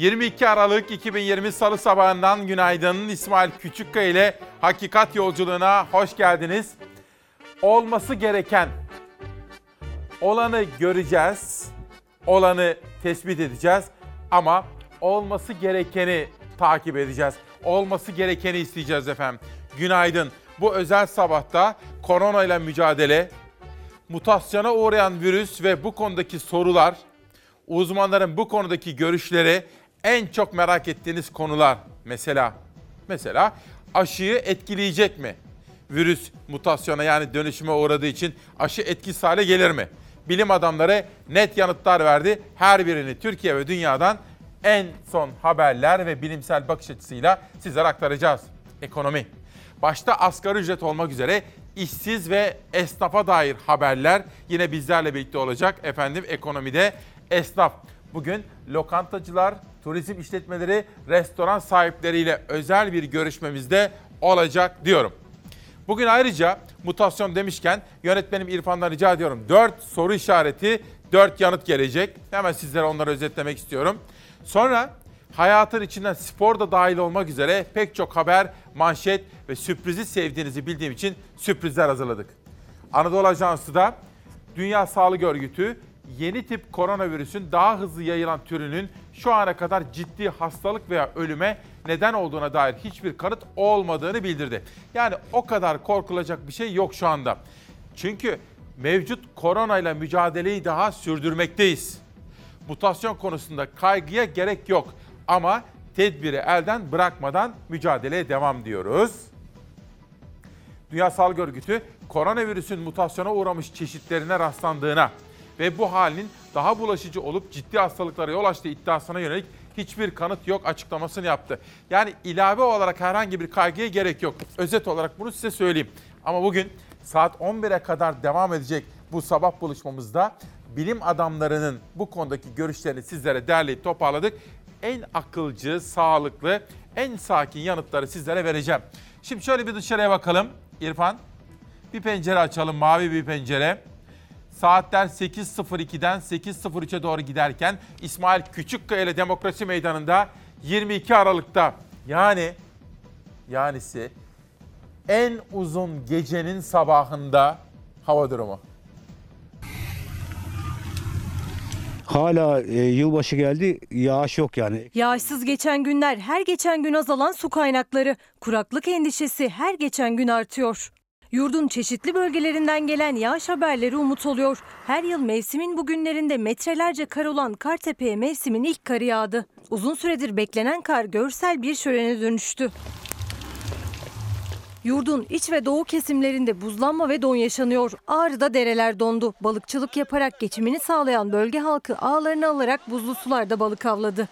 22 Aralık 2020 Salı sabahından günaydın. İsmail Küçükkaya ile Hakikat Yolculuğuna hoş geldiniz. Olması gereken olanı göreceğiz, olanı tespit edeceğiz ama olması gerekeni takip edeceğiz. Olması gerekeni isteyeceğiz efendim. Günaydın. Bu özel sabahta korona ile mücadele, mutasyona uğrayan virüs ve bu konudaki sorular, uzmanların bu konudaki görüşleri en çok merak ettiğiniz konular. Mesela mesela aşıyı etkileyecek mi? Virüs mutasyona yani dönüşüme uğradığı için aşı etkisiz hale gelir mi? Bilim adamları net yanıtlar verdi. Her birini Türkiye ve dünyadan en son haberler ve bilimsel bakış açısıyla sizlere aktaracağız. Ekonomi. Başta asgari ücret olmak üzere işsiz ve esnafa dair haberler yine bizlerle birlikte olacak. Efendim ekonomide esnaf. Bugün lokantacılar, turizm işletmeleri, restoran sahipleriyle özel bir görüşmemizde olacak diyorum. Bugün ayrıca mutasyon demişken yönetmenim İrfan'dan rica ediyorum. 4 soru işareti, 4 yanıt gelecek. Hemen sizlere onları özetlemek istiyorum. Sonra hayatın içinden spor da dahil olmak üzere pek çok haber, manşet ve sürprizi sevdiğinizi bildiğim için sürprizler hazırladık. Anadolu Ajansı da Dünya Sağlık Örgütü yeni tip koronavirüsün daha hızlı yayılan türünün şu ana kadar ciddi hastalık veya ölüme neden olduğuna dair hiçbir kanıt olmadığını bildirdi. Yani o kadar korkulacak bir şey yok şu anda. Çünkü mevcut koronayla mücadeleyi daha sürdürmekteyiz. Mutasyon konusunda kaygıya gerek yok ama tedbiri elden bırakmadan mücadeleye devam diyoruz. Dünya Sağlık Örgütü koronavirüsün mutasyona uğramış çeşitlerine rastlandığına ve bu halin daha bulaşıcı olup ciddi hastalıklara yol açtığı iddiasına yönelik hiçbir kanıt yok açıklamasını yaptı. Yani ilave olarak herhangi bir kaygıya gerek yok. Özet olarak bunu size söyleyeyim. Ama bugün saat 11'e kadar devam edecek bu sabah buluşmamızda bilim adamlarının bu konudaki görüşlerini sizlere derleyip toparladık. En akılcı, sağlıklı, en sakin yanıtları sizlere vereceğim. Şimdi şöyle bir dışarıya bakalım İrfan. Bir pencere açalım, mavi bir pencere. Saatler 8.02'den 8.03'e doğru giderken İsmail Küçükkaya ile Demokrasi Meydanı'nda 22 Aralık'ta yani yanisi en uzun gecenin sabahında hava durumu. Hala e, yılbaşı geldi yağış yok yani. Yağışsız geçen günler, her geçen gün azalan su kaynakları, kuraklık endişesi her geçen gün artıyor. Yurdun çeşitli bölgelerinden gelen yağış haberleri umut oluyor. Her yıl mevsimin bu günlerinde metrelerce kar olan Kartepe'ye mevsimin ilk karı yağdı. Uzun süredir beklenen kar görsel bir şölene dönüştü. Yurdun iç ve doğu kesimlerinde buzlanma ve don yaşanıyor. Ağrı'da dereler dondu. Balıkçılık yaparak geçimini sağlayan bölge halkı ağlarını alarak buzlu sularda balık avladı.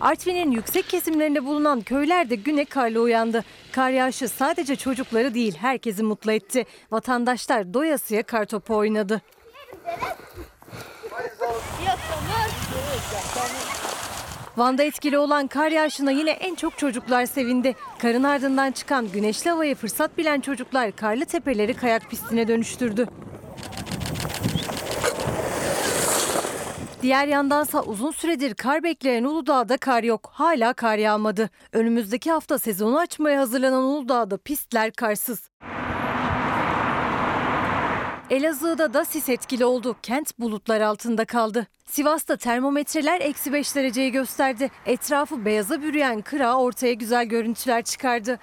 Artvin'in yüksek kesimlerinde bulunan köyler de güne karla uyandı. Kar yağışı sadece çocukları değil herkesi mutlu etti. Vatandaşlar doyasıya kar topu oynadı. Van'da etkili olan kar yağışına yine en çok çocuklar sevindi. Karın ardından çıkan güneşli havaya fırsat bilen çocuklar karlı tepeleri kayak pistine dönüştürdü. Diğer yandansa uzun süredir kar bekleyen Uludağ'da kar yok. Hala kar yağmadı. Önümüzdeki hafta sezonu açmaya hazırlanan Uludağ'da pistler karsız. Elazığ'da da sis etkili oldu. Kent bulutlar altında kaldı. Sivas'ta termometreler eksi 5 dereceyi gösterdi. Etrafı beyaza bürüyen kıra ortaya güzel görüntüler çıkardı.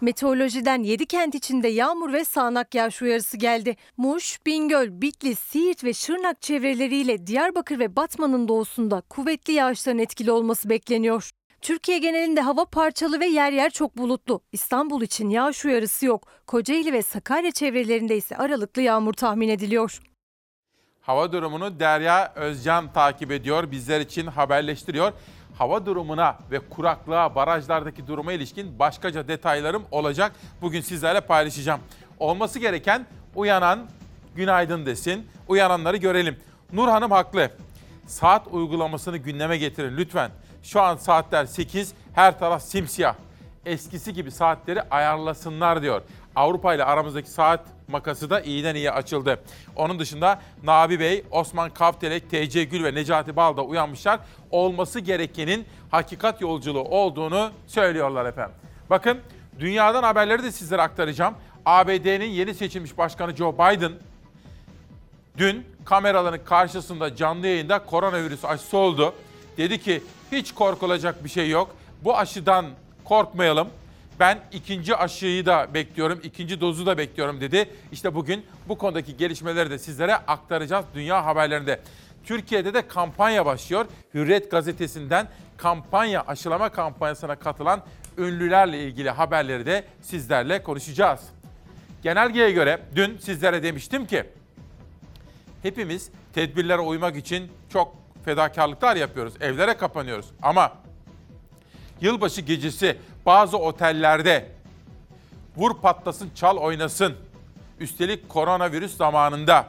Meteorolojiden 7 kent içinde yağmur ve sağanak yağış uyarısı geldi. Muş, Bingöl, Bitlis, Siirt ve Şırnak çevreleriyle Diyarbakır ve Batman'ın doğusunda kuvvetli yağışların etkili olması bekleniyor. Türkiye genelinde hava parçalı ve yer yer çok bulutlu. İstanbul için yağış uyarısı yok. Kocaeli ve Sakarya çevrelerinde ise aralıklı yağmur tahmin ediliyor. Hava durumunu Derya Özcan takip ediyor, bizler için haberleştiriyor. Hava durumuna ve kuraklığa, barajlardaki duruma ilişkin başkaca detaylarım olacak. Bugün sizlerle paylaşacağım. Olması gereken uyanan günaydın desin. Uyananları görelim. Nur Hanım haklı. Saat uygulamasını gündeme getirin lütfen. Şu an saatler 8, her taraf simsiyah. Eskisi gibi saatleri ayarlasınlar diyor. Avrupa ile aramızdaki saat makası da iyiden iyi açıldı. Onun dışında Nabi Bey, Osman Kavtelek, TC Gül ve Necati Bal da uyanmışlar. Olması gerekenin hakikat yolculuğu olduğunu söylüyorlar efendim. Bakın dünyadan haberleri de sizlere aktaracağım. ABD'nin yeni seçilmiş başkanı Joe Biden dün kameraların karşısında canlı yayında koronavirüs aşısı oldu. Dedi ki hiç korkulacak bir şey yok. Bu aşıdan korkmayalım. Ben ikinci aşıyı da bekliyorum, ikinci dozu da bekliyorum dedi. İşte bugün bu konudaki gelişmeleri de sizlere aktaracağız dünya haberlerinde. Türkiye'de de kampanya başlıyor. Hürriyet gazetesinden kampanya, aşılama kampanyasına katılan ünlülerle ilgili haberleri de sizlerle konuşacağız. Genelgeye göre dün sizlere demiştim ki hepimiz tedbirlere uymak için çok fedakarlıklar yapıyoruz. Evlere kapanıyoruz. Ama yılbaşı gecesi bazı otellerde vur patlasın çal oynasın. Üstelik koronavirüs zamanında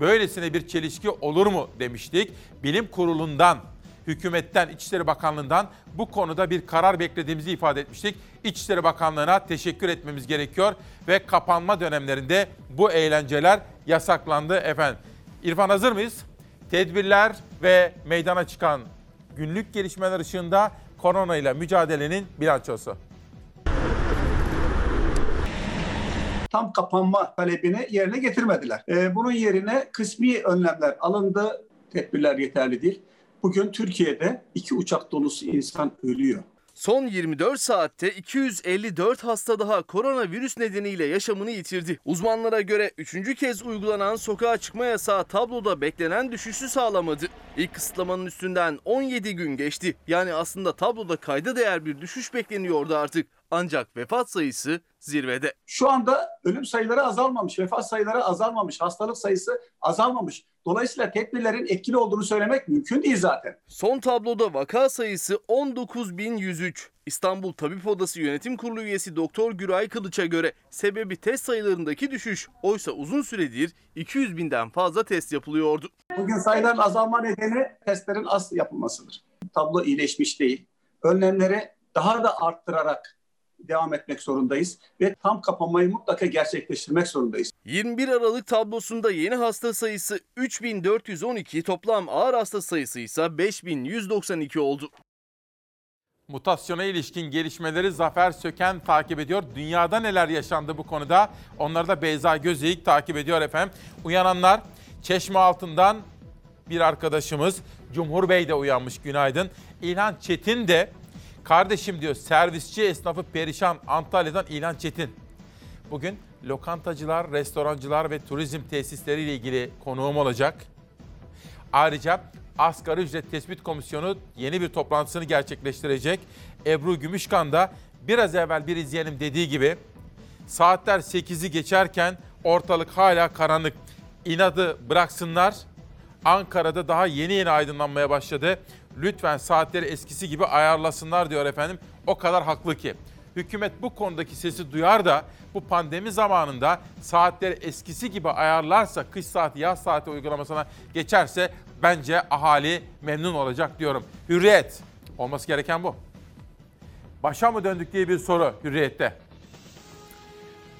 böylesine bir çelişki olur mu demiştik. Bilim kurulundan, hükümetten, İçişleri Bakanlığı'ndan bu konuda bir karar beklediğimizi ifade etmiştik. İçişleri Bakanlığı'na teşekkür etmemiz gerekiyor ve kapanma dönemlerinde bu eğlenceler yasaklandı efendim. İrfan hazır mıyız? Tedbirler ve meydana çıkan günlük gelişmeler ışığında korona ile mücadelenin bilançosu. tam kapanma talebini yerine getirmediler. Ee, bunun yerine kısmi önlemler alındı. Tedbirler yeterli değil. Bugün Türkiye'de iki uçak dolusu insan ölüyor. Son 24 saatte 254 hasta daha koronavirüs nedeniyle yaşamını yitirdi. Uzmanlara göre 3. kez uygulanan sokağa çıkma yasağı tabloda beklenen düşüşü sağlamadı. İlk kısıtlamanın üstünden 17 gün geçti. Yani aslında tabloda kayda değer bir düşüş bekleniyordu artık. Ancak vefat sayısı zirvede. Şu anda ölüm sayıları azalmamış, vefat sayıları azalmamış, hastalık sayısı azalmamış. Dolayısıyla tedbirlerin etkili olduğunu söylemek mümkün değil zaten. Son tabloda vaka sayısı 19.103. İstanbul Tabip Odası Yönetim Kurulu üyesi Doktor Güray Kılıç'a göre sebebi test sayılarındaki düşüş. Oysa uzun süredir 200 binden fazla test yapılıyordu. Bugün sayıların azalma nedeni testlerin az yapılmasıdır. Tablo iyileşmiş değil. Önlemleri daha da arttırarak devam etmek zorundayız ve tam kapanmayı mutlaka gerçekleştirmek zorundayız. 21 Aralık tablosunda yeni hasta sayısı 3412, toplam ağır hasta sayısı ise 5192 oldu. Mutasyona ilişkin gelişmeleri Zafer Söken takip ediyor. Dünyada neler yaşandı bu konuda? Onları da Beyza Gözeyik takip ediyor efendim. Uyananlar Çeşme altından bir arkadaşımız Cumhur Bey de uyanmış günaydın. İlhan Çetin de kardeşim diyor servisçi esnafı perişan Antalya'dan İlhan Çetin. Bugün lokantacılar, restorancılar ve turizm tesisleriyle ilgili konuğum olacak. Ayrıca Asgari Ücret Tespit Komisyonu yeni bir toplantısını gerçekleştirecek. Ebru Gümüşkan da biraz evvel bir izleyenim dediği gibi saatler 8'i geçerken ortalık hala karanlık. İnadı bıraksınlar. Ankara'da daha yeni yeni aydınlanmaya başladı. Lütfen saatleri eskisi gibi ayarlasınlar diyor efendim. O kadar haklı ki. Hükümet bu konudaki sesi duyar da bu pandemi zamanında saatleri eskisi gibi ayarlarsa, kış saati, yaz saati uygulamasına geçerse bence ahali memnun olacak diyorum. Hürriyet. Olması gereken bu. Başa mı döndük diye bir soru Hürriyet'te.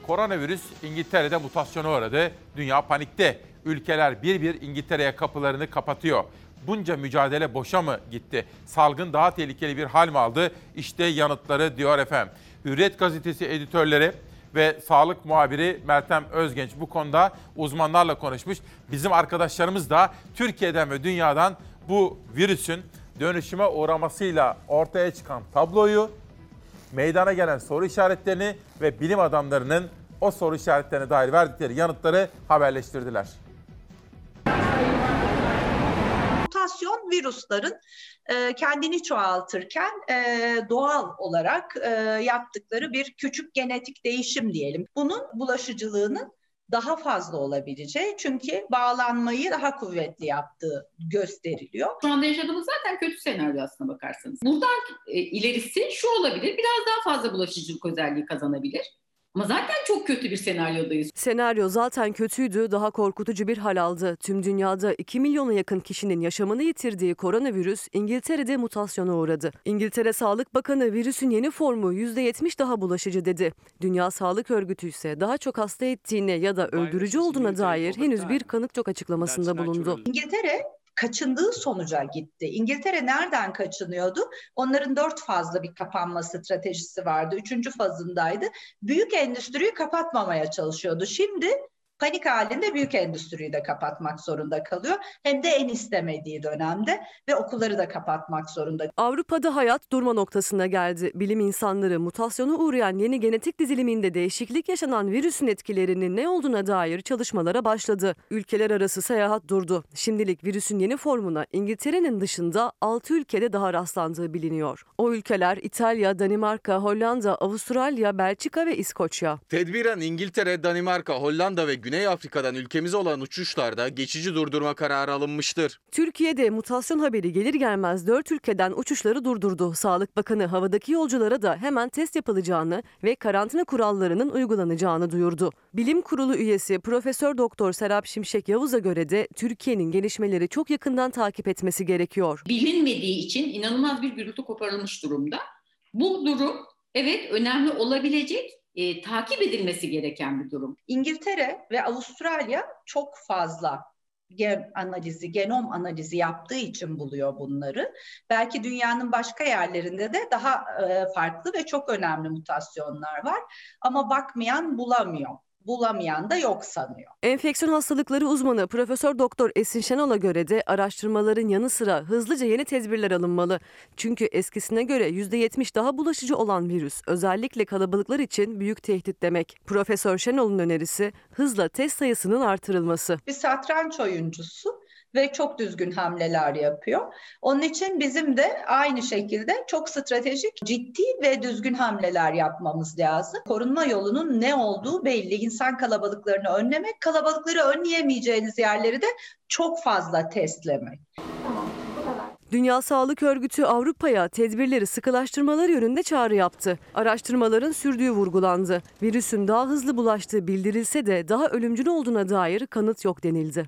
Koronavirüs İngiltere'de mutasyona uğradı. Dünya panikte. Ülkeler bir bir İngiltere'ye kapılarını kapatıyor. Bunca mücadele boşa mı gitti? Salgın daha tehlikeli bir hal mi aldı? İşte yanıtları diyor efendim. Hürriyet gazetesi editörleri ve sağlık muhabiri Meltem Özgenç bu konuda uzmanlarla konuşmuş. Bizim arkadaşlarımız da Türkiye'den ve dünyadan bu virüsün dönüşüme uğramasıyla ortaya çıkan tabloyu, meydana gelen soru işaretlerini ve bilim adamlarının o soru işaretlerine dair verdikleri yanıtları haberleştirdiler. Mutasyon virüslerin e, kendini çoğaltırken e, doğal olarak e, yaptıkları bir küçük genetik değişim diyelim. Bunun bulaşıcılığının daha fazla olabileceği çünkü bağlanmayı daha kuvvetli yaptığı gösteriliyor. Şu anda yaşadığımız zaten kötü senaryo aslına bakarsanız. Buradan e, ilerisi şu olabilir, biraz daha fazla bulaşıcılık özelliği kazanabilir. Ama zaten çok kötü bir senaryodayız. Senaryo zaten kötüydü, daha korkutucu bir hal aldı. Tüm dünyada 2 milyona yakın kişinin yaşamını yitirdiği koronavirüs İngiltere'de mutasyona uğradı. İngiltere Sağlık Bakanı virüsün yeni formu %70 daha bulaşıcı dedi. Dünya Sağlık Örgütü ise daha çok hasta ettiğine ya da öldürücü olduğuna dair henüz bir kanıt yok açıklamasında bulundu. İngiltere kaçındığı sonuca gitti. İngiltere nereden kaçınıyordu? Onların dört fazla bir kapanma stratejisi vardı. Üçüncü fazındaydı. Büyük endüstriyi kapatmamaya çalışıyordu. Şimdi panik halinde büyük endüstriyi de kapatmak zorunda kalıyor. Hem de en istemediği dönemde ve okulları da kapatmak zorunda. Avrupa'da hayat durma noktasına geldi. Bilim insanları mutasyona uğrayan yeni genetik diziliminde değişiklik yaşanan virüsün etkilerinin ne olduğuna dair çalışmalara başladı. Ülkeler arası seyahat durdu. Şimdilik virüsün yeni formuna İngiltere'nin dışında 6 ülkede daha rastlandığı biliniyor. O ülkeler İtalya, Danimarka, Hollanda, Avustralya, Belçika ve İskoçya. Tedbiren İngiltere, Danimarka, Hollanda ve Güney Afrika'dan ülkemize olan uçuşlarda geçici durdurma kararı alınmıştır. Türkiye'de mutasyon haberi gelir gelmez 4 ülkeden uçuşları durdurdu. Sağlık Bakanı havadaki yolculara da hemen test yapılacağını ve karantina kurallarının uygulanacağını duyurdu. Bilim Kurulu üyesi Profesör Doktor Serap Şimşek Yavuz'a göre de Türkiye'nin gelişmeleri çok yakından takip etmesi gerekiyor. Bilinmediği için inanılmaz bir gürültü koparılmış durumda. Bu durum evet önemli olabilecek, e, takip edilmesi gereken bir durum. İngiltere ve Avustralya çok fazla gen analizi, genom analizi yaptığı için buluyor bunları. Belki dünyanın başka yerlerinde de daha e, farklı ve çok önemli mutasyonlar var. Ama bakmayan bulamıyor. Bulamayan da yok sanıyor. Enfeksiyon hastalıkları uzmanı Profesör Doktor Esin Şenol'a göre de araştırmaların yanı sıra hızlıca yeni tedbirler alınmalı. Çünkü eskisine göre %70 daha bulaşıcı olan virüs özellikle kalabalıklar için büyük tehdit demek. Profesör Şenol'un önerisi hızla test sayısının artırılması. Bir satranç oyuncusu ve çok düzgün hamleler yapıyor. Onun için bizim de aynı şekilde çok stratejik, ciddi ve düzgün hamleler yapmamız lazım. Korunma yolunun ne olduğu belli. İnsan kalabalıklarını önlemek, kalabalıkları önleyemeyeceğiniz yerleri de çok fazla testlemek. Dünya Sağlık Örgütü Avrupa'ya tedbirleri sıkılaştırmaları yönünde çağrı yaptı. Araştırmaların sürdüğü vurgulandı. Virüsün daha hızlı bulaştığı bildirilse de daha ölümcül olduğuna dair kanıt yok denildi.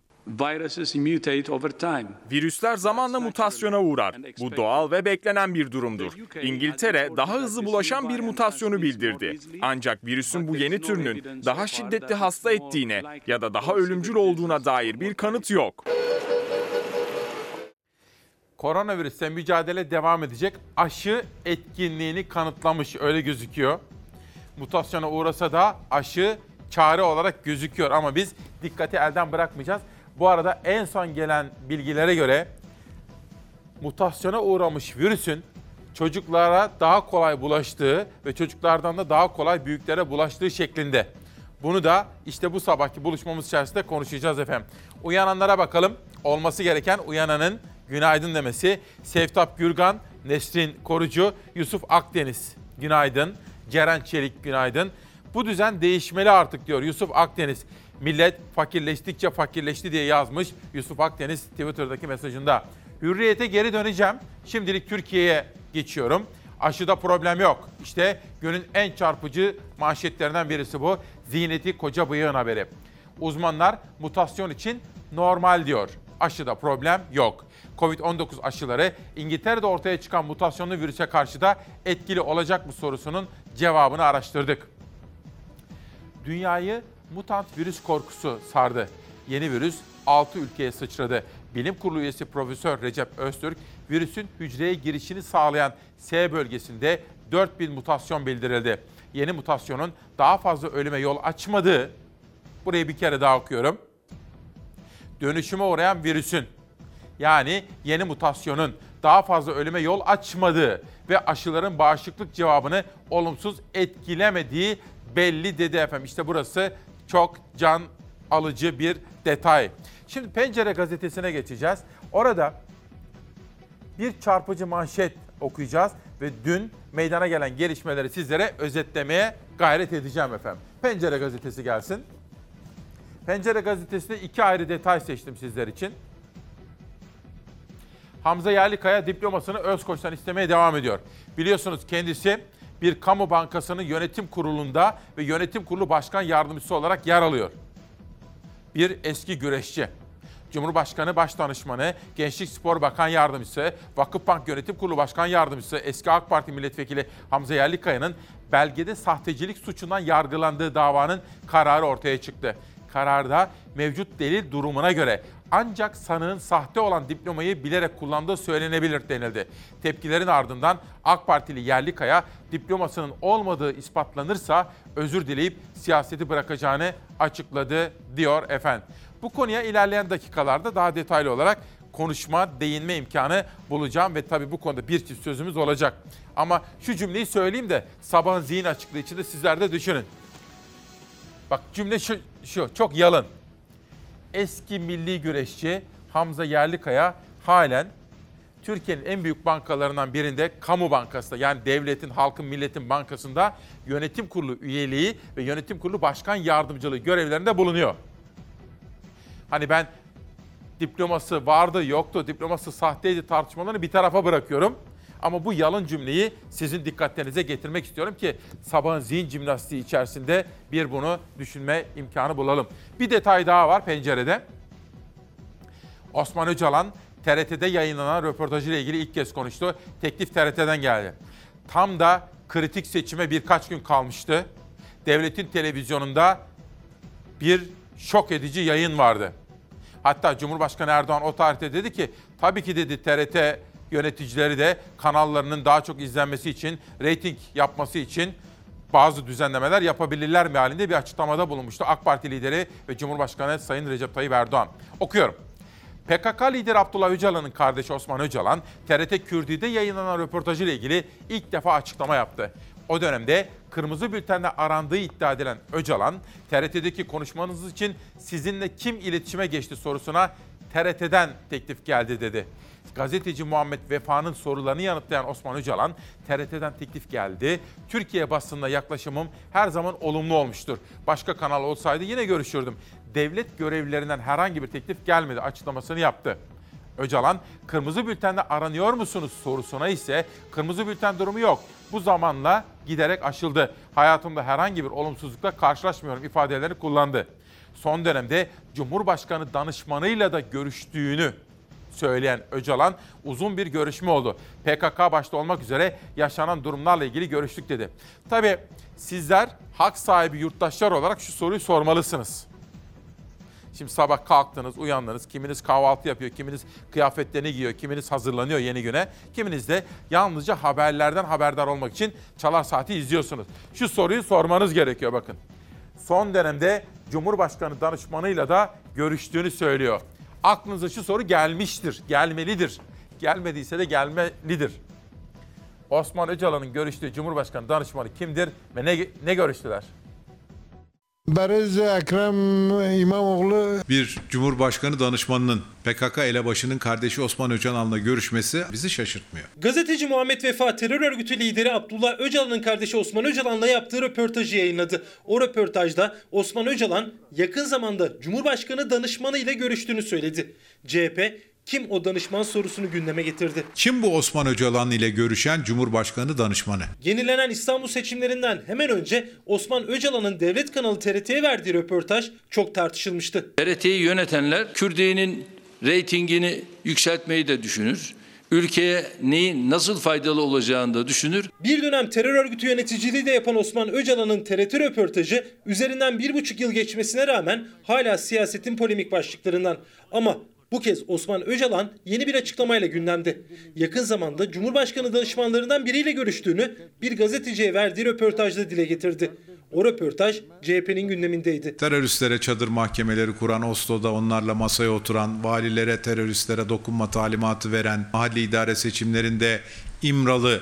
Virüsler zamanla mutasyona uğrar. Bu doğal ve beklenen bir durumdur. İngiltere daha hızlı bulaşan bir mutasyonu bildirdi. Ancak virüsün bu yeni türünün daha şiddetli hasta ettiğine ya da daha ölümcül olduğuna dair bir kanıt yok. Koronavirüsle mücadele devam edecek. Aşı etkinliğini kanıtlamış öyle gözüküyor. Mutasyona uğrasa da aşı çare olarak gözüküyor ama biz dikkati elden bırakmayacağız. Bu arada en son gelen bilgilere göre mutasyona uğramış virüsün çocuklara daha kolay bulaştığı ve çocuklardan da daha kolay büyüklere bulaştığı şeklinde. Bunu da işte bu sabahki buluşmamız içerisinde konuşacağız efendim. Uyananlara bakalım. Olması gereken uyananın günaydın demesi. Sevtap Gürgan, Nesrin Korucu, Yusuf Akdeniz günaydın. Ceren Çelik günaydın. Bu düzen değişmeli artık diyor Yusuf Akdeniz. Millet fakirleştikçe fakirleşti diye yazmış Yusuf Akdeniz Twitter'daki mesajında. Hürriyete geri döneceğim. Şimdilik Türkiye'ye geçiyorum. Aşıda problem yok. İşte günün en çarpıcı manşetlerinden birisi bu. Ziyneti Koca Bıyık'ın haberi. Uzmanlar mutasyon için normal diyor. Aşıda problem yok. Covid-19 aşıları İngiltere'de ortaya çıkan mutasyonlu virüse karşı da etkili olacak mı sorusunun cevabını araştırdık. Dünyayı mutant virüs korkusu sardı. Yeni virüs 6 ülkeye sıçradı. Bilim Kurulu üyesi Profesör Recep Öztürk, virüsün hücreye girişini sağlayan S bölgesinde 4000 mutasyon bildirildi. Yeni mutasyonun daha fazla ölüme yol açmadığı, burayı bir kere daha okuyorum. Dönüşüme uğrayan virüsün, yani yeni mutasyonun daha fazla ölüme yol açmadığı ve aşıların bağışıklık cevabını olumsuz etkilemediği belli dedi efendim. İşte burası çok can alıcı bir detay. Şimdi Pencere gazetesine geçeceğiz. Orada bir çarpıcı manşet okuyacağız ve dün meydana gelen gelişmeleri sizlere özetlemeye gayret edeceğim efendim. Pencere gazetesi gelsin. Pencere gazetesinde iki ayrı detay seçtim sizler için. Hamza Yerlikaya diplomasını Özkoç'tan istemeye devam ediyor. Biliyorsunuz kendisi bir kamu bankasının yönetim kurulunda ve yönetim kurulu başkan yardımcısı olarak yer alıyor. Bir eski güreşçi. Cumhurbaşkanı Başdanışmanı, Gençlik Spor Bakan Yardımcısı, Vakıfbank Yönetim Kurulu Başkan Yardımcısı, eski AK Parti Milletvekili Hamza Yerlikaya'nın belgede sahtecilik suçundan yargılandığı davanın kararı ortaya çıktı. Kararda mevcut delil durumuna göre ancak sanığın sahte olan diplomayı bilerek kullandığı söylenebilir denildi. Tepkilerin ardından AK Partili Yerlikaya diplomasının olmadığı ispatlanırsa özür dileyip siyaseti bırakacağını açıkladı diyor efendim. Bu konuya ilerleyen dakikalarda daha detaylı olarak konuşma, değinme imkanı bulacağım ve tabii bu konuda bir çift sözümüz olacak. Ama şu cümleyi söyleyeyim de sabahın zihin açıklığı içinde sizler de düşünün. Bak cümle şu, şu çok yalın. Eski milli güreşçi Hamza Yerlikaya halen Türkiye'nin en büyük bankalarından birinde kamu bankasında yani devletin, halkın, milletin bankasında yönetim kurulu üyeliği ve yönetim kurulu başkan yardımcılığı görevlerinde bulunuyor. Hani ben diploması vardı yoktu, diploması sahteydi tartışmalarını bir tarafa bırakıyorum. Ama bu yalın cümleyi sizin dikkatlerinize getirmek istiyorum ki sabahın zihin jimnastiği içerisinde bir bunu düşünme imkanı bulalım. Bir detay daha var pencerede. Osman Öcalan TRT'de yayınlanan röportajıyla ilgili ilk kez konuştu. Teklif TRT'den geldi. Tam da kritik seçime birkaç gün kalmıştı. Devletin televizyonunda bir şok edici yayın vardı. Hatta Cumhurbaşkanı Erdoğan o tarihte dedi ki tabii ki dedi TRT yöneticileri de kanallarının daha çok izlenmesi için, reyting yapması için bazı düzenlemeler yapabilirler mi halinde bir açıklamada bulunmuştu AK Parti lideri ve Cumhurbaşkanı Sayın Recep Tayyip Erdoğan. Okuyorum. PKK lideri Abdullah Öcalan'ın kardeşi Osman Öcalan, TRT Kürdi'de yayınlanan röportajıyla ilgili ilk defa açıklama yaptı. O dönemde kırmızı bültenle arandığı iddia edilen Öcalan, TRT'deki konuşmanız için sizinle kim iletişime geçti sorusuna TRT'den teklif geldi dedi. Gazeteci Muhammed Vefa'nın sorularını yanıtlayan Osman Öcalan, TRT'den teklif geldi. Türkiye basınına yaklaşımım her zaman olumlu olmuştur. Başka kanal olsaydı yine görüşürdüm. Devlet görevlilerinden herhangi bir teklif gelmedi açıklamasını yaptı. Öcalan, kırmızı bültenle aranıyor musunuz sorusuna ise kırmızı bülten durumu yok. Bu zamanla giderek aşıldı. Hayatımda herhangi bir olumsuzlukla karşılaşmıyorum ifadelerini kullandı. Son dönemde Cumhurbaşkanı danışmanıyla da görüştüğünü söyleyen Öcalan uzun bir görüşme oldu. PKK başta olmak üzere yaşanan durumlarla ilgili görüştük dedi. Tabii sizler hak sahibi yurttaşlar olarak şu soruyu sormalısınız. Şimdi sabah kalktınız, uyandınız. Kiminiz kahvaltı yapıyor, kiminiz kıyafetlerini giyiyor, kiminiz hazırlanıyor yeni güne. Kiminiz de yalnızca haberlerden haberdar olmak için Çalar Saati izliyorsunuz. Şu soruyu sormanız gerekiyor bakın. Son dönemde Cumhurbaşkanı danışmanıyla da görüştüğünü söylüyor. Aklınıza şu soru gelmiştir, gelmelidir. Gelmediyse de gelmelidir. Osman Öcalan'ın görüştüğü Cumhurbaşkanı danışmanı kimdir ve ne, ne görüştüler? Bariz Ekrem İmamoğlu Bir Cumhurbaşkanı danışmanının PKK elebaşının kardeşi Osman Öcalan'la görüşmesi bizi şaşırtmıyor. Gazeteci Muhammed Vefa terör örgütü lideri Abdullah Öcalan'ın kardeşi Osman Öcalan'la yaptığı röportajı yayınladı. O röportajda Osman Öcalan yakın zamanda Cumhurbaşkanı danışmanı ile görüştüğünü söyledi. CHP kim o danışman sorusunu gündeme getirdi. Kim bu Osman Öcalan ile görüşen Cumhurbaşkanı danışmanı? Yenilenen İstanbul seçimlerinden hemen önce Osman Öcalan'ın devlet kanalı TRT'ye verdiği röportaj çok tartışılmıştı. TRT'yi yönetenler Kürdiye'nin reytingini yükseltmeyi de düşünür. Ülkeye neyin nasıl faydalı olacağını da düşünür. Bir dönem terör örgütü yöneticiliği de yapan Osman Öcalan'ın TRT röportajı üzerinden bir buçuk yıl geçmesine rağmen hala siyasetin polemik başlıklarından. Ama bu kez Osman Öcalan yeni bir açıklamayla gündemde. Yakın zamanda Cumhurbaşkanı danışmanlarından biriyle görüştüğünü bir gazeteciye verdiği röportajda dile getirdi. O röportaj CHP'nin gündemindeydi. Teröristlere çadır mahkemeleri kuran, Oslo'da onlarla masaya oturan, valilere teröristlere dokunma talimatı veren, mahalli idare seçimlerinde İmralı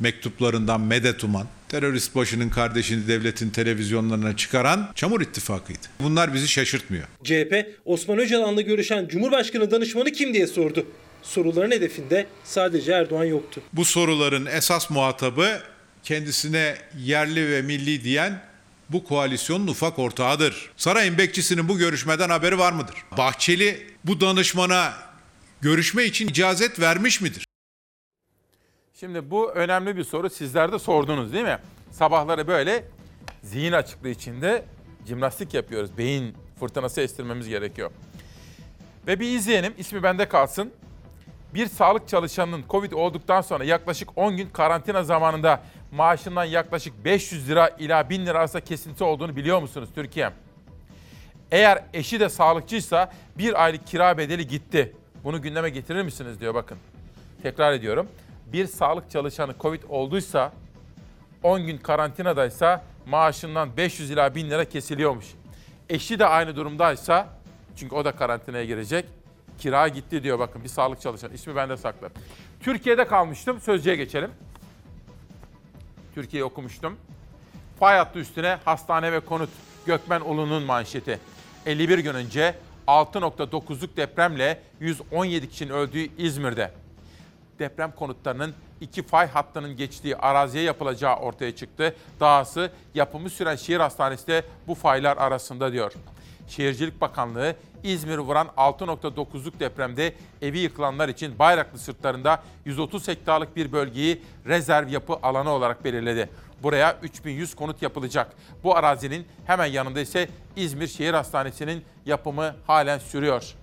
mektuplarından medet uman, terörist başının kardeşini devletin televizyonlarına çıkaran Çamur İttifakı'ydı. Bunlar bizi şaşırtmıyor. CHP Osman Öcalan'la görüşen Cumhurbaşkanı danışmanı kim diye sordu. Soruların hedefinde sadece Erdoğan yoktu. Bu soruların esas muhatabı kendisine yerli ve milli diyen bu koalisyonun ufak ortağıdır. Sarayın bekçisinin bu görüşmeden haberi var mıdır? Bahçeli bu danışmana görüşme için icazet vermiş midir? Şimdi bu önemli bir soru. Sizler de sordunuz değil mi? Sabahları böyle zihin açıklığı içinde jimnastik yapıyoruz. Beyin fırtınası estirmemiz gerekiyor. Ve bir izleyelim. İsmi bende kalsın. Bir sağlık çalışanının Covid olduktan sonra yaklaşık 10 gün karantina zamanında maaşından yaklaşık 500 lira ila 1000 lira arasında kesinti olduğunu biliyor musunuz Türkiye? Eğer eşi de sağlıkçıysa bir aylık kira bedeli gitti. Bunu gündeme getirir misiniz diyor bakın. Tekrar ediyorum. Bir sağlık çalışanı Covid olduysa 10 gün karantinadaysa maaşından 500 ila 1000 lira kesiliyormuş. Eşi de aynı durumdaysa çünkü o da karantinaya girecek. Kira gitti diyor bakın bir sağlık çalışanı. İsmi bende saklı. Türkiye'de kalmıştım. Sözcüye geçelim. Türkiye'yi okumuştum. Fay hattı üstüne hastane ve konut Gökmen Ulu'nun manşeti. 51 gün önce 6.9'luk depremle 117 kişinin öldüğü İzmir'de deprem konutlarının iki fay hattının geçtiği araziye yapılacağı ortaya çıktı. Dahası yapımı süren şehir hastanesi de bu faylar arasında diyor. Şehircilik Bakanlığı İzmir'i vuran 6.9'luk depremde evi yıkılanlar için Bayraklı sırtlarında 130 hektarlık bir bölgeyi rezerv yapı alanı olarak belirledi. Buraya 3100 konut yapılacak. Bu arazinin hemen yanında ise İzmir Şehir Hastanesi'nin yapımı halen sürüyor.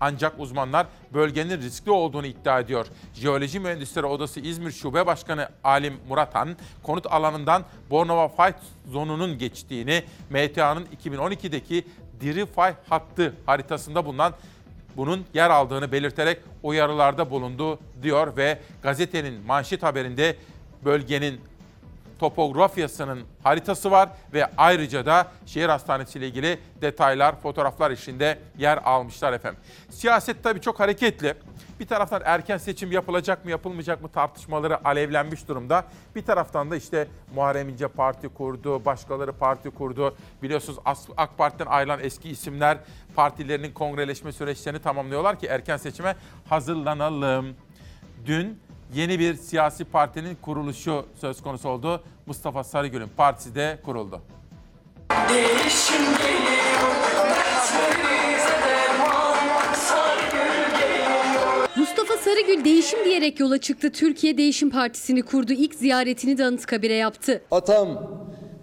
Ancak uzmanlar bölgenin riskli olduğunu iddia ediyor. Jeoloji Mühendisleri Odası İzmir Şube Başkanı Alim Muratan, konut alanından Bornova Fay zonunun geçtiğini, MTA'nın 2012'deki diri fay hattı haritasında bulunan bunun yer aldığını belirterek uyarılarda bulundu diyor ve gazetenin manşet haberinde bölgenin topografyasının haritası var ve ayrıca da şehir hastanesi ile ilgili detaylar, fotoğraflar içinde yer almışlar efendim. Siyaset tabii çok hareketli. Bir taraftan erken seçim yapılacak mı yapılmayacak mı tartışmaları alevlenmiş durumda. Bir taraftan da işte Muharrem İnce parti kurdu, başkaları parti kurdu. Biliyorsunuz AK Parti'den ayrılan eski isimler partilerinin kongreleşme süreçlerini tamamlıyorlar ki erken seçime hazırlanalım. Dün yeni bir siyasi partinin kuruluşu söz konusu oldu. Mustafa Sarıgül'ün partisi de kuruldu. Değişim Mustafa Sarıgül değişim diyerek yola çıktı. Türkiye Değişim Partisi'ni kurdu. İlk ziyaretini de Anıtkabir'e yaptı. Atam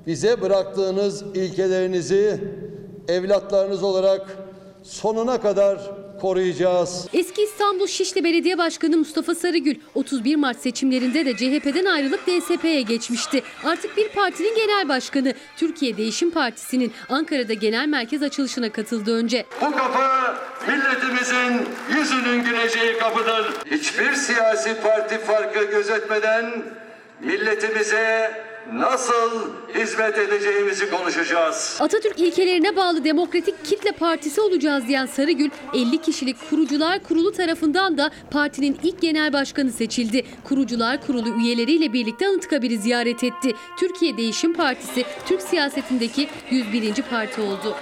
bize bıraktığınız ilkelerinizi evlatlarınız olarak sonuna kadar koruyacağız. Eski İstanbul Şişli Belediye Başkanı Mustafa Sarıgül 31 Mart seçimlerinde de CHP'den ayrılıp DSP'ye geçmişti. Artık bir partinin genel başkanı Türkiye Değişim Partisi'nin Ankara'da genel merkez açılışına katıldı önce. Bu kapı milletimizin yüzünün güleceği kapıdır. Hiçbir siyasi parti farkı gözetmeden milletimize nasıl hizmet edeceğimizi konuşacağız. Atatürk ilkelerine bağlı Demokratik Kitle Partisi olacağız diyen Sarıgül, 50 kişilik Kurucular Kurulu tarafından da partinin ilk genel başkanı seçildi. Kurucular Kurulu üyeleriyle birlikte Anıtkabir'i ziyaret etti. Türkiye Değişim Partisi, Türk siyasetindeki 101. parti oldu.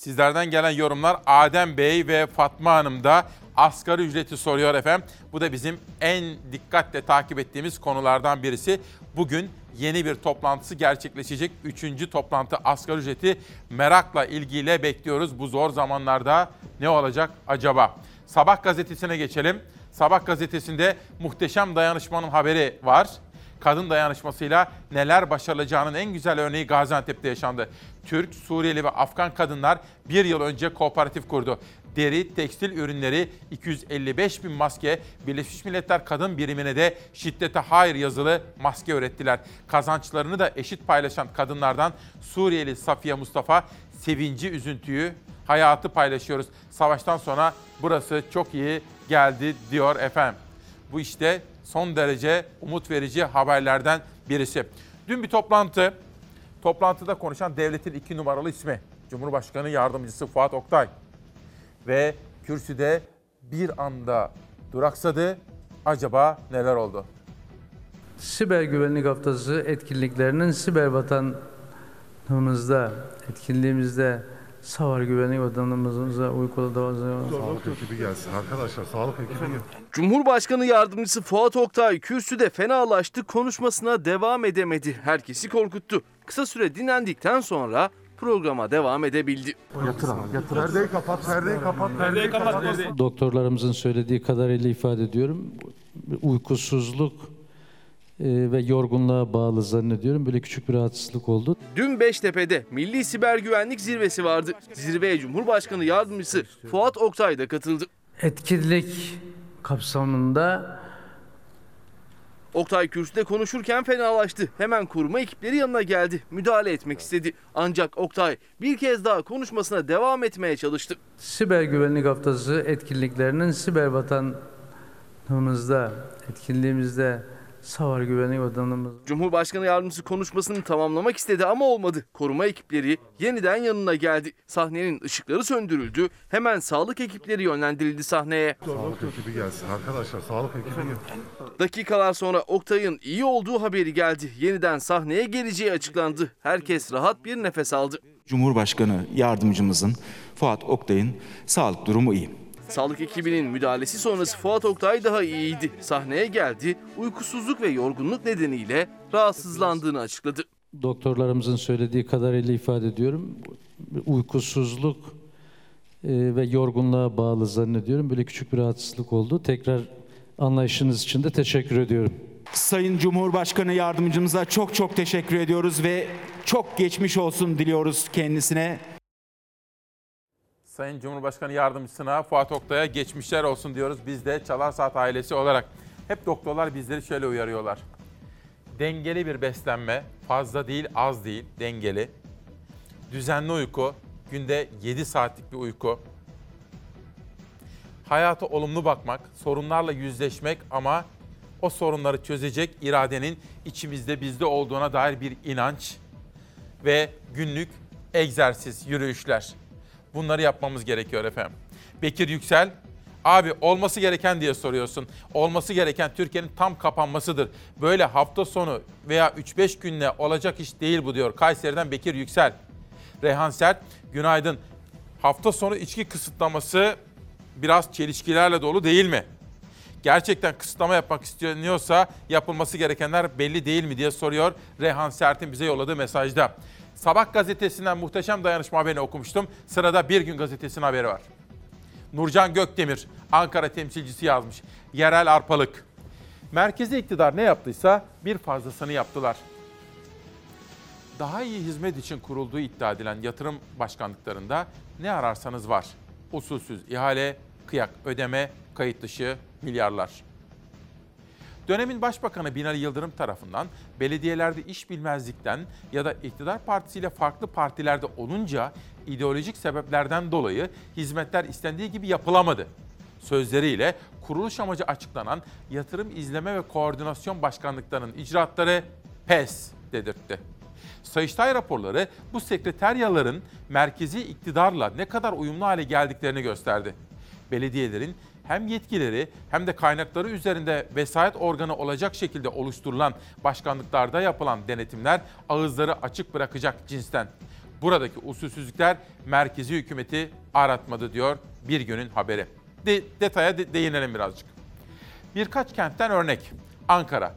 Sizlerden gelen yorumlar Adem Bey ve Fatma Hanım da asgari ücreti soruyor efendim. Bu da bizim en dikkatle takip ettiğimiz konulardan birisi. Bugün yeni bir toplantısı gerçekleşecek. Üçüncü toplantı asgari ücreti merakla ilgiyle bekliyoruz. Bu zor zamanlarda ne olacak acaba? Sabah gazetesine geçelim. Sabah gazetesinde muhteşem dayanışmanın haberi var kadın dayanışmasıyla neler başarılacağının en güzel örneği Gaziantep'te yaşandı. Türk, Suriyeli ve Afgan kadınlar bir yıl önce kooperatif kurdu. Deri, tekstil ürünleri, 255 bin maske, Birleşmiş Milletler Kadın Birimine de şiddete hayır yazılı maske ürettiler. Kazançlarını da eşit paylaşan kadınlardan Suriyeli Safiye Mustafa sevinci, üzüntüyü, hayatı paylaşıyoruz. Savaştan sonra burası çok iyi geldi diyor efendim. Bu işte son derece umut verici haberlerden birisi. Dün bir toplantı, toplantıda konuşan devletin iki numaralı ismi Cumhurbaşkanı Yardımcısı Fuat Oktay ve kürsüde bir anda duraksadı. Acaba neler oldu? Siber güvenlik haftası etkinliklerinin siber vatanımızda, etkinliğimizde savar güvenlik vatanımıza uyguladığı Sağlık ekibi gelsin arkadaşlar. Sağlık ekibi gelsin. Cumhurbaşkanı Yardımcısı Fuat Oktay kürsüde fenalaştı, konuşmasına devam edemedi. Herkesi korkuttu. Kısa süre dinlendikten sonra programa devam edebildi. Yatır abi yatır. Perdeyi kapat, perdeyi kapat, perdeyi kapat. Doktorlarımızın söylediği kadarıyla ifade ediyorum. Uykusuzluk e, ve yorgunluğa bağlı zannediyorum. Böyle küçük bir rahatsızlık oldu. Dün Beştepe'de Milli Siber Güvenlik Zirvesi vardı. Zirveye Cumhurbaşkanı Yardımcısı Fuat Oktay da katıldı. Etkinlik kapsamında Oktay kürsüde konuşurken fenalaştı. Hemen koruma ekipleri yanına geldi. Müdahale etmek istedi. Ancak Oktay bir kez daha konuşmasına devam etmeye çalıştı. siber güvenlik haftası etkinliklerinin siber vatanımızda, etkinliğimizde savar güvenlik vatanımız Cumhurbaşkanı Yardımcısı konuşmasını tamamlamak istedi ama olmadı. Koruma ekipleri yeniden yanına geldi. Sahnenin ışıkları söndürüldü. Hemen sağlık ekipleri yönlendirildi sahneye. Sağlık ekibi gelsin arkadaşlar, sağlık ekibi gelsin. Dakikalar sonra Oktay'ın iyi olduğu haberi geldi. Yeniden sahneye geleceği açıklandı. Herkes rahat bir nefes aldı. Cumhurbaşkanı yardımcımızın Fuat Oktay'ın sağlık durumu iyi. Sağlık ekibinin müdahalesi sonrası Fuat Oktay daha iyiydi. Sahneye geldi. Uykusuzluk ve yorgunluk nedeniyle rahatsızlandığını açıkladı. doktorlarımızın söylediği kadarıyla ifade ediyorum. Uykusuzluk e, ve yorgunluğa bağlı zannediyorum. Böyle küçük bir rahatsızlık oldu. Tekrar anlayışınız için de teşekkür ediyorum. Sayın Cumhurbaşkanı yardımcımıza çok çok teşekkür ediyoruz ve çok geçmiş olsun diliyoruz kendisine. Sayın Cumhurbaşkanı Yardımcısına Fuat Oktay'a geçmişler olsun diyoruz. Biz de Çalar Saat ailesi olarak hep doktorlar bizleri şöyle uyarıyorlar. Dengeli bir beslenme, fazla değil az değil, dengeli. Düzenli uyku, günde 7 saatlik bir uyku. Hayata olumlu bakmak, sorunlarla yüzleşmek ama o sorunları çözecek iradenin içimizde bizde olduğuna dair bir inanç ve günlük egzersiz, yürüyüşler. Bunları yapmamız gerekiyor efendim. Bekir Yüksel, abi olması gereken diye soruyorsun. Olması gereken Türkiye'nin tam kapanmasıdır. Böyle hafta sonu veya 3-5 günle olacak iş değil bu diyor. Kayseri'den Bekir Yüksel. Reyhan Sert, günaydın. Hafta sonu içki kısıtlaması biraz çelişkilerle dolu değil mi? Gerçekten kısıtlama yapmak isteniyorsa yapılması gerekenler belli değil mi diye soruyor Rehan Sert'in bize yolladığı mesajda. Sabah gazetesinden muhteşem dayanışma haberini okumuştum. Sırada Bir Gün gazetesinin haberi var. Nurcan Gökdemir, Ankara temsilcisi yazmış. Yerel arpalık. Merkezi iktidar ne yaptıysa bir fazlasını yaptılar. Daha iyi hizmet için kurulduğu iddia edilen yatırım başkanlıklarında ne ararsanız var. Usulsüz ihale, kıyak ödeme, kayıt dışı milyarlar. Dönemin Başbakanı Binali Yıldırım tarafından belediyelerde iş bilmezlikten ya da iktidar partisiyle farklı partilerde olunca ideolojik sebeplerden dolayı hizmetler istendiği gibi yapılamadı. Sözleriyle kuruluş amacı açıklanan yatırım izleme ve koordinasyon başkanlıklarının icraatları pes dedirtti. Sayıştay raporları bu sekreteryaların merkezi iktidarla ne kadar uyumlu hale geldiklerini gösterdi. Belediyelerin hem yetkileri hem de kaynakları üzerinde vesayet organı olacak şekilde oluşturulan başkanlıklarda yapılan denetimler ağızları açık bırakacak cinsten. Buradaki usulsüzlükler merkezi hükümeti aratmadı diyor bir günün haberi. De, detaya de, değinelim birazcık. Birkaç kentten örnek. Ankara.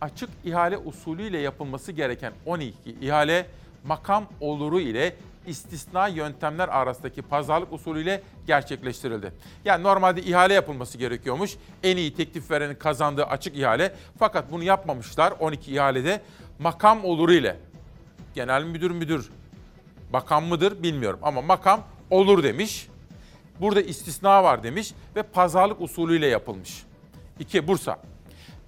Açık ihale usulüyle yapılması gereken 12 ihale makam oluru ile istisna yöntemler arasındaki pazarlık usulüyle gerçekleştirildi. Yani normalde ihale yapılması gerekiyormuş. En iyi teklif verenin kazandığı açık ihale. Fakat bunu yapmamışlar 12 ihalede makam oluru ile. Genel müdür müdür, bakan mıdır bilmiyorum ama makam olur demiş. Burada istisna var demiş ve pazarlık usulüyle yapılmış. 2. Bursa.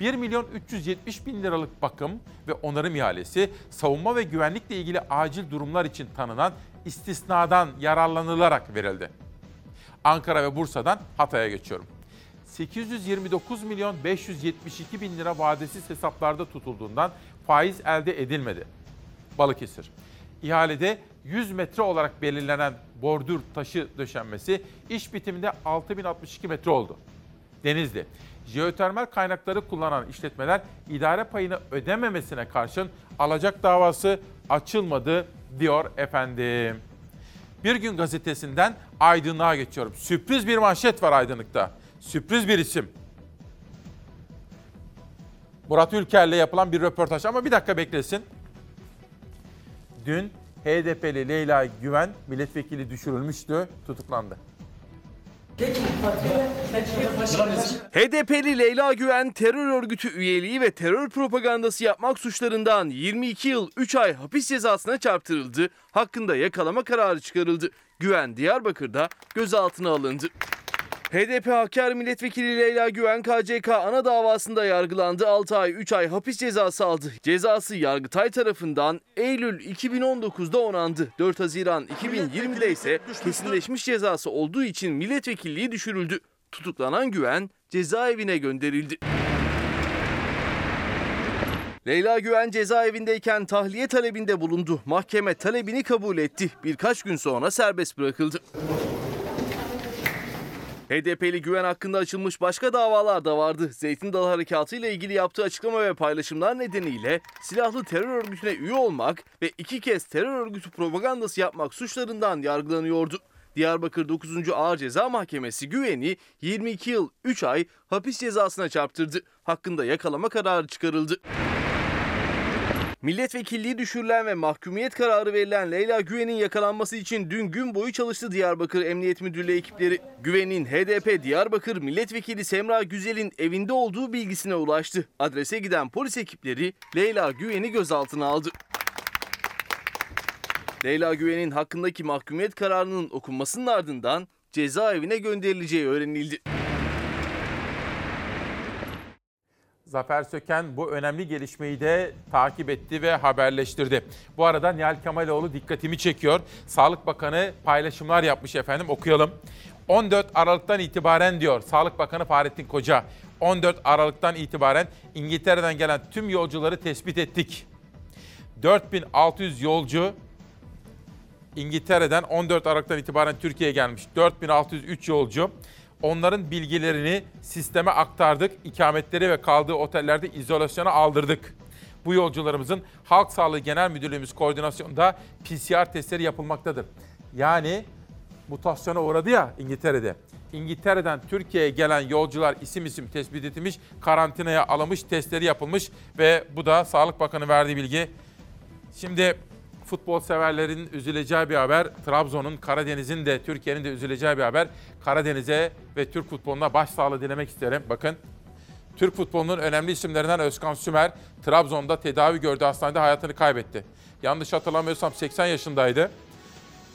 1 milyon 370 bin liralık bakım ve onarım ihalesi savunma ve güvenlikle ilgili acil durumlar için tanınan istisnadan yararlanılarak verildi. Ankara ve Bursa'dan Hatay'a geçiyorum. 829 milyon 572 bin lira vadesiz hesaplarda tutulduğundan faiz elde edilmedi. Balıkesir. İhalede 100 metre olarak belirlenen bordür taşı döşenmesi iş bitiminde 6062 metre oldu. Denizli. Jeotermal kaynakları kullanan işletmeler idare payını ödememesine karşın alacak davası açılmadı diyor efendim. Bir gün gazetesinden Aydınlığa geçiyorum. Sürpriz bir manşet var Aydınlık'ta. Sürpriz bir isim. Murat Ülker'le yapılan bir röportaj ama bir dakika beklesin. Dün HDP'li Leyla Güven milletvekili düşürülmüştü, tutuklandı. HDP'li Leyla Güven terör örgütü üyeliği ve terör propagandası yapmak suçlarından 22 yıl 3 ay hapis cezasına çarptırıldı. Hakkında yakalama kararı çıkarıldı. Güven Diyarbakır'da gözaltına alındı. HDP Hakkari Milletvekili Leyla Güven KCK ana davasında yargılandı. 6 ay 3 ay hapis cezası aldı. Cezası Yargıtay tarafından Eylül 2019'da onandı. 4 Haziran 2020'de ise kesinleşmiş cezası olduğu için milletvekilliği düşürüldü. Tutuklanan Güven cezaevine gönderildi. Leyla Güven cezaevindeyken tahliye talebinde bulundu. Mahkeme talebini kabul etti. Birkaç gün sonra serbest bırakıldı. HDP'li Güven hakkında açılmış başka davalar da vardı. Zeytin Dalı Harekatı ile ilgili yaptığı açıklama ve paylaşımlar nedeniyle silahlı terör örgütüne üye olmak ve iki kez terör örgütü propagandası yapmak suçlarından yargılanıyordu. Diyarbakır 9. Ağır Ceza Mahkemesi Güven'i 22 yıl 3 ay hapis cezasına çarptırdı. Hakkında yakalama kararı çıkarıldı. Milletvekilliği düşürülen ve mahkumiyet kararı verilen Leyla Güven'in yakalanması için dün gün boyu çalıştı Diyarbakır Emniyet Müdürlüğü ekipleri. Güven'in HDP Diyarbakır Milletvekili Semra Güzel'in evinde olduğu bilgisine ulaştı. Adrese giden polis ekipleri Leyla Güven'i gözaltına aldı. Leyla Güven'in hakkındaki mahkumiyet kararının okunmasının ardından cezaevine gönderileceği öğrenildi. Zafer Söken bu önemli gelişmeyi de takip etti ve haberleştirdi. Bu arada Nihal Kemaloğlu dikkatimi çekiyor. Sağlık Bakanı paylaşımlar yapmış efendim okuyalım. 14 Aralık'tan itibaren diyor Sağlık Bakanı Fahrettin Koca. 14 Aralık'tan itibaren İngiltere'den gelen tüm yolcuları tespit ettik. 4600 yolcu İngiltere'den 14 Aralık'tan itibaren Türkiye'ye gelmiş. 4603 yolcu. Onların bilgilerini sisteme aktardık. İkametleri ve kaldığı otellerde izolasyona aldırdık. Bu yolcularımızın Halk Sağlığı Genel Müdürlüğümüz koordinasyonunda PCR testleri yapılmaktadır. Yani mutasyona uğradı ya İngiltere'de. İngiltere'den Türkiye'ye gelen yolcular isim isim tespit edilmiş, karantinaya alınmış, testleri yapılmış ve bu da Sağlık Bakanı verdiği bilgi. Şimdi futbol severlerin üzüleceği bir haber. Trabzon'un, Karadeniz'in de Türkiye'nin de üzüleceği bir haber. Karadeniz'e ve Türk futboluna başsağlığı dilemek isterim. Bakın Türk futbolunun önemli isimlerinden Özkan Sümer Trabzon'da tedavi gördüğü hastanede hayatını kaybetti. Yanlış hatırlamıyorsam 80 yaşındaydı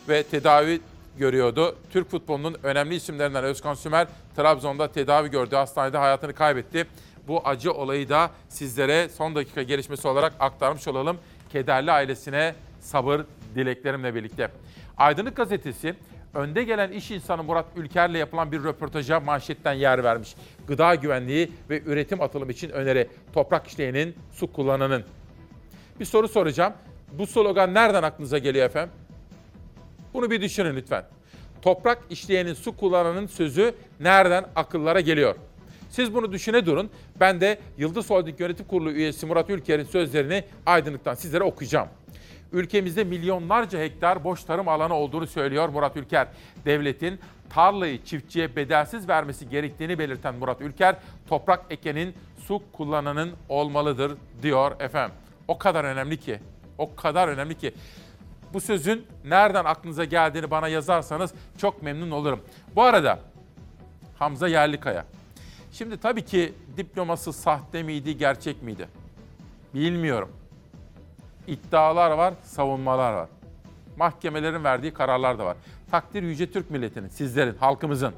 ve tedavi görüyordu. Türk futbolunun önemli isimlerinden Özkan Sümer Trabzon'da tedavi gördüğü hastanede hayatını kaybetti. Bu acı olayı da sizlere son dakika gelişmesi olarak aktarmış olalım. Kederli ailesine sabır dileklerimle birlikte. Aydınlık Gazetesi önde gelen iş insanı Murat Ülker'le yapılan bir röportaja manşetten yer vermiş. Gıda güvenliği ve üretim atılımı için öneri. Toprak işleyenin, su kullananın. Bir soru soracağım. Bu slogan nereden aklınıza geliyor efendim? Bunu bir düşünün lütfen. Toprak işleyenin, su kullananın sözü nereden akıllara geliyor? Siz bunu düşüne durun. Ben de Yıldız Holding Yönetim Kurulu üyesi Murat Ülker'in sözlerini aydınlıktan sizlere okuyacağım. Ülkemizde milyonlarca hektar boş tarım alanı olduğunu söylüyor Murat Ülker. Devletin tarlayı çiftçiye bedelsiz vermesi gerektiğini belirten Murat Ülker, toprak ekenin su kullananın olmalıdır diyor efendim. O kadar önemli ki, o kadar önemli ki. Bu sözün nereden aklınıza geldiğini bana yazarsanız çok memnun olurum. Bu arada Hamza Yerlikaya. Şimdi tabii ki diploması sahte miydi, gerçek miydi? Bilmiyorum. İddialar var, savunmalar var. Mahkemelerin verdiği kararlar da var. Takdir Yüce Türk milletinin, sizlerin, halkımızın.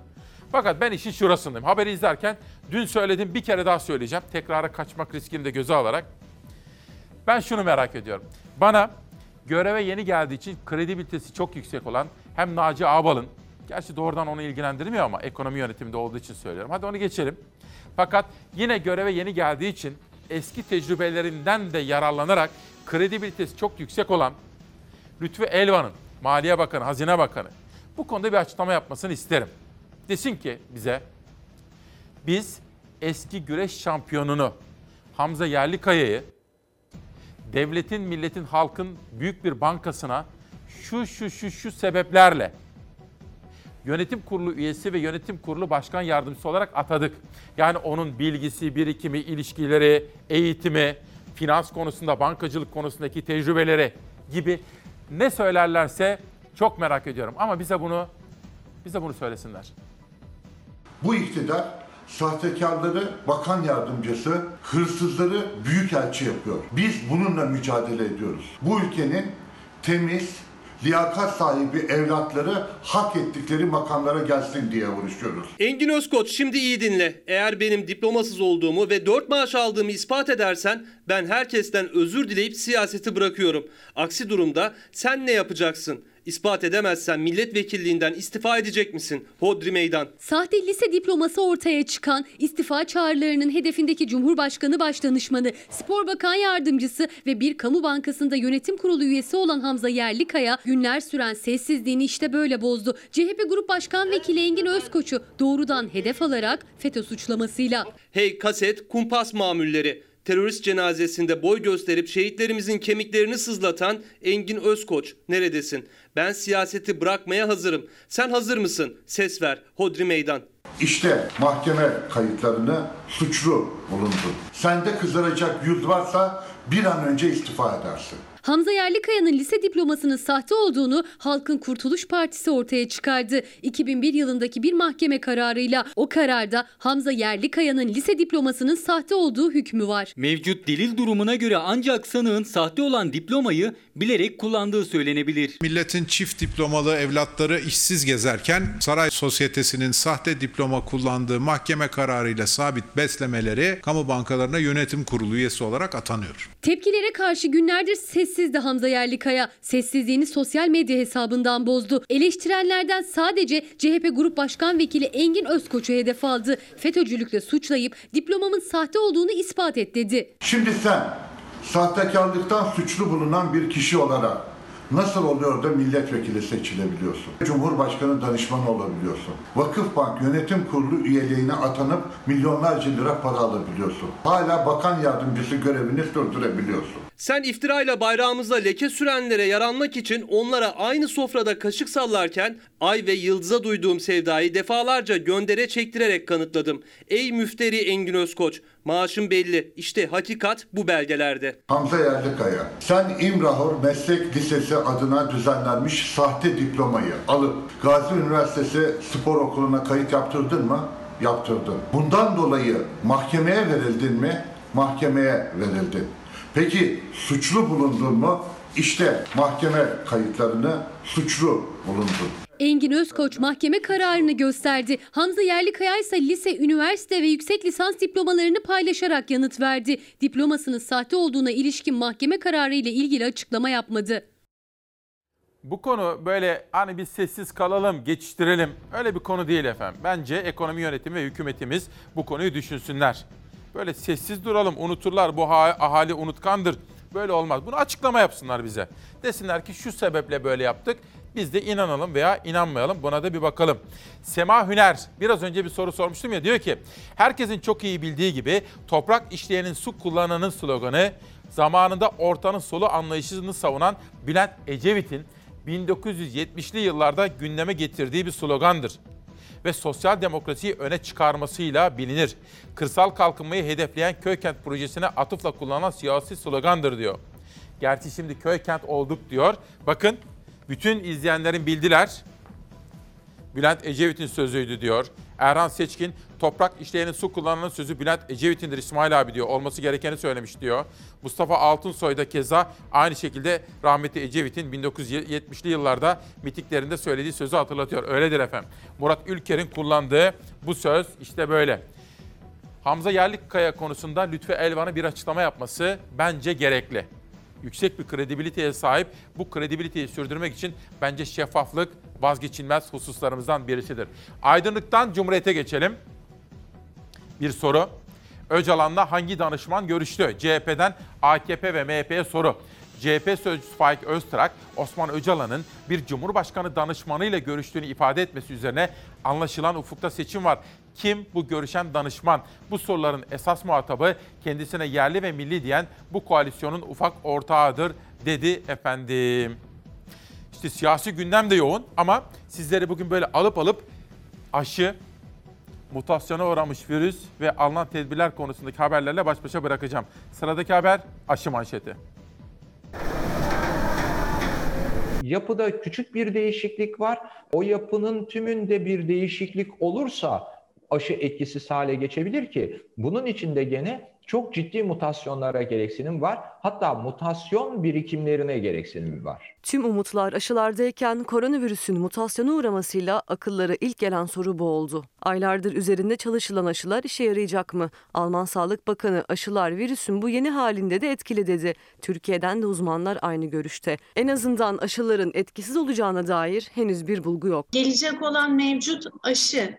Fakat ben işin şurasındayım. Haberi izlerken dün söyledim bir kere daha söyleyeceğim. Tekrara kaçmak riskini de göze alarak. Ben şunu merak ediyorum. Bana göreve yeni geldiği için kredibilitesi çok yüksek olan hem Naci Ağbal'ın, gerçi doğrudan onu ilgilendirmiyor ama ekonomi yönetiminde olduğu için söylüyorum. Hadi onu geçelim. Fakat yine göreve yeni geldiği için eski tecrübelerinden de yararlanarak kredibilitesi çok yüksek olan Lütfü Elvan'ın, Maliye Bakanı, Hazine Bakanı bu konuda bir açıklama yapmasını isterim. Desin ki bize biz eski güreş şampiyonunu Hamza Yerlikaya'yı devletin, milletin, halkın büyük bir bankasına şu şu şu şu sebeplerle yönetim kurulu üyesi ve yönetim kurulu başkan yardımcısı olarak atadık. Yani onun bilgisi, birikimi, ilişkileri, eğitimi, finans konusunda, bankacılık konusundaki tecrübeleri gibi Ne söylerlerse çok merak ediyorum ama bize bunu bize bunu söylesinler. Bu iktidar sahtekarları bakan yardımcısı, hırsızları büyükelçi yapıyor. Biz bununla mücadele ediyoruz. Bu ülkenin temiz, liyakat sahibi evlatları hak ettikleri makamlara gelsin diye uğraşıyoruz. Engin Özkoç şimdi iyi dinle. Eğer benim diplomasız olduğumu ve 4 maaş aldığımı ispat edersen ben herkesten özür dileyip siyaseti bırakıyorum. Aksi durumda sen ne yapacaksın? İspat edemezsen milletvekilliğinden istifa edecek misin? Hodri meydan. Sahte lise diploması ortaya çıkan istifa çağrılarının hedefindeki Cumhurbaşkanı Başdanışmanı, Spor Bakan Yardımcısı ve bir kamu bankasında yönetim kurulu üyesi olan Hamza Yerlikaya günler süren sessizliğini işte böyle bozdu. CHP Grup Başkan Vekili Engin Özkoç'u doğrudan hedef alarak FETÖ suçlamasıyla. Hey kaset, kumpas mamulleri. Terörist cenazesinde boy gösterip şehitlerimizin kemiklerini sızlatan Engin Özkoç neredesin? Ben siyaseti bırakmaya hazırım. Sen hazır mısın? Ses ver. Hodri meydan. İşte mahkeme kayıtlarını suçlu bulundu. Sende kızaracak yüz varsa bir an önce istifa edersin. Hamza Yerlikaya'nın lise diplomasının sahte olduğunu Halkın Kurtuluş Partisi ortaya çıkardı. 2001 yılındaki bir mahkeme kararıyla o kararda Hamza Yerlikaya'nın lise diplomasının sahte olduğu hükmü var. Mevcut delil durumuna göre ancak sanığın sahte olan diplomayı bilerek kullandığı söylenebilir. Milletin çift diplomalı evlatları işsiz gezerken saray sosyetesinin sahte diploma kullandığı mahkeme kararıyla sabit beslemeleri kamu bankalarına yönetim kurulu üyesi olarak atanıyor. Tepkilere karşı günlerdir sessizdi Hamza Yerlikaya. Sessizliğini sosyal medya hesabından bozdu. Eleştirenlerden sadece CHP Grup Başkan Vekili Engin Özkoç'u hedef aldı. FETÖ'cülükle suçlayıp diplomamın sahte olduğunu ispat et dedi. Şimdi sen sahtekarlıktan suçlu bulunan bir kişi olarak nasıl oluyor da milletvekili seçilebiliyorsun? Cumhurbaşkanı danışmanı olabiliyorsun. Vakıfbank yönetim kurulu üyeliğine atanıp milyonlarca lira para alabiliyorsun. Hala bakan yardımcısı görevini sürdürebiliyorsun. Sen iftirayla bayrağımıza leke sürenlere yaranmak için onlara aynı sofrada kaşık sallarken ay ve yıldıza duyduğum sevdayı defalarca göndere çektirerek kanıtladım. Ey müfteri Engin Özkoç, maaşın belli. İşte hakikat bu belgelerde. Hamza Yerlikaya, sen İmrahor Meslek Lisesi adına düzenlenmiş sahte diplomayı alıp Gazi Üniversitesi Spor Okulu'na kayıt yaptırdın mı? Yaptırdın. Bundan dolayı mahkemeye verildin mi? Mahkemeye verildin. Peki suçlu bulundun mu? İşte mahkeme kayıtlarını suçlu bulundun. Engin Özkoç mahkeme kararını gösterdi. Hamza Yerlikaya ise lise, üniversite ve yüksek lisans diplomalarını paylaşarak yanıt verdi. Diplomasının sahte olduğuna ilişkin mahkeme kararı ile ilgili açıklama yapmadı. Bu konu böyle hani biz sessiz kalalım, geçiştirelim. Öyle bir konu değil efendim. Bence ekonomi yönetimi ve hükümetimiz bu konuyu düşünsünler. Böyle sessiz duralım, unuturlar. Bu ha- ahali unutkandır. Böyle olmaz. Bunu açıklama yapsınlar bize. Desinler ki şu sebeple böyle yaptık. Biz de inanalım veya inanmayalım. Buna da bir bakalım. Sema Hüner biraz önce bir soru sormuştum ya diyor ki herkesin çok iyi bildiği gibi toprak işleyenin su kullananın sloganı zamanında ortanın solu anlayışını savunan Bülent Ecevit'in 1970'li yıllarda gündeme getirdiği bir slogandır ve sosyal demokrasiyi öne çıkarmasıyla bilinir. Kırsal kalkınmayı hedefleyen köy kent projesine atıfla kullanılan siyasi slogandır diyor. Gerçi şimdi köy kent olduk diyor. Bakın bütün izleyenlerin bildiler. Bülent Ecevit'in sözüydü diyor. Erhan Seçkin, toprak işleyenin su kullananın sözü Bülent Ecevit'indir İsmail abi diyor. Olması gerekeni söylemiş diyor. Mustafa Altunsoy da keza aynı şekilde rahmetli Ecevit'in 1970'li yıllarda mitiklerinde söylediği sözü hatırlatıyor. Öyledir efendim. Murat Ülker'in kullandığı bu söz işte böyle. Hamza Yerlikaya konusunda Lütfü Elvan'ın bir açıklama yapması bence gerekli. Yüksek bir kredibiliteye sahip bu kredibiliteyi sürdürmek için bence şeffaflık vazgeçilmez hususlarımızdan birisidir. Aydınlıktan Cumhuriyet'e geçelim. Bir soru. Öcalan'la hangi danışman görüştü? CHP'den AKP ve MHP'ye soru. CHP sözcüsü Faik Öztrak, Osman Öcalan'ın bir cumhurbaşkanı danışmanıyla görüştüğünü ifade etmesi üzerine anlaşılan ufukta seçim var. Kim bu görüşen danışman? Bu soruların esas muhatabı kendisine yerli ve milli diyen bu koalisyonun ufak ortağıdır dedi efendim. İşte siyasi gündem de yoğun ama sizleri bugün böyle alıp alıp aşı, mutasyona uğramış virüs ve alınan tedbirler konusundaki haberlerle baş başa bırakacağım. Sıradaki haber aşı manşeti. Yapıda küçük bir değişiklik var. O yapının tümünde bir değişiklik olursa aşı etkisiz hale geçebilir ki bunun içinde gene çok ciddi mutasyonlara gereksinim var. Hatta mutasyon birikimlerine gereksinim var. Tüm umutlar aşılardayken koronavirüsün mutasyona uğramasıyla akıllara ilk gelen soru bu oldu. Aylardır üzerinde çalışılan aşılar işe yarayacak mı? Alman Sağlık Bakanı aşılar virüsün bu yeni halinde de etkili dedi. Türkiye'den de uzmanlar aynı görüşte. En azından aşıların etkisiz olacağına dair henüz bir bulgu yok. Gelecek olan mevcut aşı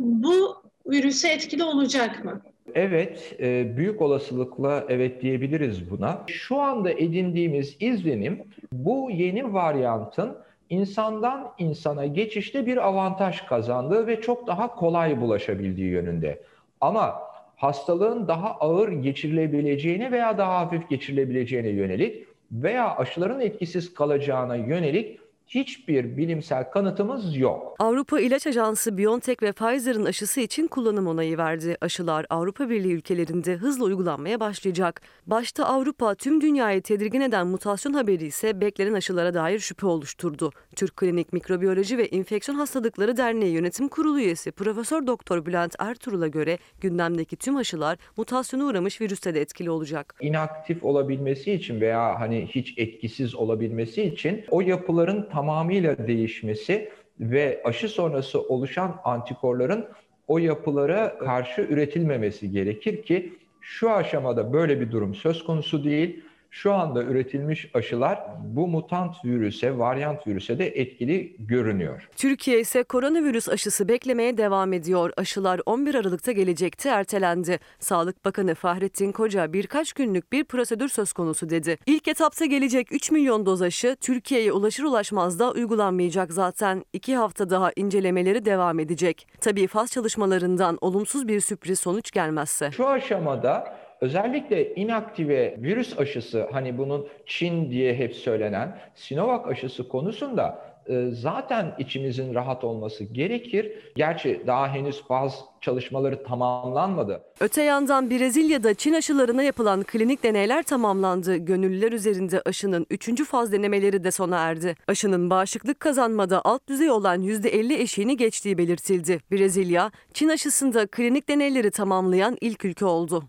bu virüse etkili olacak mı? Evet, e, büyük olasılıkla evet diyebiliriz buna. Şu anda edindiğimiz izlenim bu yeni varyantın insandan insana geçişte bir avantaj kazandığı ve çok daha kolay bulaşabildiği yönünde. Ama hastalığın daha ağır geçirilebileceğine veya daha hafif geçirilebileceğine yönelik veya aşıların etkisiz kalacağına yönelik hiçbir bilimsel kanıtımız yok. Avrupa İlaç Ajansı BioNTech ve Pfizer'ın aşısı için kullanım onayı verdi. Aşılar Avrupa Birliği ülkelerinde hızla uygulanmaya başlayacak. Başta Avrupa tüm dünyayı tedirgin eden mutasyon haberi ise beklenen aşılara dair şüphe oluşturdu. Türk Klinik Mikrobiyoloji ve İnfeksiyon Hastalıkları Derneği Yönetim Kurulu üyesi Profesör Doktor Bülent Ertuğrul'a göre gündemdeki tüm aşılar mutasyona uğramış virüste de etkili olacak. İnaktif olabilmesi için veya hani hiç etkisiz olabilmesi için o yapıların tamamıyla değişmesi ve aşı sonrası oluşan antikorların o yapılara karşı üretilmemesi gerekir ki şu aşamada böyle bir durum söz konusu değil. Şu anda üretilmiş aşılar bu mutant virüse, varyant virüse de etkili görünüyor. Türkiye ise koronavirüs aşısı beklemeye devam ediyor. Aşılar 11 Aralık'ta gelecekti, ertelendi. Sağlık Bakanı Fahrettin Koca birkaç günlük bir prosedür söz konusu dedi. İlk etapta gelecek 3 milyon doz aşı Türkiye'ye ulaşır ulaşmaz da uygulanmayacak zaten. 2 hafta daha incelemeleri devam edecek. Tabii faz çalışmalarından olumsuz bir sürpriz sonuç gelmezse. Şu aşamada özellikle inaktive virüs aşısı hani bunun Çin diye hep söylenen Sinovac aşısı konusunda e, zaten içimizin rahat olması gerekir. Gerçi daha henüz bazı çalışmaları tamamlanmadı. Öte yandan Brezilya'da Çin aşılarına yapılan klinik deneyler tamamlandı. Gönüllüler üzerinde aşının 3. faz denemeleri de sona erdi. Aşının bağışıklık kazanmada alt düzey olan %50 eşiğini geçtiği belirtildi. Brezilya, Çin aşısında klinik deneyleri tamamlayan ilk ülke oldu.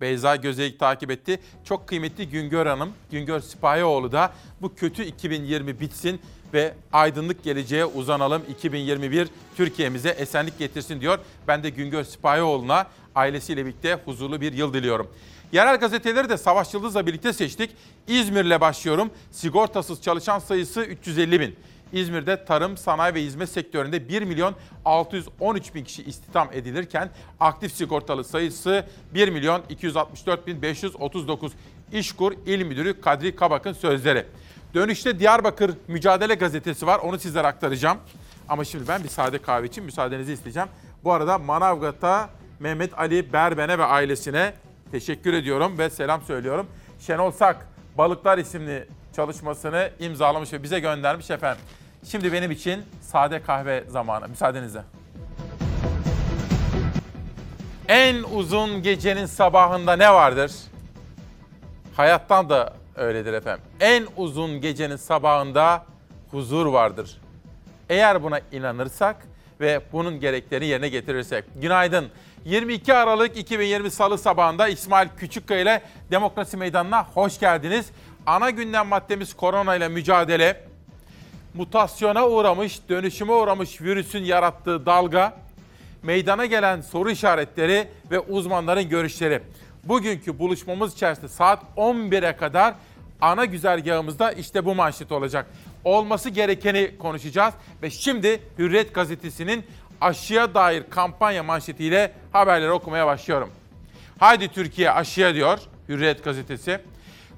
Beyza Gözeyik takip etti. Çok kıymetli Güngör Hanım, Güngör Sipahioğlu da bu kötü 2020 bitsin ve aydınlık geleceğe uzanalım. 2021 Türkiye'mize esenlik getirsin diyor. Ben de Güngör Sipahioğlu'na ailesiyle birlikte huzurlu bir yıl diliyorum. Yerel gazeteleri de Savaş Yıldız'la birlikte seçtik. İzmir'le başlıyorum. Sigortasız çalışan sayısı 350 bin. İzmir'de tarım, sanayi ve hizmet sektöründe 1 milyon 613 bin kişi istihdam edilirken aktif sigortalı sayısı 1 milyon 264 bin 539. İşkur İl Müdürü Kadri Kabak'ın sözleri. Dönüşte Diyarbakır Mücadele Gazetesi var onu sizlere aktaracağım. Ama şimdi ben bir sade kahve için müsaadenizi isteyeceğim. Bu arada Manavgat'a Mehmet Ali Berben'e ve ailesine teşekkür ediyorum ve selam söylüyorum. Şenol Sak Balıklar isimli çalışmasını imzalamış ve bize göndermiş efendim. Şimdi benim için sade kahve zamanı. Müsaadenizle. En uzun gecenin sabahında ne vardır? Hayattan da öyledir efendim. En uzun gecenin sabahında huzur vardır. Eğer buna inanırsak ve bunun gereklerini yerine getirirsek. Günaydın. 22 Aralık 2020 Salı sabahında İsmail Küçükkaya ile Demokrasi Meydanı'na hoş geldiniz. Ana gündem maddemiz korona ile mücadele. Mutasyona uğramış, dönüşüme uğramış virüsün yarattığı dalga, meydana gelen soru işaretleri ve uzmanların görüşleri. Bugünkü buluşmamız içerisinde saat 11'e kadar ana güzergahımızda işte bu manşet olacak. Olması gerekeni konuşacağız ve şimdi Hürriyet gazetesinin aşıya dair kampanya manşetiyle haberleri okumaya başlıyorum. Haydi Türkiye aşıya diyor Hürriyet gazetesi.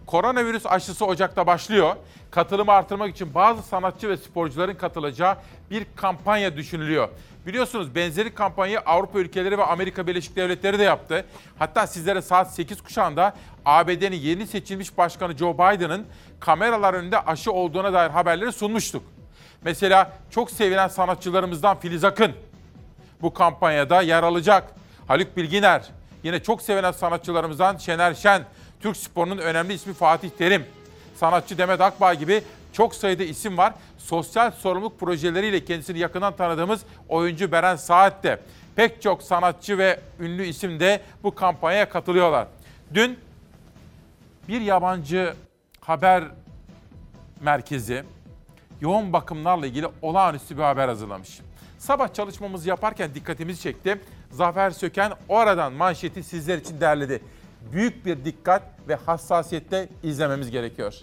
Koronavirüs aşısı Ocak'ta başlıyor. Katılımı artırmak için bazı sanatçı ve sporcuların katılacağı bir kampanya düşünülüyor. Biliyorsunuz benzeri kampanyayı Avrupa ülkeleri ve Amerika Birleşik Devletleri de yaptı. Hatta sizlere saat 8 kuşağında ABD'nin yeni seçilmiş başkanı Joe Biden'ın kameralar önünde aşı olduğuna dair haberleri sunmuştuk. Mesela çok sevilen sanatçılarımızdan Filiz Akın bu kampanyada yer alacak. Haluk Bilginer, yine çok sevilen sanatçılarımızdan Şener Şen, Türk sporunun önemli ismi Fatih Terim. sanatçı Demet Akbağ gibi çok sayıda isim var. Sosyal sorumluluk projeleriyle kendisini yakından tanıdığımız oyuncu Beren Saat de pek çok sanatçı ve ünlü isim de bu kampanyaya katılıyorlar. Dün bir yabancı haber merkezi yoğun bakımlarla ilgili olağanüstü bir haber hazırlamış. Sabah çalışmamızı yaparken dikkatimizi çekti. Zafer Söken oradan manşeti sizler için derledi. Büyük bir dikkat ve hassasiyetle izlememiz gerekiyor.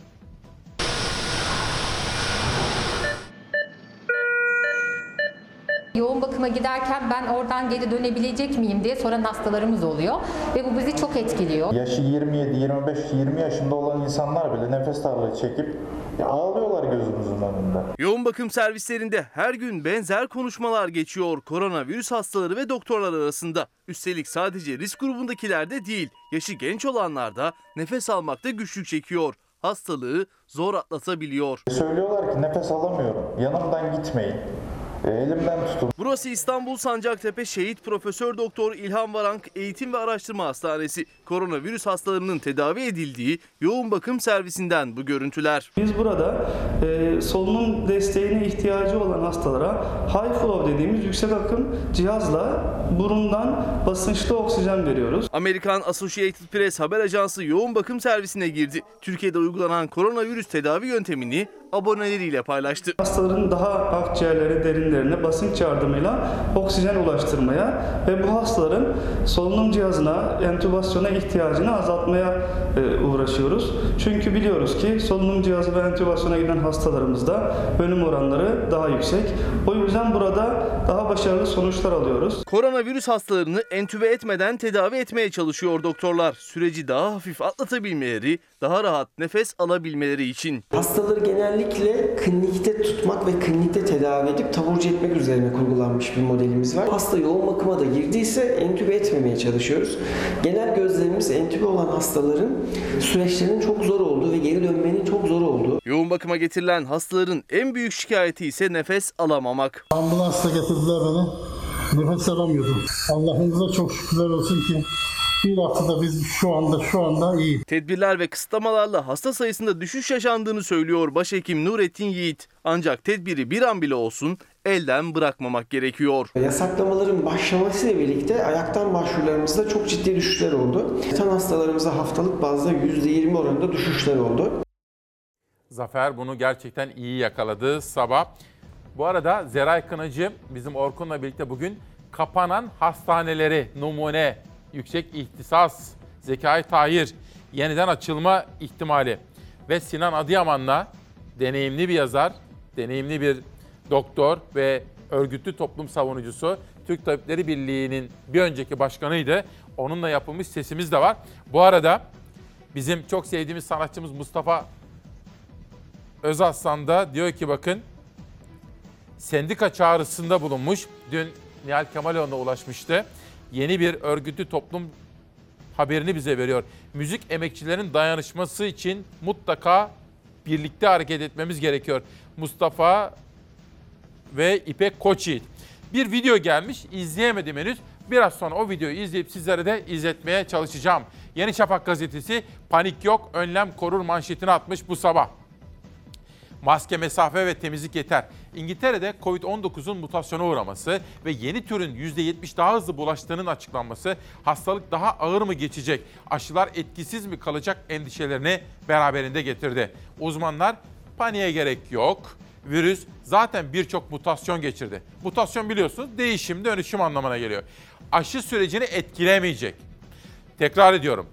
Yoğun bakıma giderken ben oradan geri dönebilecek miyim diye soran hastalarımız oluyor ve bu bizi çok etkiliyor. Yaşı 27, 25, 20 yaşında olan insanlar bile nefes darlığı çekip ya ağlıyorlar gözümüzün önünde. Yoğun bakım servislerinde her gün benzer konuşmalar geçiyor koronavirüs hastaları ve doktorlar arasında. Üstelik sadece risk grubundakiler de değil, yaşı genç olanlar da nefes almakta güçlük çekiyor. Hastalığı zor atlatabiliyor. Söylüyorlar ki nefes alamıyorum, yanımdan gitmeyin. Elimden tutun. Burası İstanbul Sancaktepe Şehit Profesör Doktor İlhan Varank Eğitim ve Araştırma Hastanesi. Koronavirüs hastalarının tedavi edildiği yoğun bakım servisinden bu görüntüler. Biz burada e, solunum desteğine ihtiyacı olan hastalara high flow dediğimiz yüksek akım cihazla burundan basınçlı oksijen veriyoruz. Amerikan Associated Press haber ajansı yoğun bakım servisine girdi. Türkiye'de uygulanan koronavirüs tedavi yöntemini aboneleriyle paylaştı. Hastaların daha akciğerlere, derinlerine basınç yardımıyla oksijen ulaştırmaya ve bu hastaların solunum cihazına, entübasyona ihtiyacını azaltmaya e, uğraşıyoruz. Çünkü biliyoruz ki solunum cihazı ve entübasyona giden hastalarımızda ölüm oranları daha yüksek. O yüzden burada daha başarılı sonuçlar alıyoruz. Koronavirüs hastalarını entübe etmeden tedavi etmeye çalışıyor doktorlar. Süreci daha hafif atlatabilmeleri, daha rahat nefes alabilmeleri için. Hastaları genellikle klinikte tutmak ve klinikte tedavi edip taburcu etmek üzerine kurgulanmış bir modelimiz var. Hasta yoğun bakıma da girdiyse entübe etmemeye çalışıyoruz. Genel gözlemimiz entübe olan hastaların süreçlerinin çok zor olduğu ve geri dönmenin çok zor olduğu. Yoğun bakıma getirilen hastaların en büyük şikayeti ise nefes alamamak. Ambulansla getirdiler beni. Nefes alamıyordum. Allah'ımıza çok şükürler olsun ki bir haftada biz şu anda şu anda iyi. Tedbirler ve kısıtlamalarla hasta sayısında düşüş yaşandığını söylüyor başhekim Nurettin Yiğit. Ancak tedbiri bir an bile olsun elden bırakmamak gerekiyor. Yasaklamaların başlamasıyla birlikte ayaktan başvurularımızda çok ciddi düşüşler oldu. Tan hastalarımıza haftalık bazda %20 oranında düşüşler oldu. Zafer bunu gerçekten iyi yakaladı sabah. Bu arada Zeray Kınacı bizim Orkun'la birlikte bugün kapanan hastaneleri, numune, yüksek ihtisas, Zekai Tahir, yeniden açılma ihtimali ve Sinan Adıyaman'la deneyimli bir yazar, deneyimli bir doktor ve örgütlü toplum savunucusu Türk Tabipleri Birliği'nin bir önceki başkanıydı. Onunla yapılmış sesimiz de var. Bu arada bizim çok sevdiğimiz sanatçımız Mustafa Özaslan da diyor ki bakın sendika çağrısında bulunmuş. Dün Nihal Kemaloğlu'na ulaşmıştı. Yeni bir örgütlü toplum haberini bize veriyor. Müzik emekçilerin dayanışması için mutlaka birlikte hareket etmemiz gerekiyor. Mustafa ve İpek Koçyiğit. Bir video gelmiş, izleyemedim henüz. Biraz sonra o videoyu izleyip sizlere de izletmeye çalışacağım. Yeni Şafak gazetesi panik yok, önlem korur manşetini atmış bu sabah. Maske, mesafe ve temizlik yeter. İngiltere'de Covid-19'un mutasyona uğraması ve yeni türün %70 daha hızlı bulaştığının açıklanması hastalık daha ağır mı geçecek, aşılar etkisiz mi kalacak endişelerini beraberinde getirdi. Uzmanlar paniğe gerek yok. Virüs zaten birçok mutasyon geçirdi. Mutasyon biliyorsunuz değişim, dönüşüm anlamına geliyor. Aşı sürecini etkilemeyecek. Tekrar ediyorum.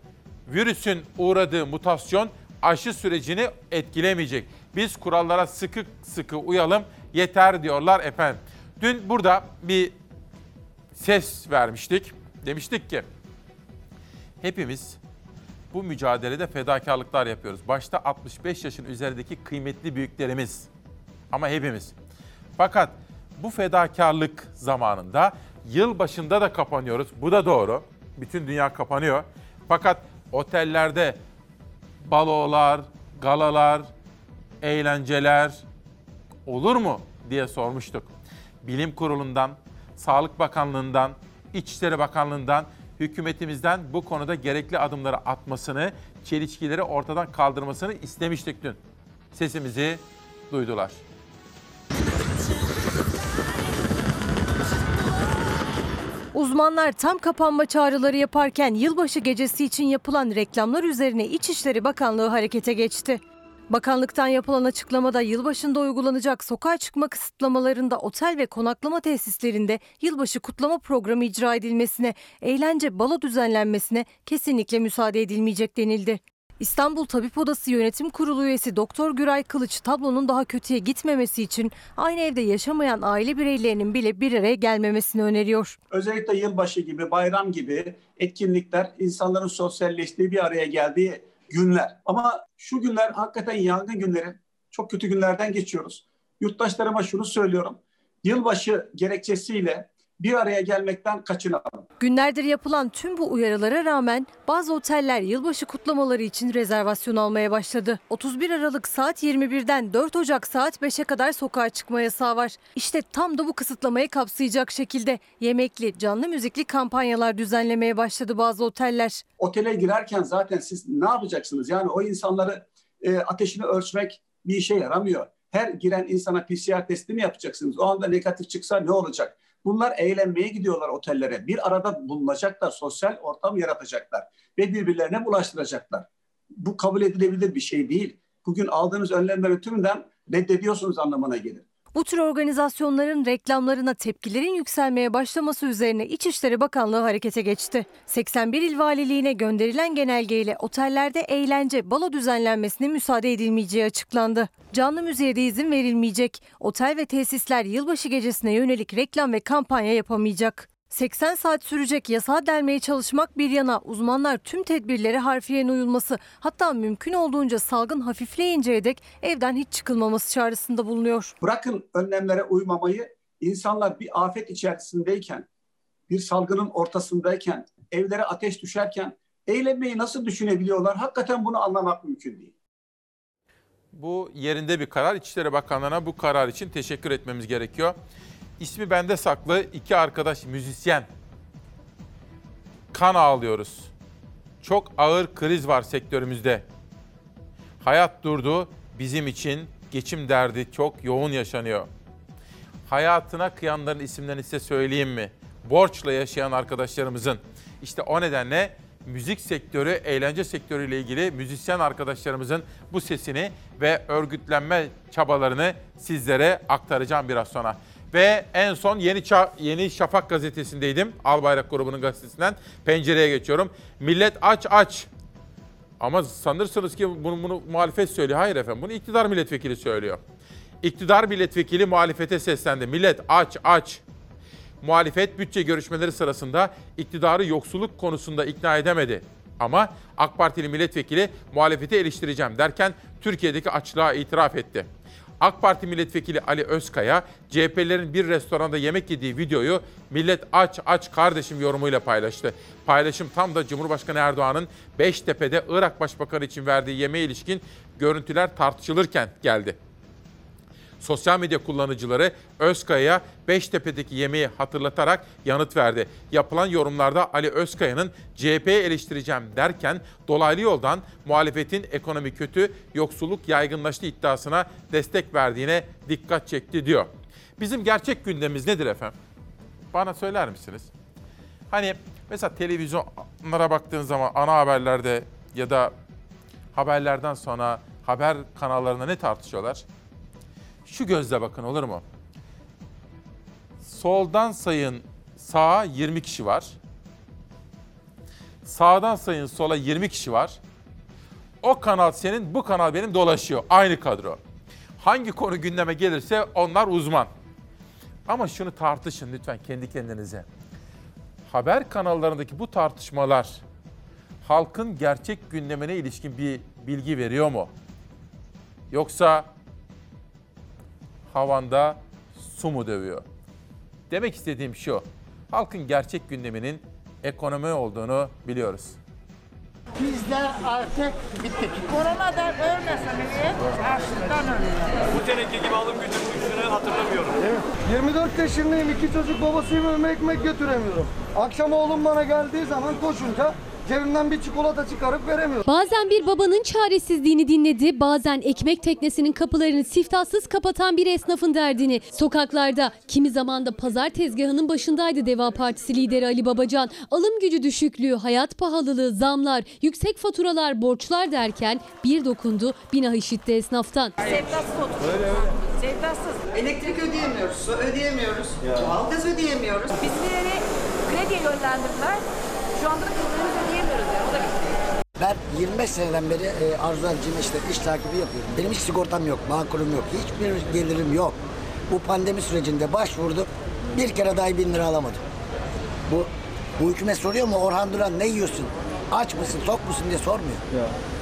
Virüsün uğradığı mutasyon aşı sürecini etkilemeyecek. Biz kurallara sıkı sıkı uyalım yeter diyorlar efendim. Dün burada bir ses vermiştik. Demiştik ki hepimiz bu mücadelede fedakarlıklar yapıyoruz. Başta 65 yaşın üzerindeki kıymetli büyüklerimiz ama hepimiz. Fakat bu fedakarlık zamanında yıl başında da kapanıyoruz. Bu da doğru. Bütün dünya kapanıyor. Fakat otellerde balolar, galalar, eğlenceler olur mu diye sormuştuk. Bilim Kurulu'ndan, Sağlık Bakanlığı'ndan, İçişleri Bakanlığı'ndan, hükümetimizden bu konuda gerekli adımları atmasını, çelişkileri ortadan kaldırmasını istemiştik dün. Sesimizi duydular. Uzmanlar tam kapanma çağrıları yaparken yılbaşı gecesi için yapılan reklamlar üzerine İçişleri Bakanlığı harekete geçti. Bakanlıktan yapılan açıklamada yılbaşında uygulanacak sokağa çıkma kısıtlamalarında otel ve konaklama tesislerinde yılbaşı kutlama programı icra edilmesine, eğlence balo düzenlenmesine kesinlikle müsaade edilmeyecek denildi. İstanbul Tabip Odası Yönetim Kurulu üyesi Doktor Güray Kılıç tablonun daha kötüye gitmemesi için aynı evde yaşamayan aile bireylerinin bile bir araya gelmemesini öneriyor. Özellikle yılbaşı gibi, bayram gibi etkinlikler insanların sosyalleştiği bir araya geldiği günler. Ama şu günler hakikaten yangın günleri. Çok kötü günlerden geçiyoruz. Yurttaşlarıma şunu söylüyorum. Yılbaşı gerekçesiyle bir araya gelmekten kaçınalım. Günlerdir yapılan tüm bu uyarılara rağmen bazı oteller yılbaşı kutlamaları için rezervasyon almaya başladı. 31 Aralık saat 21'den 4 Ocak saat 5'e kadar sokağa çıkma yasağı var. İşte tam da bu kısıtlamayı kapsayacak şekilde yemekli, canlı müzikli kampanyalar düzenlemeye başladı bazı oteller. Otele girerken zaten siz ne yapacaksınız? Yani o insanları e, ateşini ölçmek bir işe yaramıyor. Her giren insana PCR testi mi yapacaksınız? O anda negatif çıksa ne olacak? Bunlar eğlenmeye gidiyorlar otellere. Bir arada bulunacaklar, sosyal ortam yaratacaklar ve birbirlerine bulaştıracaklar. Bu kabul edilebilir bir şey değil. Bugün aldığınız önlemlerin tümünden reddediyorsunuz anlamına gelir. Bu tür organizasyonların reklamlarına tepkilerin yükselmeye başlaması üzerine İçişleri Bakanlığı harekete geçti. 81 il valiliğine gönderilen genelgeyle otellerde eğlence, balo düzenlenmesine müsaade edilmeyeceği açıklandı. Canlı müziğe de izin verilmeyecek. Otel ve tesisler yılbaşı gecesine yönelik reklam ve kampanya yapamayacak. 80 saat sürecek yasağı delmeye çalışmak bir yana uzmanlar tüm tedbirlere harfiyen uyulması hatta mümkün olduğunca salgın hafifleyinceye dek evden hiç çıkılmaması çağrısında bulunuyor. Bırakın önlemlere uymamayı, insanlar bir afet içerisindeyken, bir salgının ortasındayken, evlere ateş düşerken eğlenmeyi nasıl düşünebiliyorlar? Hakikaten bunu anlamak mümkün değil. Bu yerinde bir karar. İçişleri Bakanlığı'na bu karar için teşekkür etmemiz gerekiyor. İsmi bende saklı iki arkadaş müzisyen. Kan ağlıyoruz. Çok ağır kriz var sektörümüzde. Hayat durdu. Bizim için geçim derdi çok yoğun yaşanıyor. Hayatına kıyanların isimlerini size söyleyeyim mi? Borçla yaşayan arkadaşlarımızın. İşte o nedenle müzik sektörü, eğlence sektörüyle ilgili müzisyen arkadaşlarımızın bu sesini ve örgütlenme çabalarını sizlere aktaracağım biraz sonra. Ve en son Yeni, Ça- Yeni Şafak gazetesindeydim. Albayrak grubunun gazetesinden pencereye geçiyorum. Millet aç aç. Ama sanırsınız ki bunu, bunu muhalefet söylüyor. Hayır efendim bunu iktidar milletvekili söylüyor. İktidar milletvekili muhalefete seslendi. Millet aç aç. Muhalefet bütçe görüşmeleri sırasında iktidarı yoksulluk konusunda ikna edemedi. Ama AK Partili milletvekili muhalefeti eleştireceğim derken Türkiye'deki açlığa itiraf etti. AK Parti milletvekili Ali Özkaya, CHP'lerin bir restoranda yemek yediği videoyu millet aç aç kardeşim yorumuyla paylaştı. Paylaşım tam da Cumhurbaşkanı Erdoğan'ın Beştepe'de Irak Başbakanı için verdiği yemeğe ilişkin görüntüler tartışılırken geldi. Sosyal medya kullanıcıları Özkaya'ya Beştepe'deki yemeği hatırlatarak yanıt verdi. Yapılan yorumlarda Ali Özkaya'nın CHP'yi eleştireceğim derken dolaylı yoldan muhalefetin ekonomi kötü, yoksulluk yaygınlaştı iddiasına destek verdiğine dikkat çekti diyor. Bizim gerçek gündemimiz nedir efendim? Bana söyler misiniz? Hani mesela televizyonlara baktığın zaman ana haberlerde ya da haberlerden sonra haber kanallarında ne tartışıyorlar? Şu gözle bakın olur mu? Soldan sayın sağa 20 kişi var. Sağdan sayın sola 20 kişi var. O kanal senin, bu kanal benim dolaşıyor. Aynı kadro. Hangi konu gündeme gelirse onlar uzman. Ama şunu tartışın lütfen kendi kendinize. Haber kanallarındaki bu tartışmalar halkın gerçek gündemine ilişkin bir bilgi veriyor mu? Yoksa havanda su mu dövüyor? Demek istediğim şu. Halkın gerçek gündeminin ekonomi olduğunu biliyoruz. Bizler artık bittik. Koronadan ölmeseniz açlıktan ölüyor. Bu teneke gibi alım gücünün gücünü hatırlamıyorum. 24 yaşındayım. iki çocuk babasıyım önüme ekmek götüremiyorum. Akşam oğlum bana geldiği zaman koşunca cebimden bir çikolata çıkarıp veremiyorum. Bazen bir babanın çaresizliğini dinledi, bazen ekmek teknesinin kapılarını siftahsız kapatan bir esnafın derdini. Sokaklarda, kimi zaman da pazar tezgahının başındaydı Deva Partisi lideri Ali Babacan. Alım gücü düşüklüğü, hayat pahalılığı, zamlar, yüksek faturalar, borçlar derken bir dokundu, binah işitti esnaftan. Sevdasız oturuyoruz. Öyle öyle. Sevdasız. Elektrik ödeyemiyoruz, su ödeyemiyoruz, doğalgaz ödeyemiyoruz. Bizleri krediye yönlendirdiler. Şu anda da kredilerimizi ödeyemiyoruz yani. O da bitti. Ben 25 seneden beri e, arzularcıyım işte iş takibi yapıyorum. Benim hiç sigortam yok, bağkurum yok, hiçbir gelirim yok. Bu pandemi sürecinde başvurdum, bir kere dahi bin lira alamadım. Bu, bu hükümet soruyor mu Orhan Duran ne yiyorsun? Aç mısın, tok musun diye sormuyor.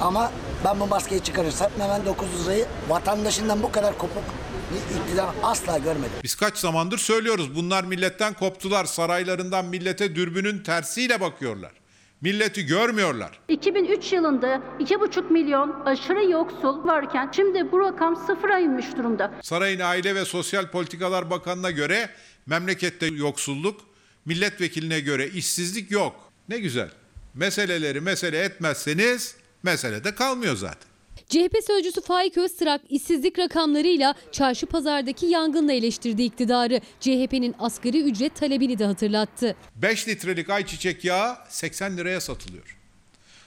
Ama ben bu maskeyi çıkarırsam hemen 900 lirayı vatandaşından bu kadar kopuk bir iktidar asla görmedim. Biz kaç zamandır söylüyoruz bunlar milletten koptular. Saraylarından millete dürbünün tersiyle bakıyorlar. Milleti görmüyorlar. 2003 yılında 2,5 milyon aşırı yoksul varken şimdi bu rakam sıfıra inmiş durumda. Sarayın Aile ve Sosyal Politikalar Bakanı'na göre memlekette yoksulluk, milletvekiline göre işsizlik yok. Ne güzel. Meseleleri mesele etmezseniz mesele de kalmıyor zaten. CHP sözcüsü Faik Öztrak işsizlik rakamlarıyla çarşı pazardaki yangınla eleştirdi iktidarı. CHP'nin asgari ücret talebini de hatırlattı. 5 litrelik ayçiçek yağı 80 liraya satılıyor.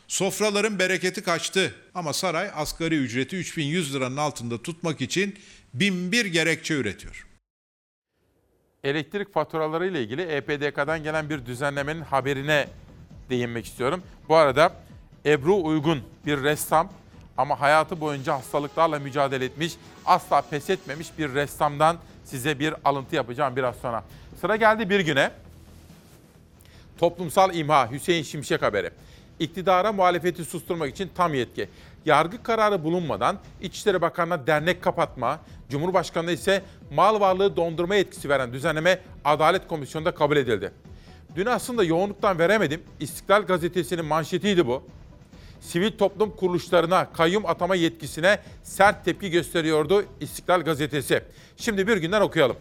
Sofraların bereketi kaçtı ama saray asgari ücreti 3100 liranın altında tutmak için bin bir gerekçe üretiyor. Elektrik faturaları ile ilgili EPDK'dan gelen bir düzenlemenin haberine değinmek istiyorum. Bu arada Ebru Uygun bir ressam ama hayatı boyunca hastalıklarla mücadele etmiş, asla pes etmemiş bir ressamdan size bir alıntı yapacağım biraz sonra. Sıra geldi bir güne. Toplumsal imha Hüseyin Şimşek haberi. İktidara muhalefeti susturmak için tam yetki. Yargı kararı bulunmadan İçişleri Bakanı'na dernek kapatma, Cumhurbaşkanı'na ise mal varlığı dondurma yetkisi veren düzenleme Adalet Komisyonu'nda kabul edildi. Dün aslında yoğunluktan veremedim. İstiklal Gazetesi'nin manşetiydi bu. Sivil toplum kuruluşlarına kayyum atama yetkisine sert tepki gösteriyordu İstiklal Gazetesi. Şimdi bir günden okuyalım.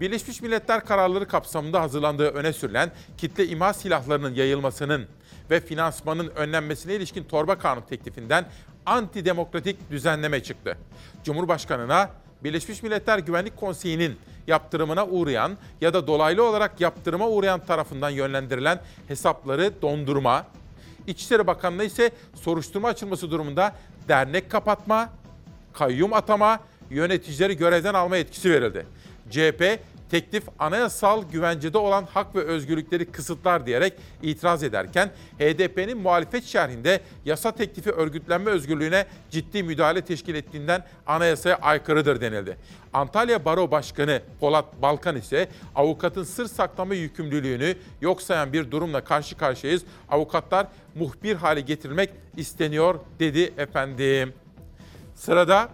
Birleşmiş Milletler kararları kapsamında hazırlandığı öne sürülen kitle imha silahlarının yayılmasının ve finansmanın önlenmesine ilişkin torba kanun teklifinden antidemokratik düzenleme çıktı. Cumhurbaşkanına Birleşmiş Milletler Güvenlik Konseyi'nin yaptırımına uğrayan ya da dolaylı olarak yaptırıma uğrayan tarafından yönlendirilen hesapları dondurma, İçişleri Bakanlığı ise soruşturma açılması durumunda dernek kapatma, kayyum atama, yöneticileri görevden alma yetkisi verildi. CHP teklif anayasal güvencede olan hak ve özgürlükleri kısıtlar diyerek itiraz ederken HDP'nin muhalefet şerhinde yasa teklifi örgütlenme özgürlüğüne ciddi müdahale teşkil ettiğinden anayasaya aykırıdır denildi. Antalya Baro Başkanı Polat Balkan ise avukatın sır saklama yükümlülüğünü yok sayan bir durumla karşı karşıyayız. Avukatlar muhbir hale getirilmek isteniyor dedi efendim. Sırada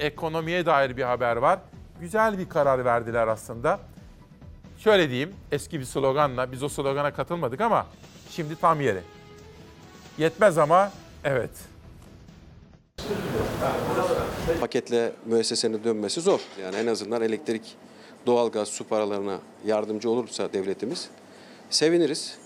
ekonomiye dair bir haber var. Güzel bir karar verdiler aslında. Şöyle diyeyim, eski bir sloganla, biz o slogana katılmadık ama şimdi tam yeri. Yetmez ama evet. Paketle müessesenin dönmesi zor. Yani en azından elektrik, doğalgaz, su paralarına yardımcı olursa devletimiz seviniriz.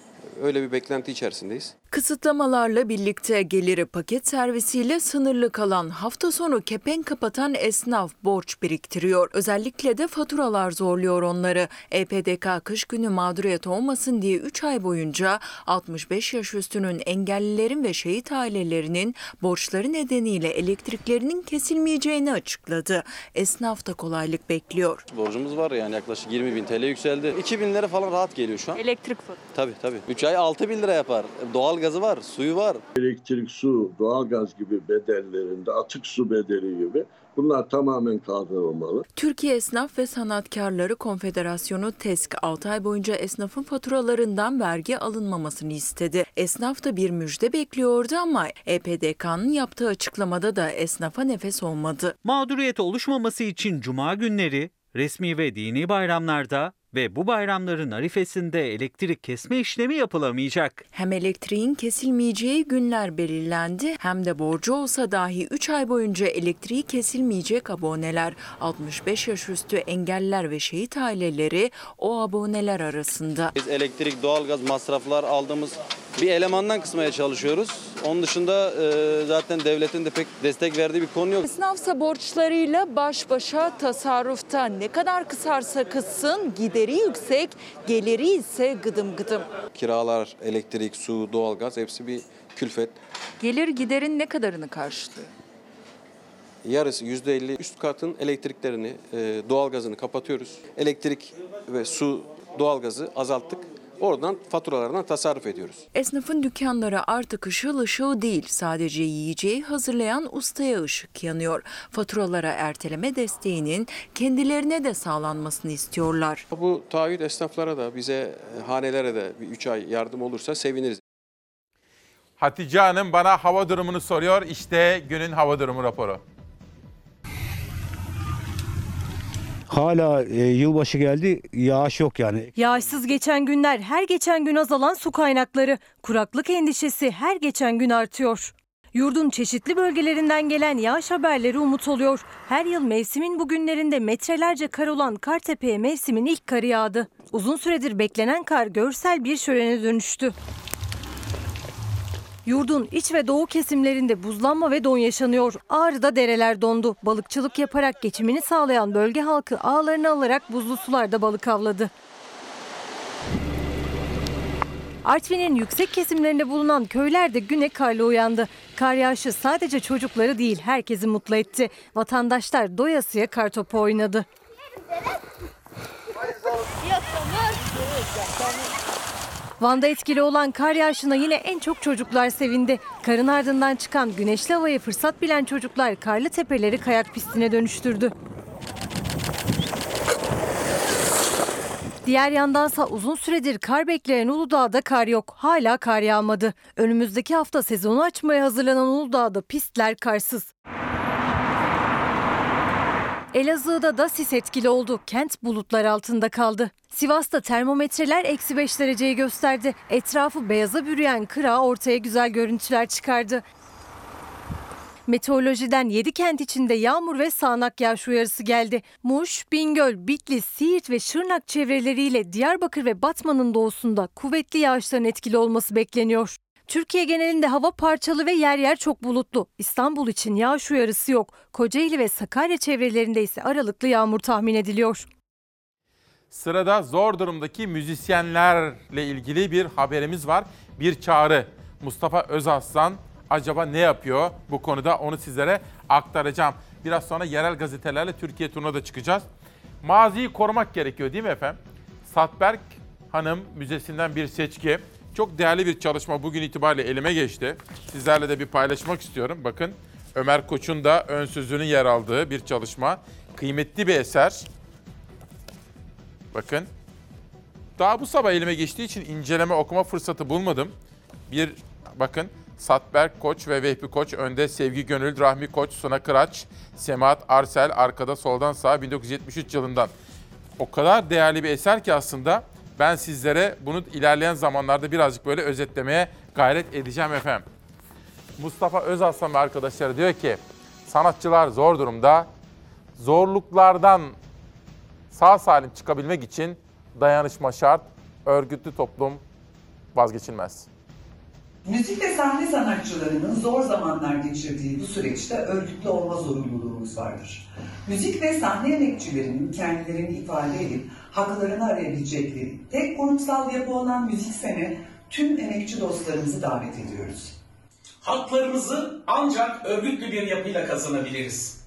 Öyle bir beklenti içerisindeyiz. Kısıtlamalarla birlikte geliri paket servisiyle sınırlı kalan hafta sonu kepenk kapatan esnaf borç biriktiriyor. Özellikle de faturalar zorluyor onları. EPDK kış günü mağduriyet olmasın diye 3 ay boyunca 65 yaş üstünün engellilerin ve şehit ailelerinin borçları nedeniyle elektriklerinin kesilmeyeceğini açıkladı. Esnaf da kolaylık bekliyor. Borcumuz var yani yaklaşık 20 bin TL yükseldi. 2 bin lira falan rahat geliyor şu an. Elektrik faturası. Tabii tabii. 3 ay 6 bin lira yapar. Doğalgazı var, suyu var. Elektrik, su, doğalgaz gibi bedellerinde atık su bedeli gibi bunlar tamamen kaldırılmalı. Türkiye Esnaf ve Sanatkarları Konfederasyonu TESK 6 ay boyunca esnafın faturalarından vergi alınmamasını istedi. Esnaf da bir müjde bekliyordu ama EPDK'nın yaptığı açıklamada da esnafa nefes olmadı. Mağduriyet oluşmaması için cuma günleri, resmi ve dini bayramlarda ve bu bayramların arifesinde elektrik kesme işlemi yapılamayacak. Hem elektriğin kesilmeyeceği günler belirlendi hem de borcu olsa dahi 3 ay boyunca elektriği kesilmeyecek aboneler. 65 yaş üstü engelliler ve şehit aileleri o aboneler arasında. Biz elektrik, doğalgaz masraflar aldığımız bir elemandan kısmaya çalışıyoruz. Onun dışında e, zaten devletin de pek destek verdiği bir konu yok. Esnafsa borçlarıyla baş başa tasarrufta ne kadar kısarsa kıssın gideri yüksek, geliri ise gıdım gıdım. Kiralar, elektrik, su, doğalgaz hepsi bir külfet. Gelir giderin ne kadarını karşılıyor? Yarısı %50 üst katın elektriklerini, e, doğalgazını kapatıyoruz. Elektrik ve su, doğalgazı azalttık. Oradan faturalardan tasarruf ediyoruz. Esnafın dükkanları artık ışıl ışıl değil. Sadece yiyeceği hazırlayan ustaya ışık yanıyor. Faturalara erteleme desteğinin kendilerine de sağlanmasını istiyorlar. Bu taahhüt esnaflara da bize, e, hanelere de bir 3 ay yardım olursa seviniriz. Hatice Hanım bana hava durumunu soruyor. İşte günün hava durumu raporu. Hala e, yılbaşı geldi yağış yok yani. Yağışsız geçen günler, her geçen gün azalan su kaynakları, kuraklık endişesi her geçen gün artıyor. Yurdun çeşitli bölgelerinden gelen yağış haberleri umut oluyor. Her yıl mevsimin bu günlerinde metrelerce kar olan Kartepe'ye mevsimin ilk karı yağdı. Uzun süredir beklenen kar görsel bir şölene dönüştü. Yurdun iç ve doğu kesimlerinde buzlanma ve don yaşanıyor. Ağrı'da dereler dondu. Balıkçılık yaparak geçimini sağlayan bölge halkı ağlarını alarak buzlu sularda balık avladı. Artvin'in yüksek kesimlerinde bulunan köyler de güne karla uyandı. Kar yağışı sadece çocukları değil herkesi mutlu etti. Vatandaşlar doyasıya kartopu oynadı. Van'da etkili olan kar yağışına yine en çok çocuklar sevindi. Karın ardından çıkan güneşli havayı fırsat bilen çocuklar karlı tepeleri kayak pistine dönüştürdü. Diğer yandansa uzun süredir kar bekleyen Uludağ'da kar yok. Hala kar yağmadı. Önümüzdeki hafta sezonu açmaya hazırlanan Uludağ'da pistler karsız. Elazığ'da da sis etkili oldu. Kent bulutlar altında kaldı. Sivas'ta termometreler eksi 5 dereceyi gösterdi. Etrafı beyaza bürüyen kıra ortaya güzel görüntüler çıkardı. Meteorolojiden 7 kent içinde yağmur ve sağanak yağış uyarısı geldi. Muş, Bingöl, Bitlis, Siirt ve Şırnak çevreleriyle Diyarbakır ve Batman'ın doğusunda kuvvetli yağışların etkili olması bekleniyor. Türkiye genelinde hava parçalı ve yer yer çok bulutlu. İstanbul için yağış uyarısı yok. Kocaeli ve Sakarya çevrelerinde ise aralıklı yağmur tahmin ediliyor. Sırada zor durumdaki müzisyenlerle ilgili bir haberimiz var. Bir çağrı. Mustafa Özaslan acaba ne yapıyor bu konuda onu sizlere aktaracağım. Biraz sonra yerel gazetelerle Türkiye turuna da çıkacağız. Maziyi korumak gerekiyor değil mi efendim? Satberk Hanım Müzesi'nden bir seçki. Çok değerli bir çalışma bugün itibariyle elime geçti. Sizlerle de bir paylaşmak istiyorum. Bakın Ömer Koç'un da ön sözünün yer aldığı bir çalışma. Kıymetli bir eser. Bakın. Daha bu sabah elime geçtiği için inceleme okuma fırsatı bulmadım. Bir bakın Satberk Koç ve Vehbi Koç önde Sevgi Gönül, Rahmi Koç, Suna Kıraç, Semahat Arsel arkada soldan sağa 1973 yılından. O kadar değerli bir eser ki aslında ben sizlere bunu ilerleyen zamanlarda birazcık böyle özetlemeye gayret edeceğim efendim. Mustafa Özaslan ve arkadaşları diyor ki sanatçılar zor durumda. Zorluklardan sağ salim çıkabilmek için dayanışma şart, örgütlü toplum vazgeçilmez. Müzik ve sahne sanatçılarının zor zamanlar geçirdiği bu süreçte örgütlü olma zorunluluğumuz vardır. Müzik ve sahne emekçilerinin kendilerini ifade edip haklarını arayabilecekleri tek kurumsal yapı olan müzik sene tüm emekçi dostlarımızı davet ediyoruz. Haklarımızı ancak örgütlü bir yapıyla kazanabiliriz.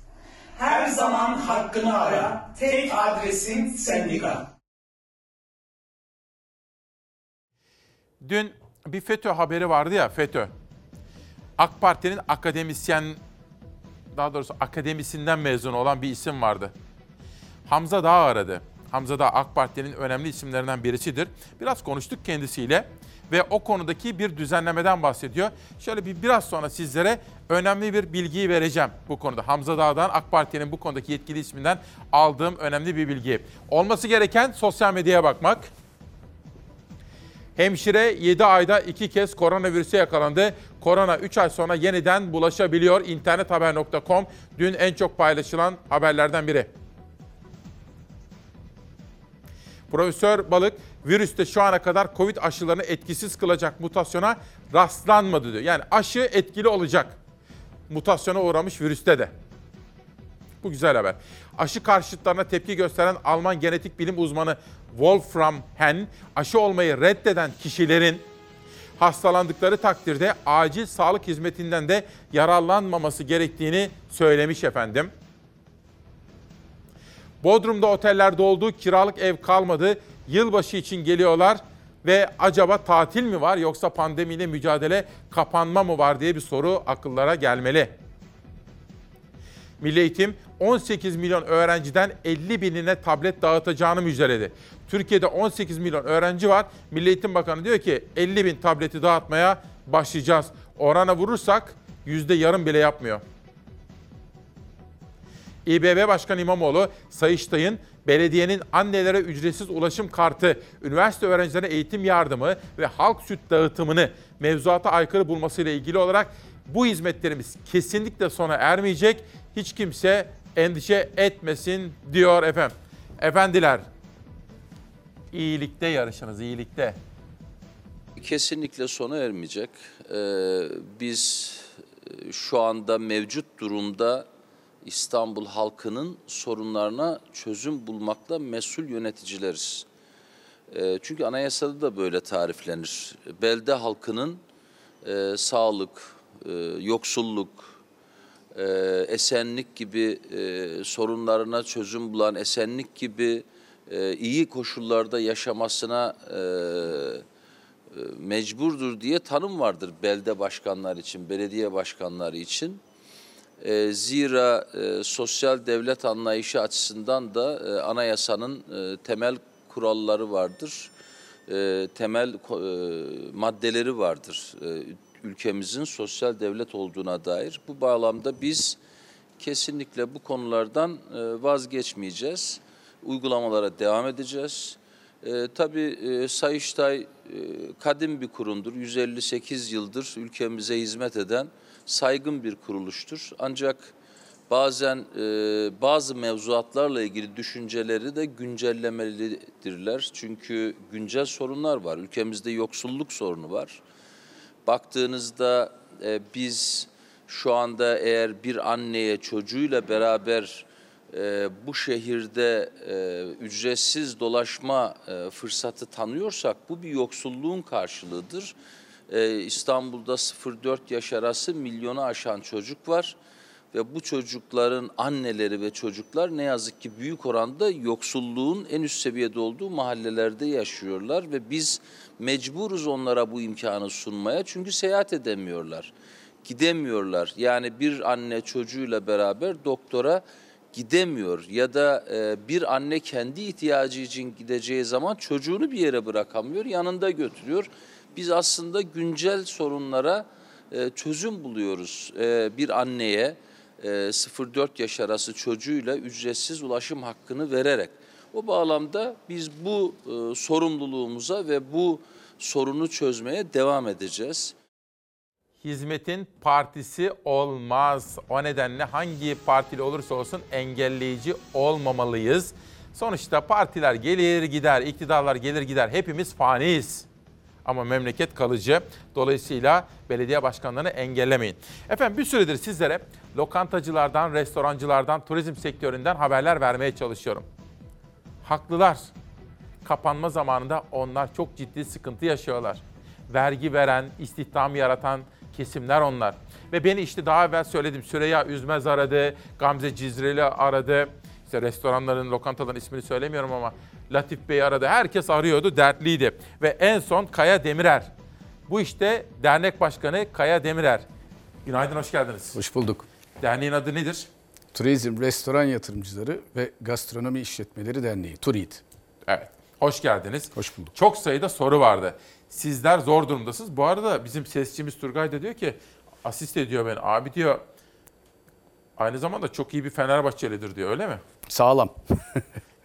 Her zaman hakkını ara. Tek adresin sendika. Dün bir FETÖ haberi vardı ya FETÖ. AK Parti'nin akademisyen daha doğrusu akademisinden mezun olan bir isim vardı. Hamza Dağ aradı. Hamza Dağ AK Parti'nin önemli isimlerinden birisidir. Biraz konuştuk kendisiyle ve o konudaki bir düzenlemeden bahsediyor. Şöyle bir biraz sonra sizlere önemli bir bilgiyi vereceğim bu konuda. Hamza Dağ'dan AK Parti'nin bu konudaki yetkili isminden aldığım önemli bir bilgi. Olması gereken sosyal medyaya bakmak. Hemşire 7 ayda 2 kez koronavirüse yakalandı. Korona 3 ay sonra yeniden bulaşabiliyor. İnternethaber.com dün en çok paylaşılan haberlerden biri. Profesör Balık, virüste şu ana kadar Covid aşılarını etkisiz kılacak mutasyona rastlanmadı diyor. Yani aşı etkili olacak. Mutasyona uğramış virüste de. Bu güzel haber. Aşı karşıtlarına tepki gösteren Alman genetik bilim uzmanı Wolfram Henn, aşı olmayı reddeden kişilerin hastalandıkları takdirde acil sağlık hizmetinden de yararlanmaması gerektiğini söylemiş efendim. Bodrum'da oteller doldu, kiralık ev kalmadı. Yılbaşı için geliyorlar ve acaba tatil mi var yoksa pandemiyle mücadele kapanma mı var diye bir soru akıllara gelmeli. Milli Eğitim 18 milyon öğrenciden 50 binine tablet dağıtacağını müjdeledi. Türkiye'de 18 milyon öğrenci var. Milli Eğitim Bakanı diyor ki 50 bin tableti dağıtmaya başlayacağız. Orana vurursak yüzde yarım bile yapmıyor. İBB Başkanı İmamoğlu, Sayıştay'ın belediyenin annelere ücretsiz ulaşım kartı, üniversite öğrencilerine eğitim yardımı ve halk süt dağıtımını mevzuata aykırı bulmasıyla ilgili olarak bu hizmetlerimiz kesinlikle sona ermeyecek. Hiç kimse endişe etmesin diyor efendim. Efendiler, iyilikte yarışınız, iyilikte. Kesinlikle sona ermeyecek. Ee, biz şu anda mevcut durumda İstanbul halkının sorunlarına çözüm bulmakla mesul yöneticileriz. Ee, çünkü anayasada da böyle tariflenir. Belde halkının e, sağlık, e, yoksulluk, e, esenlik gibi e, sorunlarına çözüm bulan, esenlik gibi e, iyi koşullarda yaşamasına e, e, mecburdur diye tanım vardır belde başkanlar için, belediye başkanları için. E, zira e, sosyal devlet anlayışı açısından da e, anayasanın temel kuralları vardır, temel maddeleri vardır. Ülkemizin sosyal devlet olduğuna dair. Bu bağlamda biz kesinlikle bu konulardan vazgeçmeyeceğiz. Uygulamalara devam edeceğiz. E, tabii e, Sayıştay e, kadim bir kurumdur. 158 yıldır ülkemize hizmet eden saygın bir kuruluştur. Ancak bazen e, bazı mevzuatlarla ilgili düşünceleri de güncellemelidirler. Çünkü güncel sorunlar var. Ülkemizde yoksulluk sorunu var. Baktığınızda e, biz şu anda eğer bir anneye çocuğuyla beraber e, bu şehirde e, ücretsiz dolaşma e, fırsatı tanıyorsak bu bir yoksulluğun karşılığıdır. E, İstanbul'da 0-4 yaş arası milyonu aşan çocuk var ve bu çocukların anneleri ve çocuklar ne yazık ki büyük oranda yoksulluğun en üst seviyede olduğu mahallelerde yaşıyorlar ve biz mecburuz onlara bu imkanı sunmaya çünkü seyahat edemiyorlar, gidemiyorlar. Yani bir anne çocuğuyla beraber doktora gidemiyor ya da e, bir anne kendi ihtiyacı için gideceği zaman çocuğunu bir yere bırakamıyor, yanında götürüyor. Biz aslında güncel sorunlara e, çözüm buluyoruz. E, bir anneye e, 0-4 yaş arası çocuğuyla ücretsiz ulaşım hakkını vererek. O bağlamda biz bu e, sorumluluğumuza ve bu sorunu çözmeye devam edeceğiz. Hizmetin partisi olmaz. O nedenle hangi partili olursa olsun engelleyici olmamalıyız. Sonuçta partiler gelir gider, iktidarlar gelir gider. Hepimiz faniyiz. Ama memleket kalıcı. Dolayısıyla belediye başkanlarını engellemeyin. Efendim bir süredir sizlere lokantacılardan, restorancılardan, turizm sektöründen haberler vermeye çalışıyorum. Haklılar. Kapanma zamanında onlar çok ciddi sıkıntı yaşıyorlar. Vergi veren, istihdam yaratan kesimler onlar. Ve beni işte daha evvel söyledim. Süreyya Üzmez aradı, Gamze Cizreli aradı. İşte restoranların, lokantaların ismini söylemiyorum ama Latif Bey aradı. Herkes arıyordu, dertliydi. Ve en son Kaya Demirer. Bu işte dernek başkanı Kaya Demirer. Günaydın, hoş geldiniz. Hoş bulduk. Derneğin adı nedir? Turizm, Restoran Yatırımcıları ve Gastronomi İşletmeleri Derneği, TURİD. Evet. Hoş geldiniz. Hoş bulduk. Çok sayıda soru vardı. Sizler zor durumdasınız. Bu arada bizim sesçimiz Turgay da diyor ki asist ediyor beni. Abi diyor aynı zamanda çok iyi bir Fenerbahçelidir diyor öyle mi? Sağlam.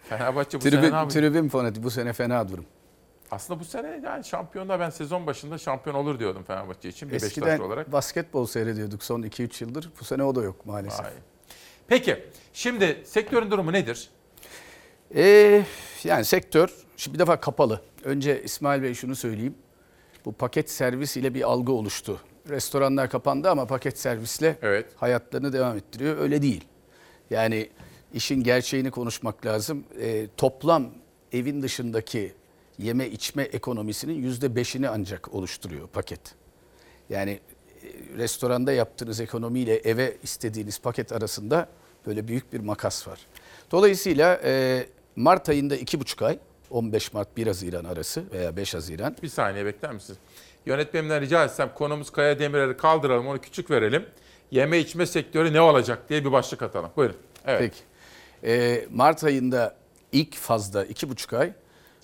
Fenerbahçe bu sene ne Tribün, yapıyor? tribün fanati bu sene fena durum. Aslında bu sene yani şampiyonda ben sezon başında şampiyon olur diyordum Fenerbahçe için bir Eskiden Beşiktaşlı olarak. basketbol seyrediyorduk son 2-3 yıldır. Bu sene o da yok maalesef. Vay. Peki şimdi sektörün durumu nedir? Ee, yani sektör şimdi bir defa kapalı. Önce İsmail Bey şunu söyleyeyim. Bu paket servis ile bir algı oluştu. Restoranlar kapandı ama paket servisle hayatlarını devam ettiriyor. Öyle değil. Yani işin gerçeğini konuşmak lazım. Ee, toplam evin dışındaki yeme içme ekonomisinin yüzde beşini ancak oluşturuyor paket. Yani e, restoranda yaptığınız ekonomiyle eve istediğiniz paket arasında böyle büyük bir makas var. Dolayısıyla e, Mart ayında iki buçuk ay, 15 Mart 1 Haziran arası veya 5 Haziran. Bir saniye bekler misiniz? Yönetmenimden rica etsem konumuz Kaya Demirer'i kaldıralım onu küçük verelim. Yeme içme sektörü ne olacak diye bir başlık atalım. Buyurun. Evet. Peki. E, Mart ayında ilk fazda iki buçuk ay,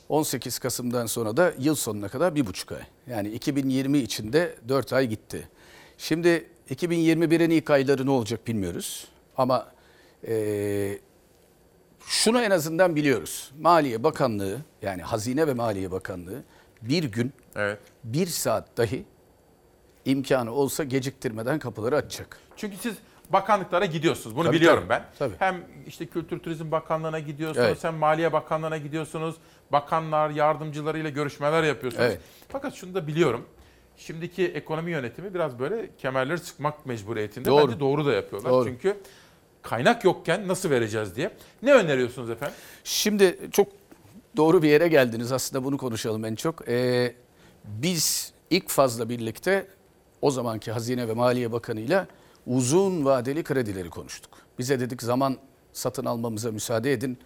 18 Kasım'dan sonra da yıl sonuna kadar bir buçuk ay. Yani 2020 içinde 4 ay gitti. Şimdi 2021'in ilk ayları ne olacak bilmiyoruz. Ama e, şunu en azından biliyoruz. Maliye Bakanlığı yani Hazine ve Maliye Bakanlığı bir gün bir saat dahi imkanı olsa geciktirmeden kapıları açacak. Çünkü siz bakanlıklara gidiyorsunuz. Bunu Tabii, biliyorum tabii, ben. tabii. Hem işte Kültür Turizm Bakanlığı'na gidiyorsunuz, Evet. hem Maliye Bakanlığı'na gidiyorsunuz. Bakanlar, yardımcılarıyla görüşmeler yapıyorsunuz. Evet. Fakat şunu da biliyorum. Şimdiki ekonomi yönetimi biraz böyle kemerleri sıkmak mecburiyetinde. Doğru. Bence doğru da yapıyorlar. Doğru. Çünkü kaynak yokken nasıl vereceğiz diye. Ne öneriyorsunuz efendim? Şimdi çok doğru bir yere geldiniz. Aslında bunu konuşalım en çok. Ee, biz ilk fazla birlikte o zamanki Hazine ve Maliye Bakanı'yla uzun vadeli kredileri konuştuk. Bize dedik zaman satın almamıza müsaade edin.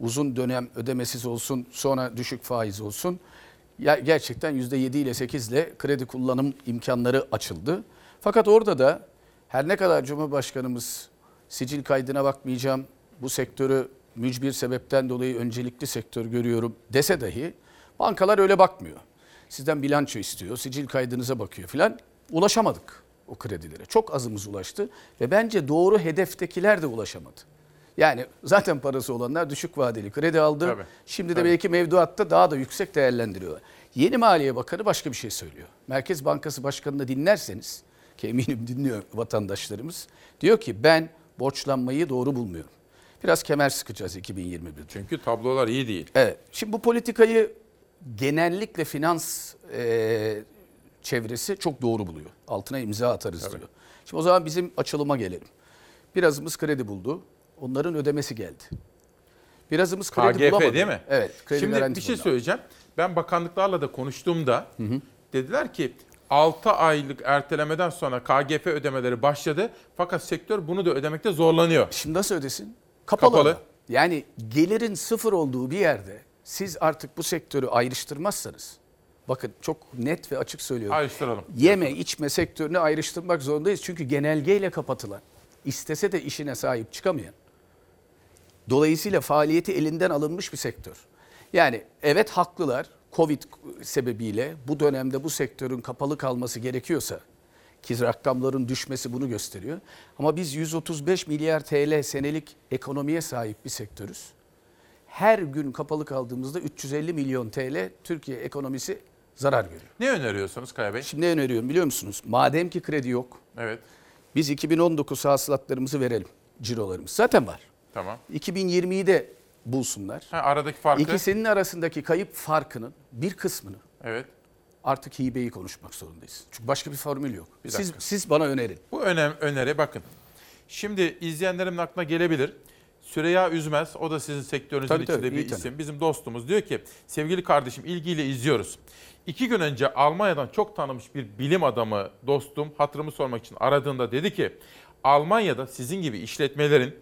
Uzun dönem ödemesiz olsun, sonra düşük faiz olsun. Ya gerçekten %7 ile 8 ile kredi kullanım imkanları açıldı. Fakat orada da her ne kadar Cumhurbaşkanımız sicil kaydına bakmayacağım, bu sektörü mücbir sebepten dolayı öncelikli sektör görüyorum dese dahi bankalar öyle bakmıyor. Sizden bilanço istiyor, sicil kaydınıza bakıyor filan. Ulaşamadık o kredilere. Çok azımız ulaştı ve bence doğru hedeftekiler de ulaşamadı. Yani zaten parası olanlar düşük vadeli kredi aldı. Tabii. Şimdi de Tabii. belki mevduatta daha da yüksek değerlendiriyorlar. Yeni Maliye Bakanı başka bir şey söylüyor. Merkez Bankası Başkanı'nı dinlerseniz ki eminim dinliyor vatandaşlarımız. Diyor ki ben borçlanmayı doğru bulmuyorum. Biraz kemer sıkacağız 2021'de. Çünkü tablolar iyi değil. Evet. Şimdi bu politikayı genellikle finans e, çevresi çok doğru buluyor. Altına imza atarız diyor. Şimdi o zaman bizim açılıma gelelim. Birazımız kredi buldu. Onların ödemesi geldi. Birazımız kredi KGF bulamadı. değil mi? Evet. Kredi Şimdi bir şey fonu. söyleyeceğim. Ben bakanlıklarla da konuştuğumda dediler ki 6 aylık ertelemeden sonra KGF ödemeleri başladı. Fakat sektör bunu da ödemekte zorlanıyor. Şimdi nasıl ödesin? Kapalı. ama. Yani gelirin sıfır olduğu bir yerde siz artık bu sektörü ayrıştırmazsanız bakın çok net ve açık söylüyorum. Ayrıştıralım. Yeme içme sektörünü ayrıştırmak zorundayız. Çünkü genelgeyle kapatılan, istese de işine sahip çıkamayan, dolayısıyla faaliyeti elinden alınmış bir sektör. Yani evet haklılar. Covid sebebiyle bu dönemde bu sektörün kapalı kalması gerekiyorsa ki rakamların düşmesi bunu gösteriyor. Ama biz 135 milyar TL senelik ekonomiye sahip bir sektörüz. Her gün kapalı kaldığımızda 350 milyon TL Türkiye ekonomisi zarar görüyor. Ne öneriyorsunuz Kaya Bey? Şimdi ne öneriyorum biliyor musunuz? Madem ki kredi yok. Evet. Biz 2019 hasılatlarımızı verelim. Cirolarımız zaten var. Tamam. 2020'yi de bulsunlar. Ha, aradaki farkı. İkisinin arasındaki kayıp farkının bir kısmını Evet. artık hibeyi konuşmak zorundayız. Çünkü başka bir formül yok. Bir Siz, dakika. siz bana önerin. Bu önem, öneri bakın. Şimdi izleyenlerimin aklına gelebilir. Süreyya Üzmez, o da sizin sektörünüzün Tabii, tabii, içinde bir iyi tanırım. isim. Bizim dostumuz diyor ki, sevgili kardeşim ilgiyle izliyoruz. İki gün önce Almanya'dan çok tanınmış bir bilim adamı dostum hatırımı sormak için aradığında dedi ki, Almanya'da sizin gibi işletmelerin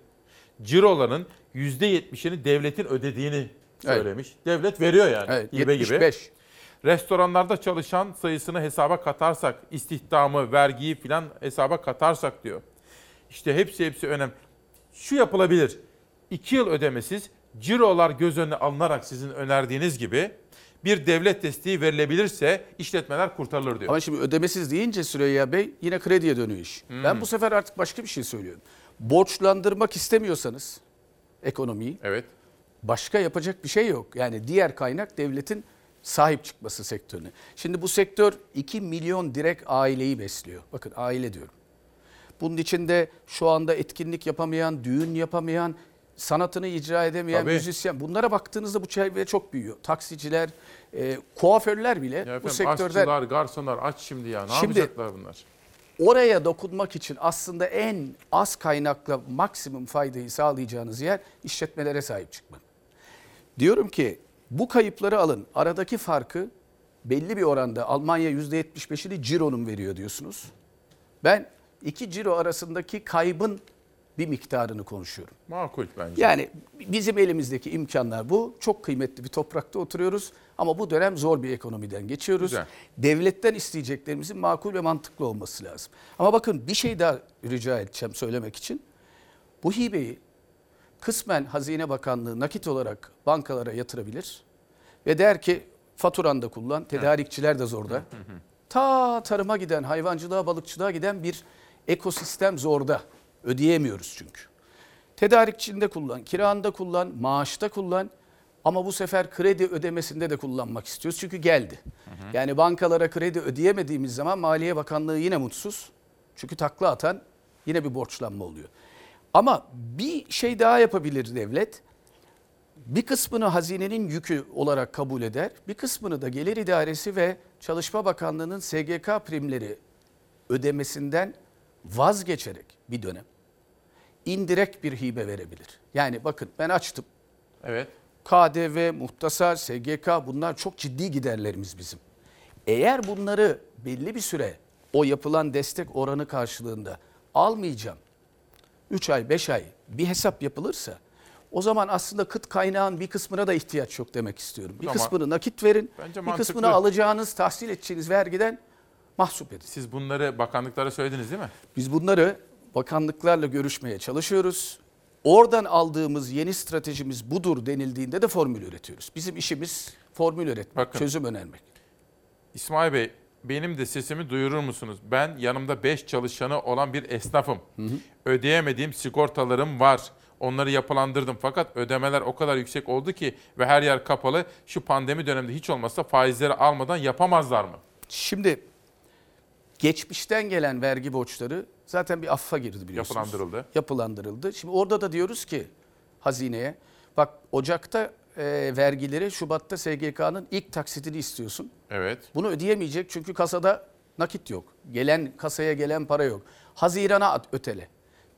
ciroların %70'ini devletin ödediğini söylemiş. Devlet veriyor yani. Evet, hibe gibi. 75. Restoranlarda çalışan sayısını hesaba katarsak, istihdamı, vergiyi filan hesaba katarsak diyor. İşte hepsi hepsi önemli. Şu yapılabilir. 2 yıl ödemesiz cirolar göz önüne alınarak sizin önerdiğiniz gibi bir devlet desteği verilebilirse işletmeler kurtarılır diyor. Ama şimdi ödemesiz deyince Süreyya Bey yine krediye dönüyor iş. Hmm. Ben bu sefer artık başka bir şey söylüyorum. Borçlandırmak istemiyorsanız ekonomiyi evet. başka yapacak bir şey yok. Yani diğer kaynak devletin sahip çıkması sektörüne. Şimdi bu sektör 2 milyon direkt aileyi besliyor. Bakın aile diyorum. Bunun içinde şu anda etkinlik yapamayan, düğün yapamayan, sanatını icra edemeyen Tabii. müzisyen. Bunlara baktığınızda bu çevre çok büyüyor. Taksiciler, e, kuaförler bile Ya bu efendim, sektörden aşçılar, garsonlar aç şimdi ya. Ne Şimdi- yapacaklar bunlar? oraya dokunmak için aslında en az kaynakla maksimum faydayı sağlayacağınız yer işletmelere sahip çıkmak. Diyorum ki bu kayıpları alın. Aradaki farkı belli bir oranda Almanya %75'ini cironun veriyor diyorsunuz. Ben iki ciro arasındaki kaybın bir miktarını konuşuyorum. Makul bence. Yani bizim elimizdeki imkanlar bu. Çok kıymetli bir toprakta oturuyoruz ama bu dönem zor bir ekonomiden geçiyoruz. Güzel. Devletten isteyeceklerimizin makul ve mantıklı olması lazım. Ama bakın bir şey daha rica edeceğim söylemek için. Bu hibeyi kısmen Hazine Bakanlığı nakit olarak bankalara yatırabilir ve der ki faturanda kullan, tedarikçiler de zorda. Ta tarıma giden, hayvancılığa, balıkçılığa giden bir ekosistem zorda. Ödeyemiyoruz çünkü. Tedarikçinde kullan, kiranda kullan, maaşta kullan ama bu sefer kredi ödemesinde de kullanmak istiyoruz çünkü geldi. Yani bankalara kredi ödeyemediğimiz zaman Maliye Bakanlığı yine mutsuz. Çünkü takla atan yine bir borçlanma oluyor. Ama bir şey daha yapabilir devlet. Bir kısmını hazinenin yükü olarak kabul eder. Bir kısmını da Gelir İdaresi ve Çalışma Bakanlığı'nın SGK primleri ödemesinden vazgeçerek bir dönem indirekt bir hibe verebilir. Yani bakın ben açtım. Evet. KDV, muhtasar, SGK bunlar çok ciddi giderlerimiz bizim. Eğer bunları belli bir süre o yapılan destek oranı karşılığında almayacağım. 3 ay, 5 ay bir hesap yapılırsa o zaman aslında kıt kaynağın bir kısmına da ihtiyaç yok demek istiyorum. Bir Ama kısmını nakit verin, bir kısmını alacağınız, tahsil edeceğiniz vergiden mahsup edin. Siz bunları bakanlıklara söylediniz değil mi? Biz bunları bakanlıklarla görüşmeye çalışıyoruz. Oradan aldığımız yeni stratejimiz budur denildiğinde de formül üretiyoruz. Bizim işimiz formül üretmek, Bakın. çözüm önermek. İsmail Bey benim de sesimi duyurur musunuz? Ben yanımda 5 çalışanı olan bir esnafım. Ödeyemediğim sigortalarım var. Onları yapılandırdım fakat ödemeler o kadar yüksek oldu ki ve her yer kapalı. Şu pandemi döneminde hiç olmazsa faizleri almadan yapamazlar mı? Şimdi geçmişten gelen vergi borçları zaten bir affa girdi biliyorsunuz. Yapılandırıldı. Yapılandırıldı. Şimdi orada da diyoruz ki hazineye bak Ocak'ta e, vergileri Şubat'ta SGK'nın ilk taksitini istiyorsun. Evet. Bunu ödeyemeyecek çünkü kasada nakit yok. Gelen kasaya gelen para yok. Hazirana at, ötele.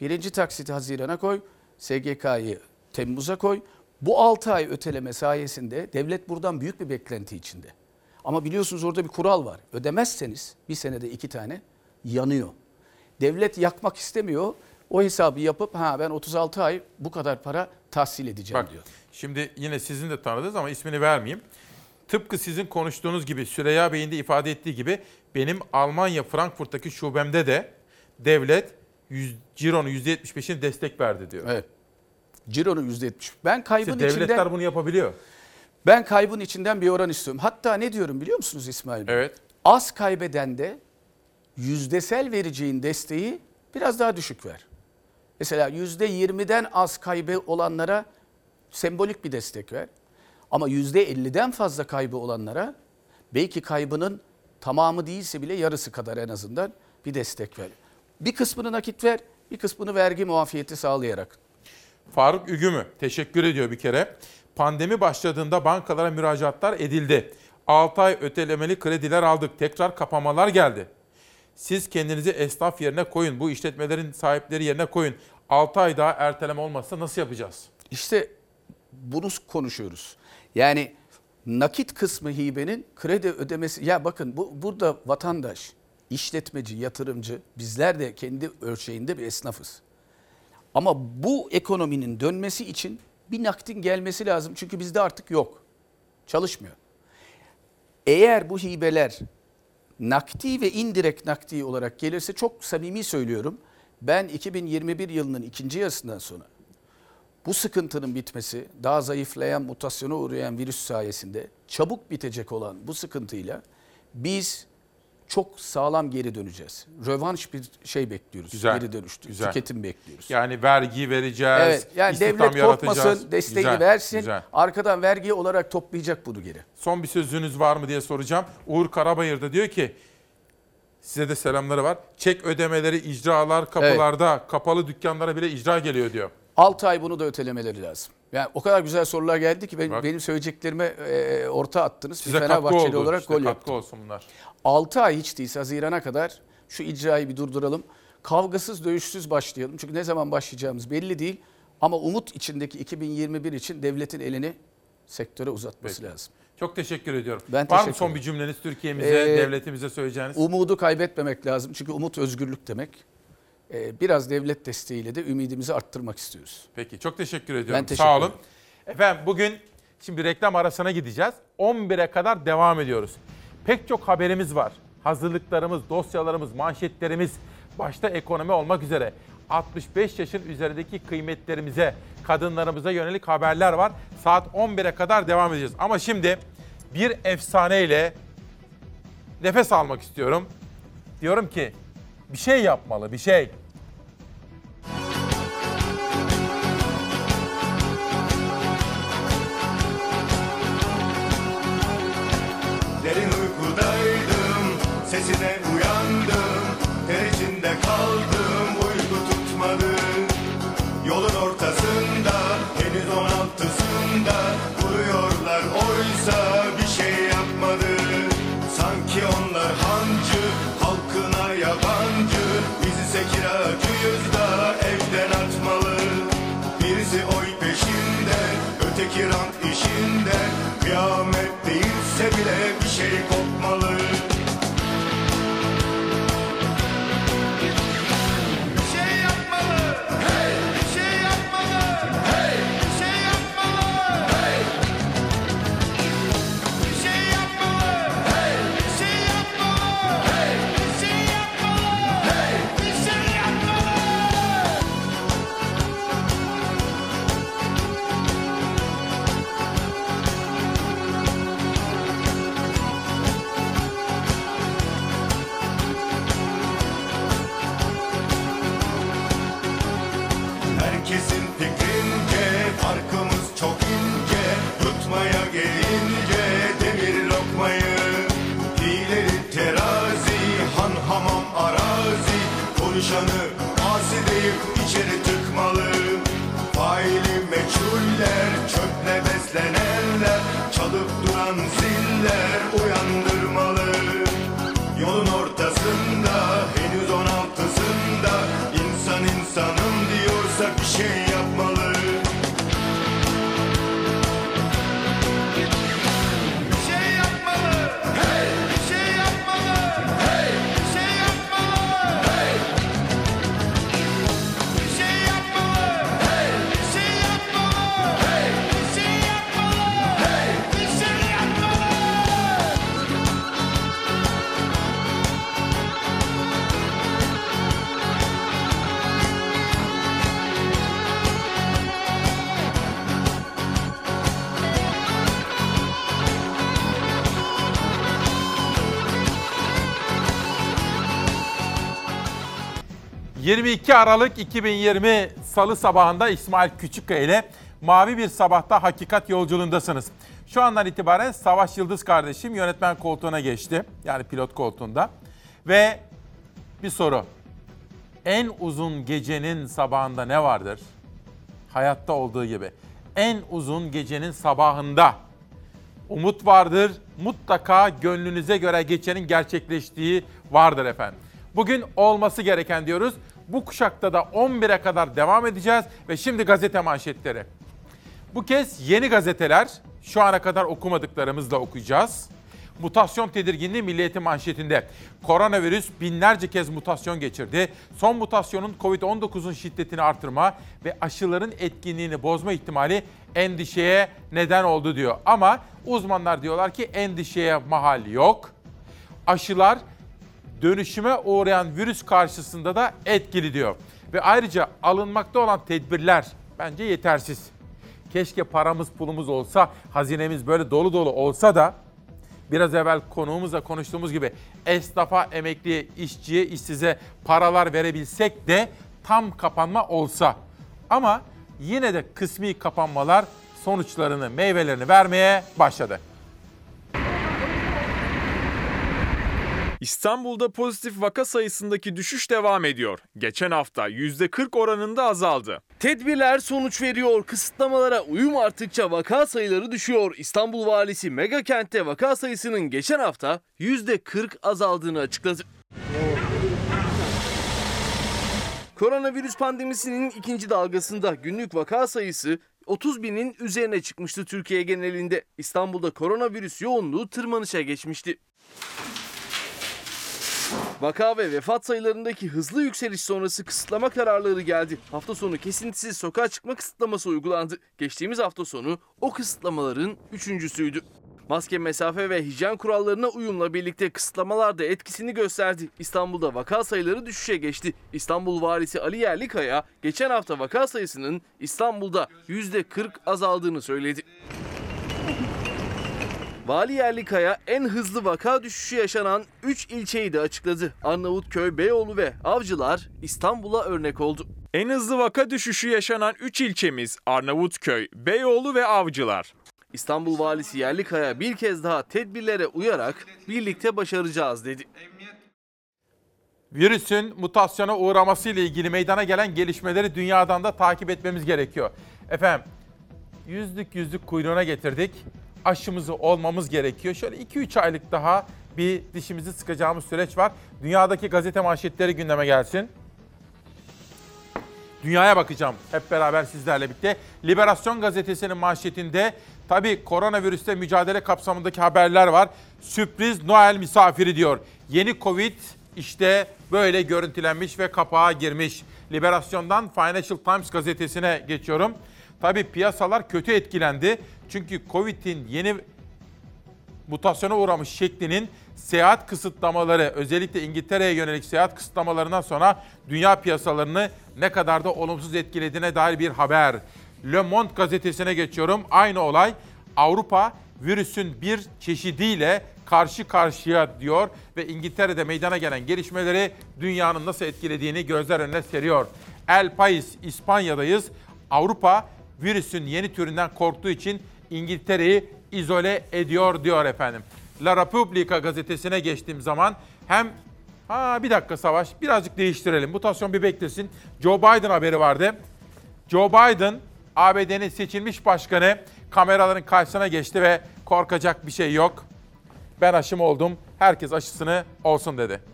Birinci taksiti Haziran'a koy. SGK'yı Temmuz'a koy. Bu 6 ay öteleme sayesinde devlet buradan büyük bir beklenti içinde. Ama biliyorsunuz orada bir kural var. Ödemezseniz bir senede iki tane yanıyor. Devlet yakmak istemiyor. O hesabı yapıp ha ben 36 ay bu kadar para tahsil edeceğim Bak diyor. şimdi yine sizin de tanıdığınız ama ismini vermeyeyim. Tıpkı sizin konuştuğunuz gibi Süreyya Bey'in de ifade ettiği gibi benim Almanya Frankfurt'taki şubemde de devlet yüz, cironun %75'ini destek verdi diyor. Evet. Ciro'nun %70. Ben kaybın İşte devletler içinden bunu yapabiliyor. Ben kaybın içinden bir oran istiyorum. Hatta ne diyorum biliyor musunuz İsmail Bey? Evet. Az kaybeden de yüzdesel vereceğin desteği biraz daha düşük ver. Mesela %20'den az kaybı olanlara sembolik bir destek ver. Ama %50'den fazla kaybı olanlara belki kaybının tamamı değilse bile yarısı kadar en azından bir destek ver. Bir kısmını nakit ver, bir kısmını vergi muafiyeti sağlayarak. Faruk Ügümü teşekkür ediyor bir kere. Pandemi başladığında bankalara müracaatlar edildi. 6 ay ötelemeli krediler aldık. Tekrar kapamalar geldi. Siz kendinizi esnaf yerine koyun. Bu işletmelerin sahipleri yerine koyun. 6 ay daha erteleme olmazsa nasıl yapacağız? İşte bunu konuşuyoruz. Yani nakit kısmı hibenin kredi ödemesi. Ya bakın bu burada vatandaş, işletmeci, yatırımcı bizler de kendi ölçeğinde bir esnafız. Ama bu ekonominin dönmesi için bir nakdin gelmesi lazım. Çünkü bizde artık yok. Çalışmıyor. Eğer bu hibeler nakdi ve indirekt nakdi olarak gelirse çok samimi söylüyorum. Ben 2021 yılının ikinci yarısından sonra bu sıkıntının bitmesi, daha zayıflayan, mutasyona uğrayan virüs sayesinde çabuk bitecek olan bu sıkıntıyla biz çok sağlam geri döneceğiz. Rövanş bir şey bekliyoruz. Güzel, Geri dönüştü. güzel. Tüketim bekliyoruz. Yani vergi vereceğiz, Evet, yani devlet korkmasın, desteğini Güzel, versin. güzel. Arkadan vergi olarak toplayacak bunu geri. Son bir sözünüz var mı diye soracağım. Uğur Karabayır da diyor ki size de selamları var. Çek ödemeleri icralar kapılarda, kapalı dükkanlara bile icra geliyor diyor. 6 ay bunu da ötelemeleri lazım. Yani o kadar güzel sorular geldi ki benim, benim söyleyeceklerime e, orta attınız. Size bir Fenerbahçeli oldu. olarak işte, gol katkı yaptım. olsun bunlar. 6 ay hiç değilse Haziran'a kadar şu icrayı bir durduralım. Kavgasız dövüşsüz başlayalım. Çünkü ne zaman başlayacağımız belli değil. Ama umut içindeki 2021 için devletin elini sektöre uzatması lazım. Çok teşekkür ediyorum. Ben var mı teşekkür son ederim. bir cümleniz Türkiye'mize, Ee, devletimize söyleyeceğiniz? Umudu kaybetmemek lazım. Çünkü umut özgürlük demek. Ee, biraz devlet desteğiyle de ümidimizi arttırmak istiyoruz. Peki çok teşekkür ediyorum. Ben teşekkür Sağ olun. ederim. Efendim bugün şimdi reklam arasına gideceğiz. 11'e kadar devam ediyoruz. Pek çok haberimiz var. Hazırlıklarımız, dosyalarımız, manşetlerimiz başta ekonomi olmak üzere 65 yaşın üzerindeki kıymetlerimize, kadınlarımıza yönelik haberler var. Saat 11'e kadar devam edeceğiz. Ama şimdi bir efsaneyle nefes almak istiyorum. Diyorum ki bir şey yapmalı, bir şey. Uyandırmalı. Yolun ortasında henüz on altısında insan insanım diyorsa bir şey yapmalı 22 Aralık 2020 Salı sabahında İsmail Küçükkaya ile Mavi Bir Sabahta Hakikat Yolculuğundasınız. Şu andan itibaren Savaş Yıldız kardeşim yönetmen koltuğuna geçti. Yani pilot koltuğunda. Ve bir soru. En uzun gecenin sabahında ne vardır? Hayatta olduğu gibi. En uzun gecenin sabahında umut vardır. Mutlaka gönlünüze göre geçenin gerçekleştiği vardır efendim. Bugün olması gereken diyoruz. Bu kuşakta da 11'e kadar devam edeceğiz ve şimdi gazete manşetleri. Bu kez yeni gazeteler şu ana kadar okumadıklarımızla okuyacağız. Mutasyon tedirginliği Milliyet'in manşetinde. Koronavirüs binlerce kez mutasyon geçirdi. Son mutasyonun Covid-19'un şiddetini artırma ve aşıların etkinliğini bozma ihtimali endişeye neden oldu diyor. Ama uzmanlar diyorlar ki endişeye mahal yok. Aşılar dönüşüme uğrayan virüs karşısında da etkili diyor. Ve ayrıca alınmakta olan tedbirler bence yetersiz. Keşke paramız pulumuz olsa, hazinemiz böyle dolu dolu olsa da biraz evvel konuğumuzla konuştuğumuz gibi esnafa, emekliye, işçiye, işsize paralar verebilsek de tam kapanma olsa. Ama yine de kısmi kapanmalar sonuçlarını, meyvelerini vermeye başladı. İstanbul'da pozitif vaka sayısındaki düşüş devam ediyor. Geçen hafta %40 oranında azaldı. Tedbirler sonuç veriyor. Kısıtlamalara uyum arttıkça vaka sayıları düşüyor. İstanbul valisi mega kentte vaka sayısının geçen hafta %40 azaldığını açıkladı. Koronavirüs pandemisinin ikinci dalgasında günlük vaka sayısı 30 binin üzerine çıkmıştı Türkiye genelinde. İstanbul'da koronavirüs yoğunluğu tırmanışa geçmişti. Vaka ve vefat sayılarındaki hızlı yükseliş sonrası kısıtlama kararları geldi. Hafta sonu kesintisiz sokağa çıkma kısıtlaması uygulandı. Geçtiğimiz hafta sonu o kısıtlamaların üçüncüsüydü. Maske, mesafe ve hijyen kurallarına uyumla birlikte kısıtlamalar da etkisini gösterdi. İstanbul'da vaka sayıları düşüşe geçti. İstanbul valisi Ali Yerlikaya geçen hafta vaka sayısının İstanbul'da %40 azaldığını söyledi. Vali Yerlikaya en hızlı vaka düşüşü yaşanan 3 ilçeyi de açıkladı. Arnavutköy, Beyoğlu ve Avcılar İstanbul'a örnek oldu. En hızlı vaka düşüşü yaşanan 3 ilçemiz Arnavutköy, Beyoğlu ve Avcılar. İstanbul Valisi Yerlikaya bir kez daha tedbirlere uyarak birlikte başaracağız dedi. Virüsün mutasyona uğraması ile ilgili meydana gelen gelişmeleri dünyadan da takip etmemiz gerekiyor. Efendim, yüzlük yüzlük kuyruğuna getirdik. Aşımızı olmamız gerekiyor. Şöyle 2-3 aylık daha bir dişimizi sıkacağımız süreç var. Dünyadaki gazete manşetleri gündeme gelsin. Dünyaya bakacağım hep beraber sizlerle birlikte. Liberasyon gazetesinin manşetinde tabii koronavirüste mücadele kapsamındaki haberler var. Sürpriz Noel misafiri diyor. Yeni Covid işte böyle görüntülenmiş ve kapağa girmiş. Liberasyon'dan Financial Times gazetesine geçiyorum. Tabii piyasalar kötü etkilendi. Çünkü Covid'in yeni mutasyona uğramış şeklinin seyahat kısıtlamaları özellikle İngiltere'ye yönelik seyahat kısıtlamalarından sonra dünya piyasalarını ne kadar da olumsuz etkilediğine dair bir haber. Le Monde gazetesine geçiyorum. Aynı olay Avrupa virüsün bir çeşidiyle karşı karşıya diyor ve İngiltere'de meydana gelen gelişmeleri dünyanın nasıl etkilediğini gözler önüne seriyor. El País İspanya'dayız. Avrupa virüsün yeni türünden korktuğu için İngiltere'yi izole ediyor diyor efendim. La Repubblica gazetesine geçtiğim zaman hem ha bir dakika Savaş birazcık değiştirelim. Mutasyon bir beklesin. Joe Biden haberi vardı. Joe Biden ABD'nin seçilmiş başkanı kameraların karşısına geçti ve korkacak bir şey yok. Ben aşım oldum. Herkes aşısını olsun dedi.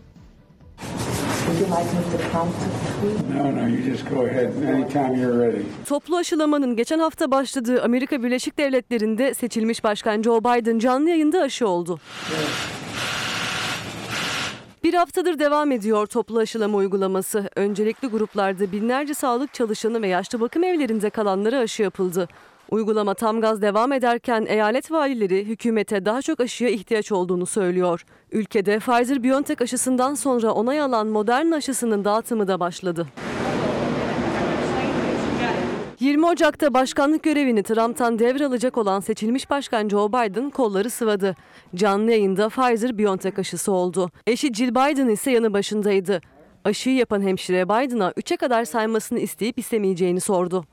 No, no, you just go ahead anytime you're ready. Toplu aşılamanın geçen hafta başladığı Amerika Birleşik Devletleri'nde seçilmiş başkan Joe Biden canlı yayında aşı oldu. Bir haftadır devam ediyor toplu aşılama uygulaması. Öncelikli gruplarda binlerce sağlık çalışanı ve yaşlı bakım evlerinde kalanlara aşı yapıldı. Uygulama tam gaz devam ederken eyalet valileri hükümete daha çok aşıya ihtiyaç olduğunu söylüyor. Ülkede Pfizer-BioNTech aşısından sonra onay alan Moderna aşısının dağıtımı da başladı. 20 Ocak'ta başkanlık görevini Trump'tan devralacak olan seçilmiş başkan Joe Biden kolları sıvadı. Canlı yayında Pfizer-BioNTech aşısı oldu. Eşi Jill Biden ise yanı başındaydı. Aşıyı yapan hemşire Biden'a 3'e kadar saymasını isteyip istemeyeceğini sordu.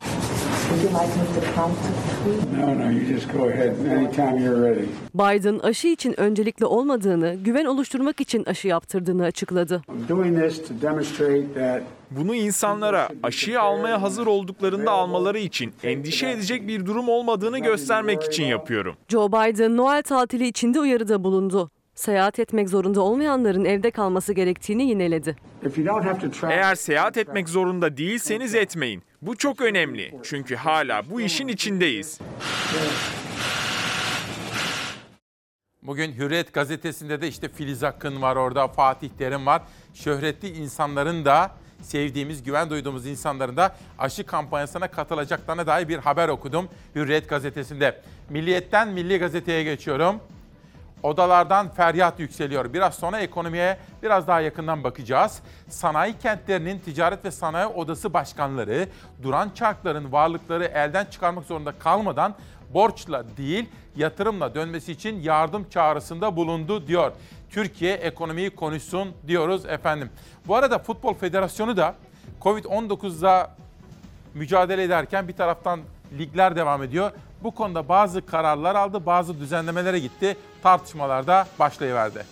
Biden aşı için öncelikli olmadığını, güven oluşturmak için aşı yaptırdığını açıkladı. I'm doing this to demonstrate that Bunu insanlara aşıyı almaya hazır olduklarında almaları için endişe edecek bir durum olmadığını göstermek için yapıyorum. Joe Biden Noel tatili içinde uyarıda bulundu. Seyahat etmek zorunda olmayanların evde kalması gerektiğini yineledi. if you don't have to travel, Eğer seyahat etmek zorunda değilseniz etmeyin. Bu çok önemli. Çünkü hala bu işin içindeyiz. Bugün Hürriyet gazetesinde de işte Filiz Akın var orada, Fatih Terim var. Şöhretli insanların da sevdiğimiz, güven duyduğumuz insanların da aşı kampanyasına katılacaklarına dair bir haber okudum Hürriyet gazetesinde. Milliyetten Milli Gazete'ye geçiyorum. Odalardan feryat yükseliyor. Biraz sonra ekonomiye biraz daha yakından bakacağız. Sanayi kentlerinin ticaret ve sanayi odası başkanları duran çarkların varlıkları elden çıkarmak zorunda kalmadan borçla değil yatırımla dönmesi için yardım çağrısında bulundu diyor. Türkiye ekonomiyi konuşsun diyoruz efendim. Bu arada Futbol Federasyonu da Covid-19'da mücadele ederken bir taraftan ligler devam ediyor. Bu konuda bazı kararlar aldı, bazı düzenlemelere gitti. Tartışmalar da başlayıverdi.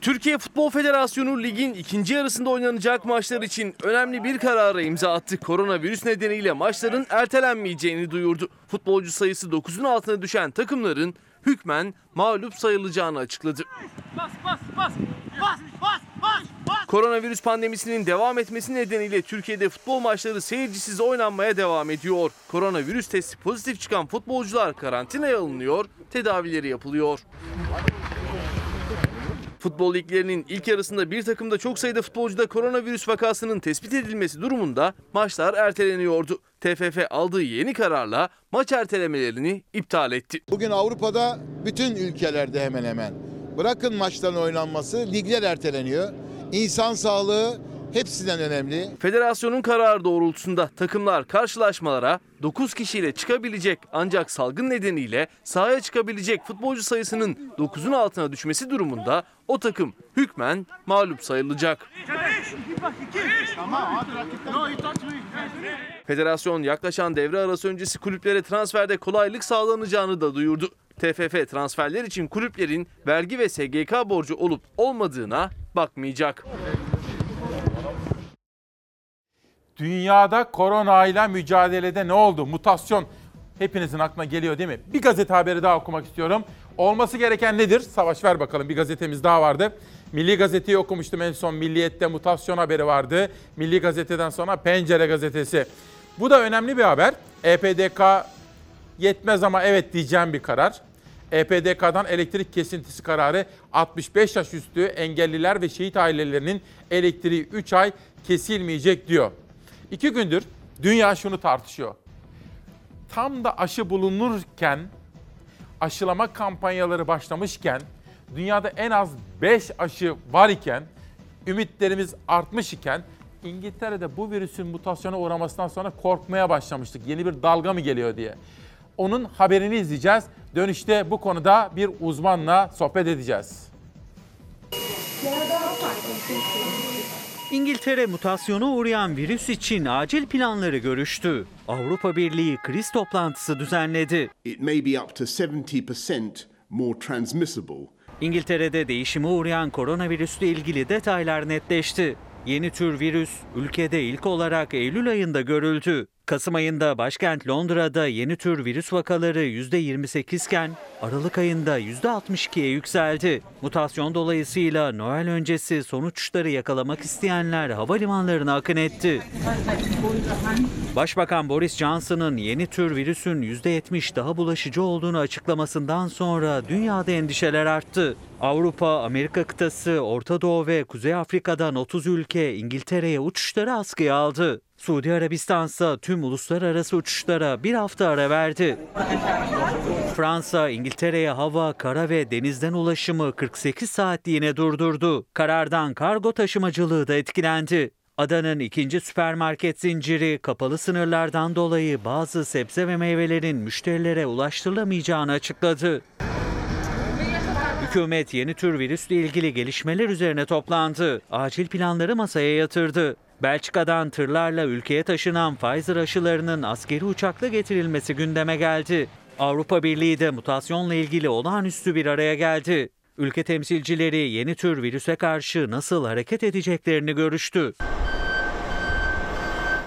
Türkiye Futbol Federasyonu ligin ikinci yarısında oynanacak maçlar için önemli bir karara imza attı. Koronavirüs nedeniyle maçların ertelenmeyeceğini duyurdu. Futbolcu sayısı 9'un altına düşen takımların hükmen mağlup sayılacağını açıkladı. Bas bas bas bas bas bas bas. Koronavirüs pandemisinin devam etmesi nedeniyle Türkiye'de futbol maçları seyircisiz oynanmaya devam ediyor. Koronavirüs testi pozitif çıkan futbolcular karantinaya alınıyor, tedavileri yapılıyor. Futbol liglerinin ilk yarısında bir takımda çok sayıda futbolcuda koronavirüs vakasının tespit edilmesi durumunda maçlar erteleniyordu. TFF aldığı yeni kararla maç ertelemelerini iptal etti. Bugün Avrupa'da bütün ülkelerde hemen hemen bırakın maçların oynanması ligler erteleniyor. İnsan sağlığı hepsinden önemli. Federasyonun kararı doğrultusunda takımlar karşılaşmalara 9 kişiyle çıkabilecek ancak salgın nedeniyle sahaya çıkabilecek futbolcu sayısının 9'un altına düşmesi durumunda o takım hükmen mağlup sayılacak. Federasyon yaklaşan devre arası öncesi kulüplere transferde kolaylık sağlanacağını da duyurdu. TFF transferler için kulüplerin vergi ve SGK borcu olup olmadığına bakmayacak. Dünyada koronayla mücadelede ne oldu? Mutasyon hepinizin aklına geliyor değil mi? Bir gazete haberi daha okumak istiyorum. Olması gereken nedir? Savaş ver bakalım bir gazetemiz daha vardı. Milli Gazete'yi okumuştum en son Milliyet'te mutasyon haberi vardı. Milli Gazete'den sonra Pencere Gazetesi. Bu da önemli bir haber. EPDK yetmez ama evet diyeceğim bir karar. EPDK'dan elektrik kesintisi kararı 65 yaş üstü engelliler ve şehit ailelerinin elektriği 3 ay kesilmeyecek diyor. İki gündür dünya şunu tartışıyor. Tam da aşı bulunurken, aşılama kampanyaları başlamışken, dünyada en az 5 aşı var iken, ümitlerimiz artmış iken, İngiltere'de bu virüsün mutasyona uğramasından sonra korkmaya başlamıştık. Yeni bir dalga mı geliyor diye. Onun haberini izleyeceğiz. Dönüşte bu konuda bir uzmanla sohbet edeceğiz. İngiltere mutasyona uğrayan virüs için acil planları görüştü. Avrupa Birliği kriz toplantısı düzenledi. It may be up to 70% more transmissible. İngiltere'de değişime uğrayan koronavirüsle ilgili detaylar netleşti. Yeni tür virüs ülkede ilk olarak Eylül ayında görüldü. Kasım ayında başkent Londra'da yeni tür virüs vakaları %28 iken Aralık ayında %62'ye yükseldi. Mutasyon dolayısıyla Noel öncesi son uçuşları yakalamak isteyenler havalimanlarına akın etti. Başbakan Boris Johnson'ın yeni tür virüsün %70 daha bulaşıcı olduğunu açıklamasından sonra dünyada endişeler arttı. Avrupa, Amerika kıtası, Orta Doğu ve Kuzey Afrika'dan 30 ülke İngiltere'ye uçuşları askıya aldı. Suudi Arabistan ise tüm uluslararası uçuşlara bir hafta ara verdi. Fransa, İngiltere'ye hava, kara ve denizden ulaşımı 48 saatliğine durdurdu. Karardan kargo taşımacılığı da etkilendi. Adanın ikinci süpermarket zinciri kapalı sınırlardan dolayı bazı sebze ve meyvelerin müşterilere ulaştırılamayacağını açıkladı. Hükümet yeni tür virüsle ilgili gelişmeler üzerine toplandı. Acil planları masaya yatırdı. Belçika'dan tırlarla ülkeye taşınan Pfizer aşılarının askeri uçakla getirilmesi gündeme geldi. Avrupa Birliği de mutasyonla ilgili olağanüstü bir araya geldi. Ülke temsilcileri yeni tür virüse karşı nasıl hareket edeceklerini görüştü.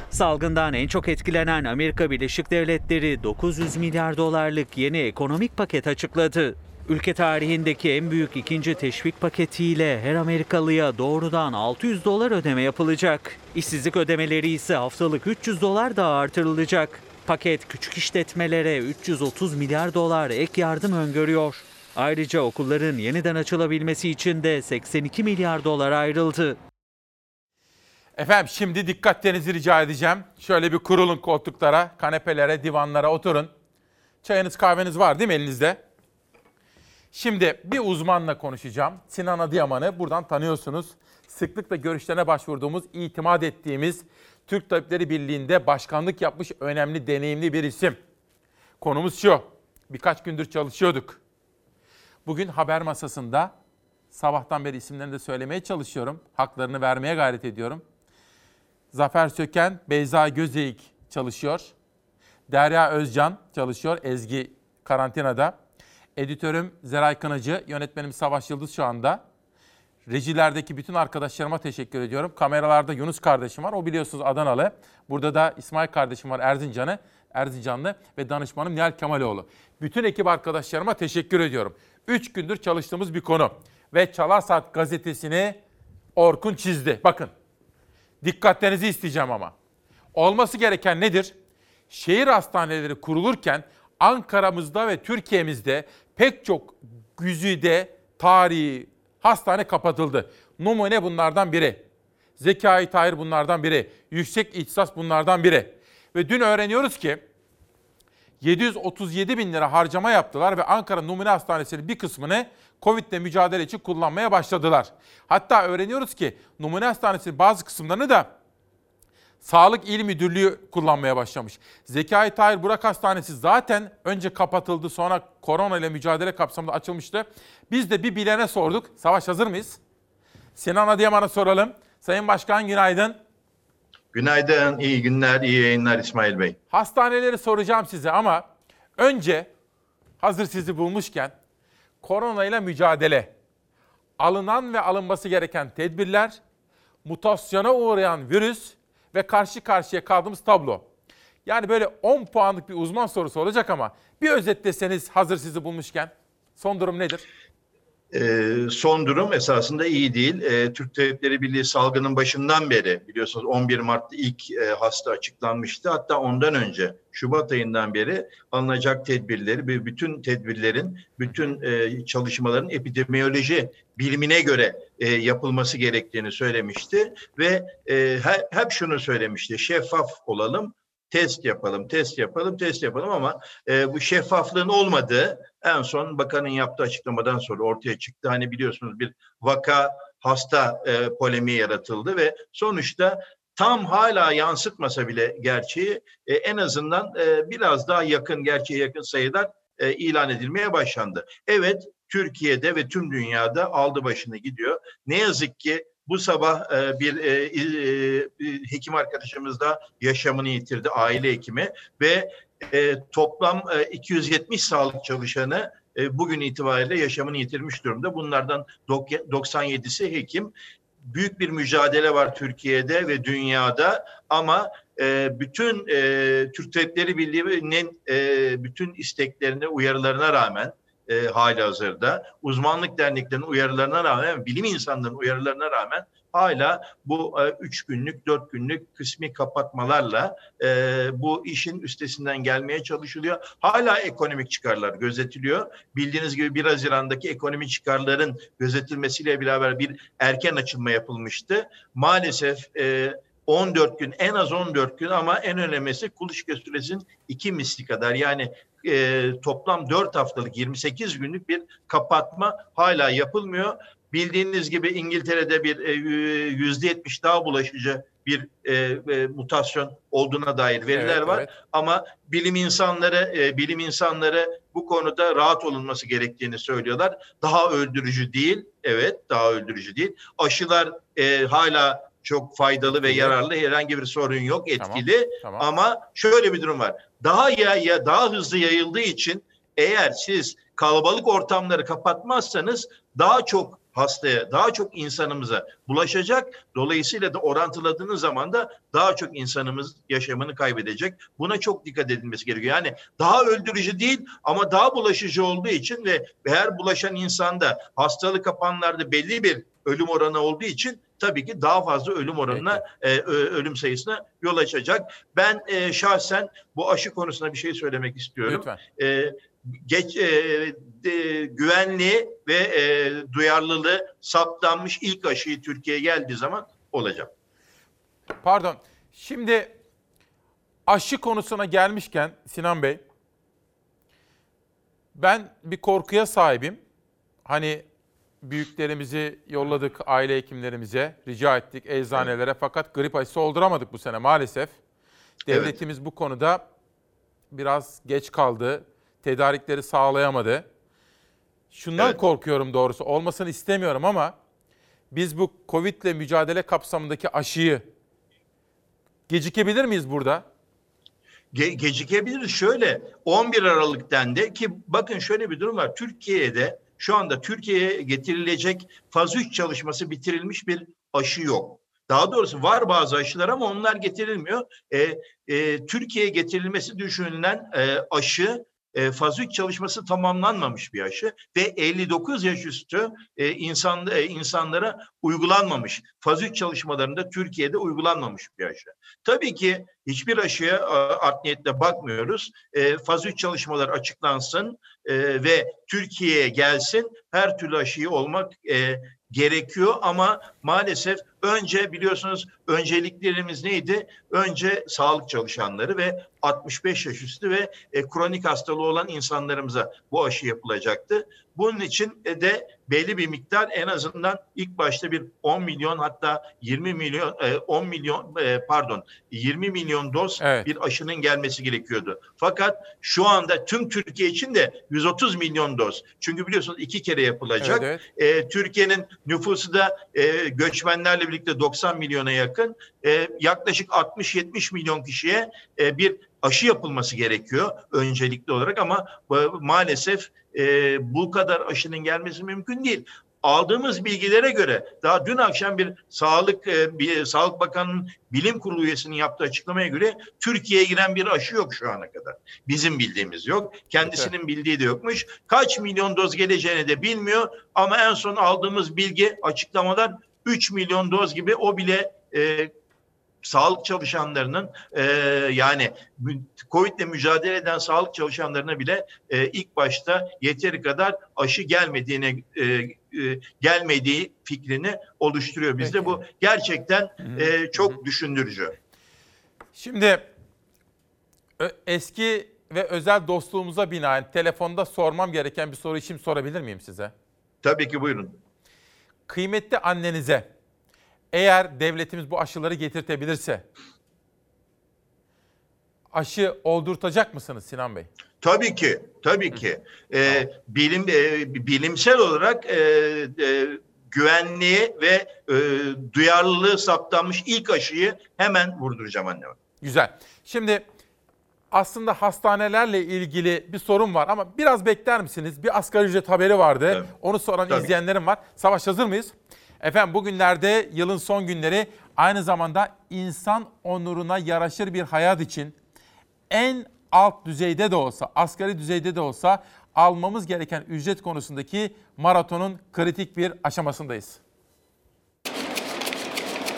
Salgından en çok etkilenen Amerika Birleşik Devletleri 900 milyar dolarlık yeni ekonomik paket açıkladı. Ülke tarihindeki en büyük ikinci teşvik paketiyle her Amerikalıya doğrudan 600 dolar ödeme yapılacak. İşsizlik ödemeleri ise haftalık 300 dolar daha artırılacak. Paket küçük işletmelere 330 milyar dolar ek yardım öngörüyor. Ayrıca okulların yeniden açılabilmesi için de 82 milyar dolar ayrıldı. Efendim şimdi dikkatlerinizi rica edeceğim. Şöyle bir kurulun koltuklara, kanepelere, divanlara oturun. Çayınız kahveniz var değil mi elinizde? Şimdi bir uzmanla konuşacağım. Sinan Adıyaman'ı buradan tanıyorsunuz. Sıklıkla görüşlerine başvurduğumuz, itimat ettiğimiz Türk Tabipleri Birliği'nde başkanlık yapmış önemli, deneyimli bir isim. Konumuz şu, birkaç gündür çalışıyorduk. Bugün haber masasında sabahtan beri isimlerini de söylemeye çalışıyorum. Haklarını vermeye gayret ediyorum. Zafer Söken, Beyza Gözeyik çalışıyor. Derya Özcan çalışıyor. Ezgi karantinada. Editörüm Zeray Kınacı, yönetmenim Savaş Yıldız şu anda. Rejilerdeki bütün arkadaşlarıma teşekkür ediyorum. Kameralarda Yunus kardeşim var. O biliyorsunuz Adanalı. Burada da İsmail kardeşim var Erzincan'ı. Erzincanlı ve danışmanım Nihal Kemaloğlu. Bütün ekip arkadaşlarıma teşekkür ediyorum. Üç gündür çalıştığımız bir konu. Ve Çalar gazetesini Orkun çizdi. Bakın. Dikkatlerinizi isteyeceğim ama. Olması gereken nedir? Şehir hastaneleri kurulurken Ankara'mızda ve Türkiye'mizde pek çok güzide tarihi hastane kapatıldı. Numune bunlardan biri. Zekai Tahir bunlardan biri. Yüksek İhtisas bunlardan biri. Ve dün öğreniyoruz ki 737 bin lira harcama yaptılar ve Ankara Numune Hastanesi'nin bir kısmını Covid ile mücadele için kullanmaya başladılar. Hatta öğreniyoruz ki Numune Hastanesi'nin bazı kısımlarını da Sağlık İl Müdürlüğü kullanmaya başlamış. Zekai Tahir Burak Hastanesi zaten önce kapatıldı sonra korona ile mücadele kapsamında açılmıştı. Biz de bir bilene sorduk. Savaş hazır mıyız? Sinan Adıyaman'a soralım. Sayın Başkan günaydın. Günaydın, iyi günler, iyi yayınlar İsmail Bey. Hastaneleri soracağım size ama önce hazır sizi bulmuşken korona ile mücadele, alınan ve alınması gereken tedbirler, mutasyona uğrayan virüs ve karşı karşıya kaldığımız tablo. Yani böyle 10 puanlık bir uzman sorusu olacak ama bir özetleseniz hazır sizi bulmuşken son durum nedir? Ee, son durum esasında iyi değil. Ee, Türk Tabipleri Birliği salgının başından beri biliyorsunuz 11 Mart'ta ilk e, hasta açıklanmıştı. Hatta ondan önce Şubat ayından beri alınacak tedbirleri ve bütün tedbirlerin, bütün e, çalışmaların epidemiyoloji bilimine göre e, yapılması gerektiğini söylemişti. Ve he- hep şunu söylemişti, şeffaf olalım, test yapalım, test yapalım, test yapalım ama bu şeffaflığın olmadığı en son bakanın yaptığı açıklamadan sonra ortaya çıktı. Hani biliyorsunuz bir vaka hasta e, polemiği yaratıldı ve sonuçta tam hala yansıtmasa bile gerçeği e, en azından e, biraz daha yakın gerçeğe yakın sayılar e, ilan edilmeye başlandı. Evet Türkiye'de ve tüm dünyada aldı başını gidiyor. Ne yazık ki bu sabah e, bir, e, e, hekim arkadaşımız da yaşamını yitirdi, aile hekimi ve e, toplam e, 270 sağlık çalışanı e, bugün itibariyle yaşamını yitirmiş durumda. Bunlardan dok- 97'si hekim. Büyük bir mücadele var Türkiye'de ve dünyada ama e, bütün e, Türk Tabipleri Birliği'nin e, bütün isteklerine, uyarılarına rağmen e, hali hazırda uzmanlık derneklerinin uyarılarına rağmen, bilim insanlarının uyarılarına rağmen hala bu e, üç günlük, dört günlük kısmi kapatmalarla e, bu işin üstesinden gelmeye çalışılıyor. Hala ekonomik çıkarlar gözetiliyor. Bildiğiniz gibi 1 Haziran'daki ekonomik çıkarların gözetilmesiyle beraber bir erken açılma yapılmıştı. Maalesef e, 14 gün en az 14 gün ama en önemlisi kuluçka süresinin iki misli kadar yani e, toplam 4 haftalık 28 günlük bir kapatma hala yapılmıyor. Bildiğiniz gibi İngiltere'de bir e, yüzde yetmiş daha bulaşıcı bir e, e, mutasyon olduğuna dair veriler Evet, var. evet. Ama bilim insanları e, bilim insanları bu konuda rahat olunması gerektiğini söylüyorlar. Daha öldürücü değil, evet daha öldürücü değil. Aşılar e, hala çok faydalı ve yararlı, herhangi bir sorun yok, etkili. tamam. Ama şöyle bir durum var. Daha ya, ya daha hızlı yayıldığı için eğer siz kalabalık ortamları kapatmazsanız daha çok hastaya, daha çok insanımıza bulaşacak. Dolayısıyla da orantıladığınız zaman da daha çok insanımız yaşamını kaybedecek. Buna çok dikkat edilmesi gerekiyor. Yani daha öldürücü değil ama daha bulaşıcı olduğu için ve her bulaşan insanda hastalık kapanlarda belli bir ölüm oranı olduğu için tabii ki daha fazla ölüm oranına, e, ö- ölüm sayısına yol açacak. Ben e, şahsen bu aşı konusunda bir şey söylemek istiyorum. Lütfen. E, geç e, de, güvenliği ve e, duyarlılığı saptanmış ilk aşıyı Türkiye'ye geldiği zaman olacak. Pardon. Şimdi aşı konusuna gelmişken Sinan Bey, ben bir korkuya sahibim. hani büyüklerimizi yolladık aile hekimlerimize, rica ettik eczanelere fakat grip aşısı olduramadık bu sene maalesef. Devletimiz bu konuda biraz geç kaldı. Tedarikleri sağlayamadı. Şundan korkuyorum doğrusu. Olmasını istemiyorum ama biz bu Covid'le mücadele kapsamındaki aşıyı gecikebilir miyiz burada? Ge- gecikebiliriz. Şöyle 11 Aralık'tan de ki bakın şöyle bir durum var. Türkiye'de şu anda Türkiye'ye getirilecek faz 3 çalışması bitirilmiş bir aşı yok. Daha doğrusu var bazı aşılar ama onlar getirilmiyor. E, e, Türkiye'ye getirilmesi düşünülen e, aşı e, faz 3 çalışması tamamlanmamış bir aşı ve 59 yaş üstü e, insan, e, insanlara uygulanmamış. Faz 3 çalışmalarında Türkiye'de uygulanmamış bir aşı. Tabii ki hiçbir aşıya a, art niyetle bakmıyoruz. E, faz 3 çalışmalar açıklansın e, ve Türkiye'ye gelsin. Her türlü aşıyı olmak e, gerekiyor ama maalesef önce biliyorsunuz önceliklerimiz neydi? Önce sağlık çalışanları ve 65 yaş üstü ve e, kronik hastalığı olan insanlarımıza bu aşı yapılacaktı. Bunun için e, de belli bir miktar en azından ilk başta bir 10 milyon hatta 20 milyon e, 10 milyon e, pardon 20 milyon doz bir aşının gelmesi gerekiyordu. Fakat şu anda tüm Türkiye için de 130 milyon doz. Çünkü biliyorsunuz iki kere yapılacak. Evet, E, Türkiye'nin nüfusu da e, göçmenlerle birlikte 90 milyona yakın. E, yaklaşık 60-70 milyon kişiye e, bir aşı yapılması gerekiyor öncelikli olarak ama e, maalesef e, bu kadar aşının gelmesi mümkün değil. Aldığımız bilgilere göre daha dün akşam bir sağlık e, bir Sağlık Bakanı'nın bilim kurulu üyesinin yaptığı açıklamaya göre Türkiye'ye giren bir aşı yok şu ana kadar. Bizim bildiğimiz yok. Kendisinin bildiği de yokmuş. Kaç milyon doz geleceğini de bilmiyor ama en son aldığımız bilgi açıklamalar 3 milyon doz gibi o bile e, sağlık çalışanlarının e, yani mü- Covid'le mücadele eden sağlık çalışanlarına bile e, ilk başta yeteri kadar aşı gelmediğine e, e, gelmediği fikrini oluşturuyor bizde. Bu gerçekten e, çok düşündürücü. Şimdi eski ve özel dostluğumuza binaen telefonda sormam gereken bir soruyu şimdi sorabilir miyim size? Tabii ki buyurun. Kıymetli annenize eğer devletimiz bu aşıları getirtebilirse aşı oldurtacak mısınız Sinan Bey? Tabii ki, tabii ki. Ee, bilim e, bilimsel olarak e, e, güvenliği ve e, duyarlılığı saptanmış ilk aşıyı hemen vurduracağım anneme. Güzel. Şimdi aslında hastanelerle ilgili bir sorun var ama biraz bekler misiniz? Bir asgari ücret haberi vardı. Onu soran Tabii. izleyenlerim var. Savaş hazır mıyız? Efendim bugünlerde yılın son günleri aynı zamanda insan onuruna yaraşır bir hayat için en alt düzeyde de olsa, asgari düzeyde de olsa almamız gereken ücret konusundaki maratonun kritik bir aşamasındayız.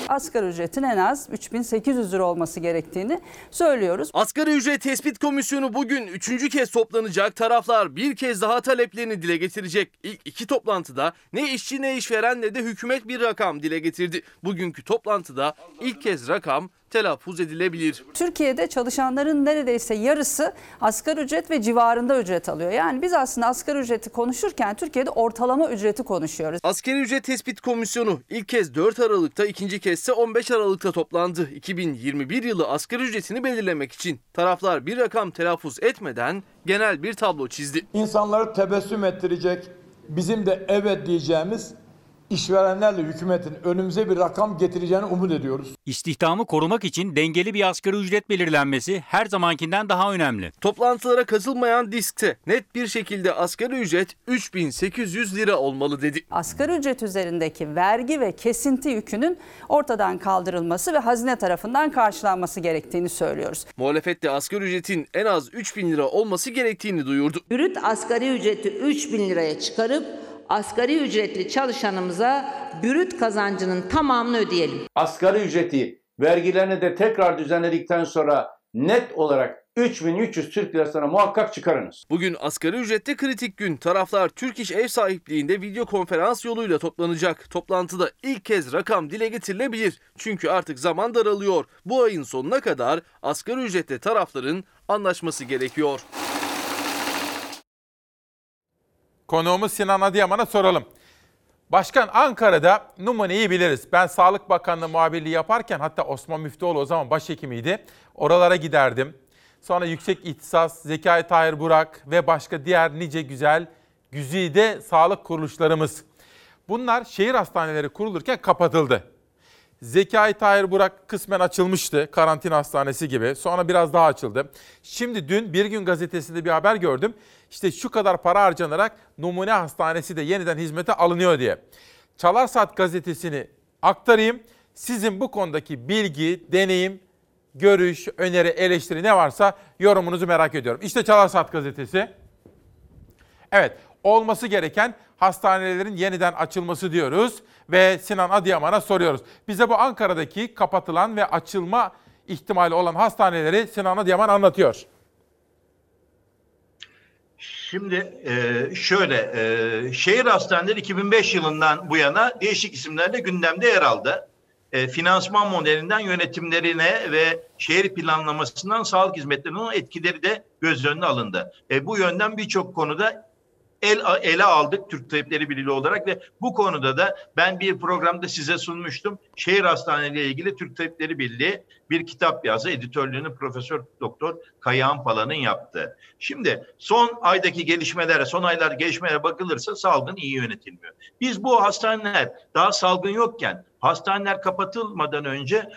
Asgari ücretin en az 3800 lira olması gerektiğini söylüyoruz. Asgari ücret tespit komisyonu bugün üçüncü kez toplanacak. Taraflar bir kez daha taleplerini dile getirecek. İlk iki toplantıda ne işçi ne işveren ne de hükümet bir rakam dile getirdi. Bugünkü toplantıda ilk kez rakam telaffuz edilebilir. Türkiye'de çalışanların neredeyse yarısı asgari ücret ve civarında ücret alıyor. Yani biz aslında asgari ücreti konuşurken Türkiye'de ortalama ücreti konuşuyoruz. Asgari ücret tespit komisyonu ilk kez 4 Aralık'ta ikinci kez ise 15 Aralık'ta toplandı. 2021 yılı asgari ücretini belirlemek için taraflar bir rakam telaffuz etmeden genel bir tablo çizdi. İnsanları tebessüm ettirecek, bizim de evet diyeceğimiz işverenlerle hükümetin önümüze bir rakam getireceğini umut ediyoruz. İstihdamı korumak için dengeli bir asgari ücret belirlenmesi her zamankinden daha önemli. Toplantılara katılmayan diskte net bir şekilde asgari ücret 3800 lira olmalı dedi. Asgari ücret üzerindeki vergi ve kesinti yükünün ortadan kaldırılması ve hazine tarafından karşılanması gerektiğini söylüyoruz. Muhalefet de asgari ücretin en az 3000 lira olması gerektiğini duyurdu. Brüt asgari ücreti 3 bin liraya çıkarıp asgari ücretli çalışanımıza brüt kazancının tamamını ödeyelim. Asgari ücreti vergilerini de tekrar düzenledikten sonra net olarak 3300 Türk lirasına muhakkak çıkarınız. Bugün asgari ücrette kritik gün. Taraflar Türk İş ev sahipliğinde video konferans yoluyla toplanacak. Toplantıda ilk kez rakam dile getirilebilir. Çünkü artık zaman daralıyor. Bu ayın sonuna kadar asgari ücrette tarafların anlaşması gerekiyor. Konuğumuz Sinan Adıyaman'a soralım. Başkan Ankara'da numuneyi biliriz. Ben Sağlık Bakanlığı muhabirliği yaparken hatta Osman Müftüoğlu o zaman başhekimiydi. Oralara giderdim. Sonra Yüksek İhtisas, Zekai Tahir Burak ve başka diğer nice güzel güzide sağlık kuruluşlarımız. Bunlar şehir hastaneleri kurulurken kapatıldı. Zekai Tahir Burak kısmen açılmıştı. Karantina hastanesi gibi. Sonra biraz daha açıldı. Şimdi dün Bir Gün gazetesinde bir haber gördüm. İşte şu kadar para harcanarak numune hastanesi de yeniden hizmete alınıyor diye. Çalar Saat gazetesini aktarayım. Sizin bu konudaki bilgi, deneyim, görüş, öneri, eleştiri ne varsa yorumunuzu merak ediyorum. İşte Çalar Saat gazetesi. Evet, olması gereken hastanelerin yeniden açılması diyoruz ve Sinan Adıyaman'a soruyoruz. Bize bu Ankara'daki kapatılan ve açılma ihtimali olan hastaneleri Sinan Adıyaman anlatıyor. Şimdi e, şöyle, e, şehir hastaneleri 2005 yılından bu yana değişik isimlerle gündemde yer aldı. E, finansman modelinden yönetimlerine ve şehir planlamasından sağlık hizmetlerinin etkileri de göz önüne alındı. E, bu yönden birçok konuda el, ele aldık Türk Tabipleri Birliği olarak ve bu konuda da ben bir programda size sunmuştum. Şehir hastaneleri ile ilgili Türk Tabipleri Birliği bir kitap yazdı. Editörlüğünü Profesör Doktor Kayahan Pala'nın yaptığı. Şimdi son aydaki gelişmelere, son aylar gelişmelere bakılırsa salgın iyi yönetilmiyor. Biz bu hastaneler daha salgın yokken hastaneler kapatılmadan önce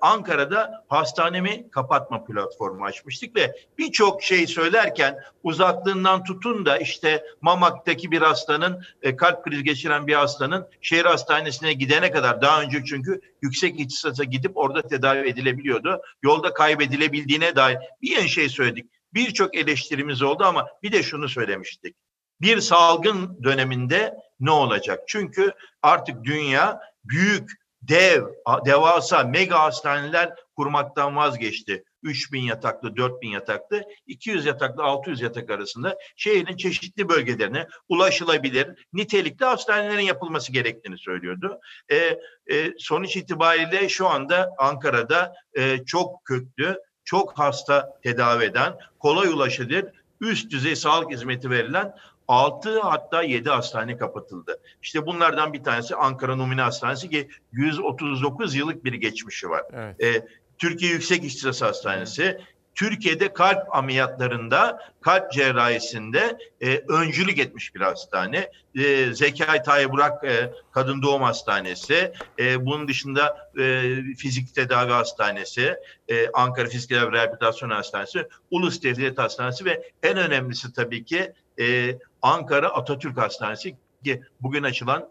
Ankara'da hastanemi kapatma platformu açmıştık ve birçok şey söylerken uzaklığından tutun da işte Mamak'taki bir hastanın e, kalp krizi geçiren bir hastanın şehir hastanesine gidene kadar daha önce çünkü yüksek ihtisasa gidip orada tedavi edilebiliyordu. Yolda kaybedilebildiğine dair bir şey söyledik. Birçok eleştirimiz oldu ama bir de şunu söylemiştik. Bir salgın döneminde ne olacak? Çünkü artık dünya büyük, dev, devasa mega hastaneler kurmaktan vazgeçti. 3000 yataklı, 4000 yataklı, 200 yataklı, 600 yatak arasında şehrin çeşitli bölgelerine ulaşılabilir, nitelikli hastanelerin yapılması gerektiğini söylüyordu. E, e, sonuç itibariyle şu anda Ankara'da e, çok köklü, çok hasta tedavi eden, kolay ulaşılır, üst düzey sağlık hizmeti verilen 6 hatta 7 hastane kapatıldı. İşte bunlardan bir tanesi Ankara Numune Hastanesi ki 139 yıllık bir geçmişi var. Evet. Ee, Türkiye Yüksek İhtisas Hastanesi, Türkiye'de kalp ameliyatlarında, kalp cerrahisinde e, öncülük etmiş bir hastane. E, Zekai Tayyip Burak e, Kadın Doğum Hastanesi, e, bunun dışında e, Fizik Tedavi Hastanesi, e, Ankara Fizik Tedavi Rehabilitasyon Hastanesi, Ulus Devlet Hastanesi ve en önemlisi tabii ki e, Ankara Atatürk Hastanesi ki bugün açılan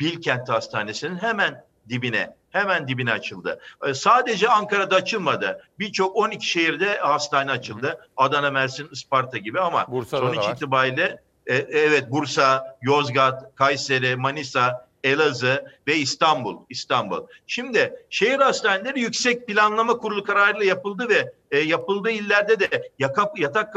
Bilkent Hastanesi'nin hemen dibine hemen dibine açıldı. E, sadece Ankara'da açılmadı. Birçok 12 şehirde hastane açıldı. Adana, Mersin, Isparta gibi ama Bursa'da sonuç itibariyle e, evet Bursa, Yozgat, Kayseri, Manisa, Elazığ ve İstanbul. İstanbul. Şimdi şehir hastaneleri yüksek planlama kurulu kararıyla yapıldı ve e, yapıldığı illerde de yatak, yatak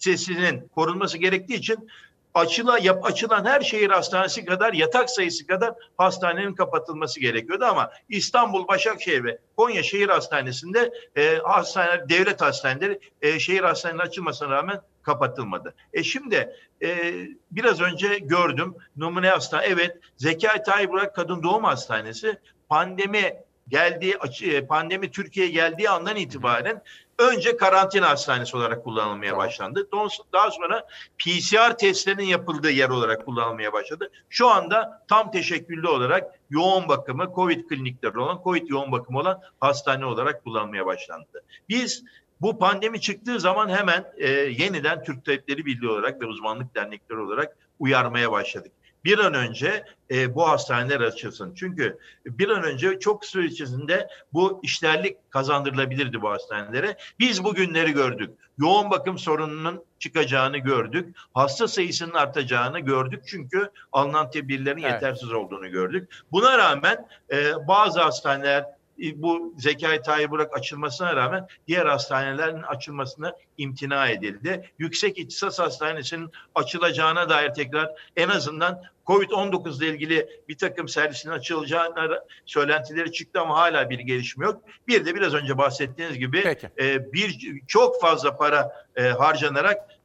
kapasitesinin korunması gerektiği için açıla, yap, açılan her şehir hastanesi kadar yatak sayısı kadar hastanenin kapatılması gerekiyordu ama İstanbul, Başakşehir ve Konya Şehir Hastanesi'nde e, hastaneler, devlet hastaneleri e, şehir hastanelerinin açılmasına rağmen kapatılmadı. E şimdi e, biraz önce gördüm numune hastane evet Zekai Tayyip Kadın Doğum Hastanesi pandemi geldiği e, pandemi Türkiye'ye geldiği andan itibaren önce karantina hastanesi olarak kullanılmaya başlandı. Daha sonra PCR testlerinin yapıldığı yer olarak kullanılmaya başladı. Şu anda tam teşekküllü olarak yoğun bakımı, COVID klinikleri olan, COVID yoğun bakımı olan hastane olarak kullanılmaya başlandı. Biz bu pandemi çıktığı zaman hemen e, yeniden Türk Tabipleri Birliği olarak ve uzmanlık dernekleri olarak uyarmaya başladık bir an önce e, bu hastaneler açılsın. Çünkü bir an önce çok süre içerisinde bu işlerlik kazandırılabilirdi bu hastanelere. Biz bu günleri gördük. Yoğun bakım sorununun çıkacağını gördük. Hasta sayısının artacağını gördük. Çünkü alınan tedbirlerin evet. yetersiz olduğunu gördük. Buna rağmen e, bazı hastaneler bu Zekai Tayyip Burak açılmasına rağmen diğer hastanelerin açılmasına imtina edildi. Yüksek İhtisas Hastanesi'nin açılacağına dair tekrar en azından Covid-19 ile ilgili bir takım servisin açılacağına söylentileri çıktı ama hala bir gelişme yok. Bir de biraz önce bahsettiğiniz gibi e, bir çok fazla para e, harcanarak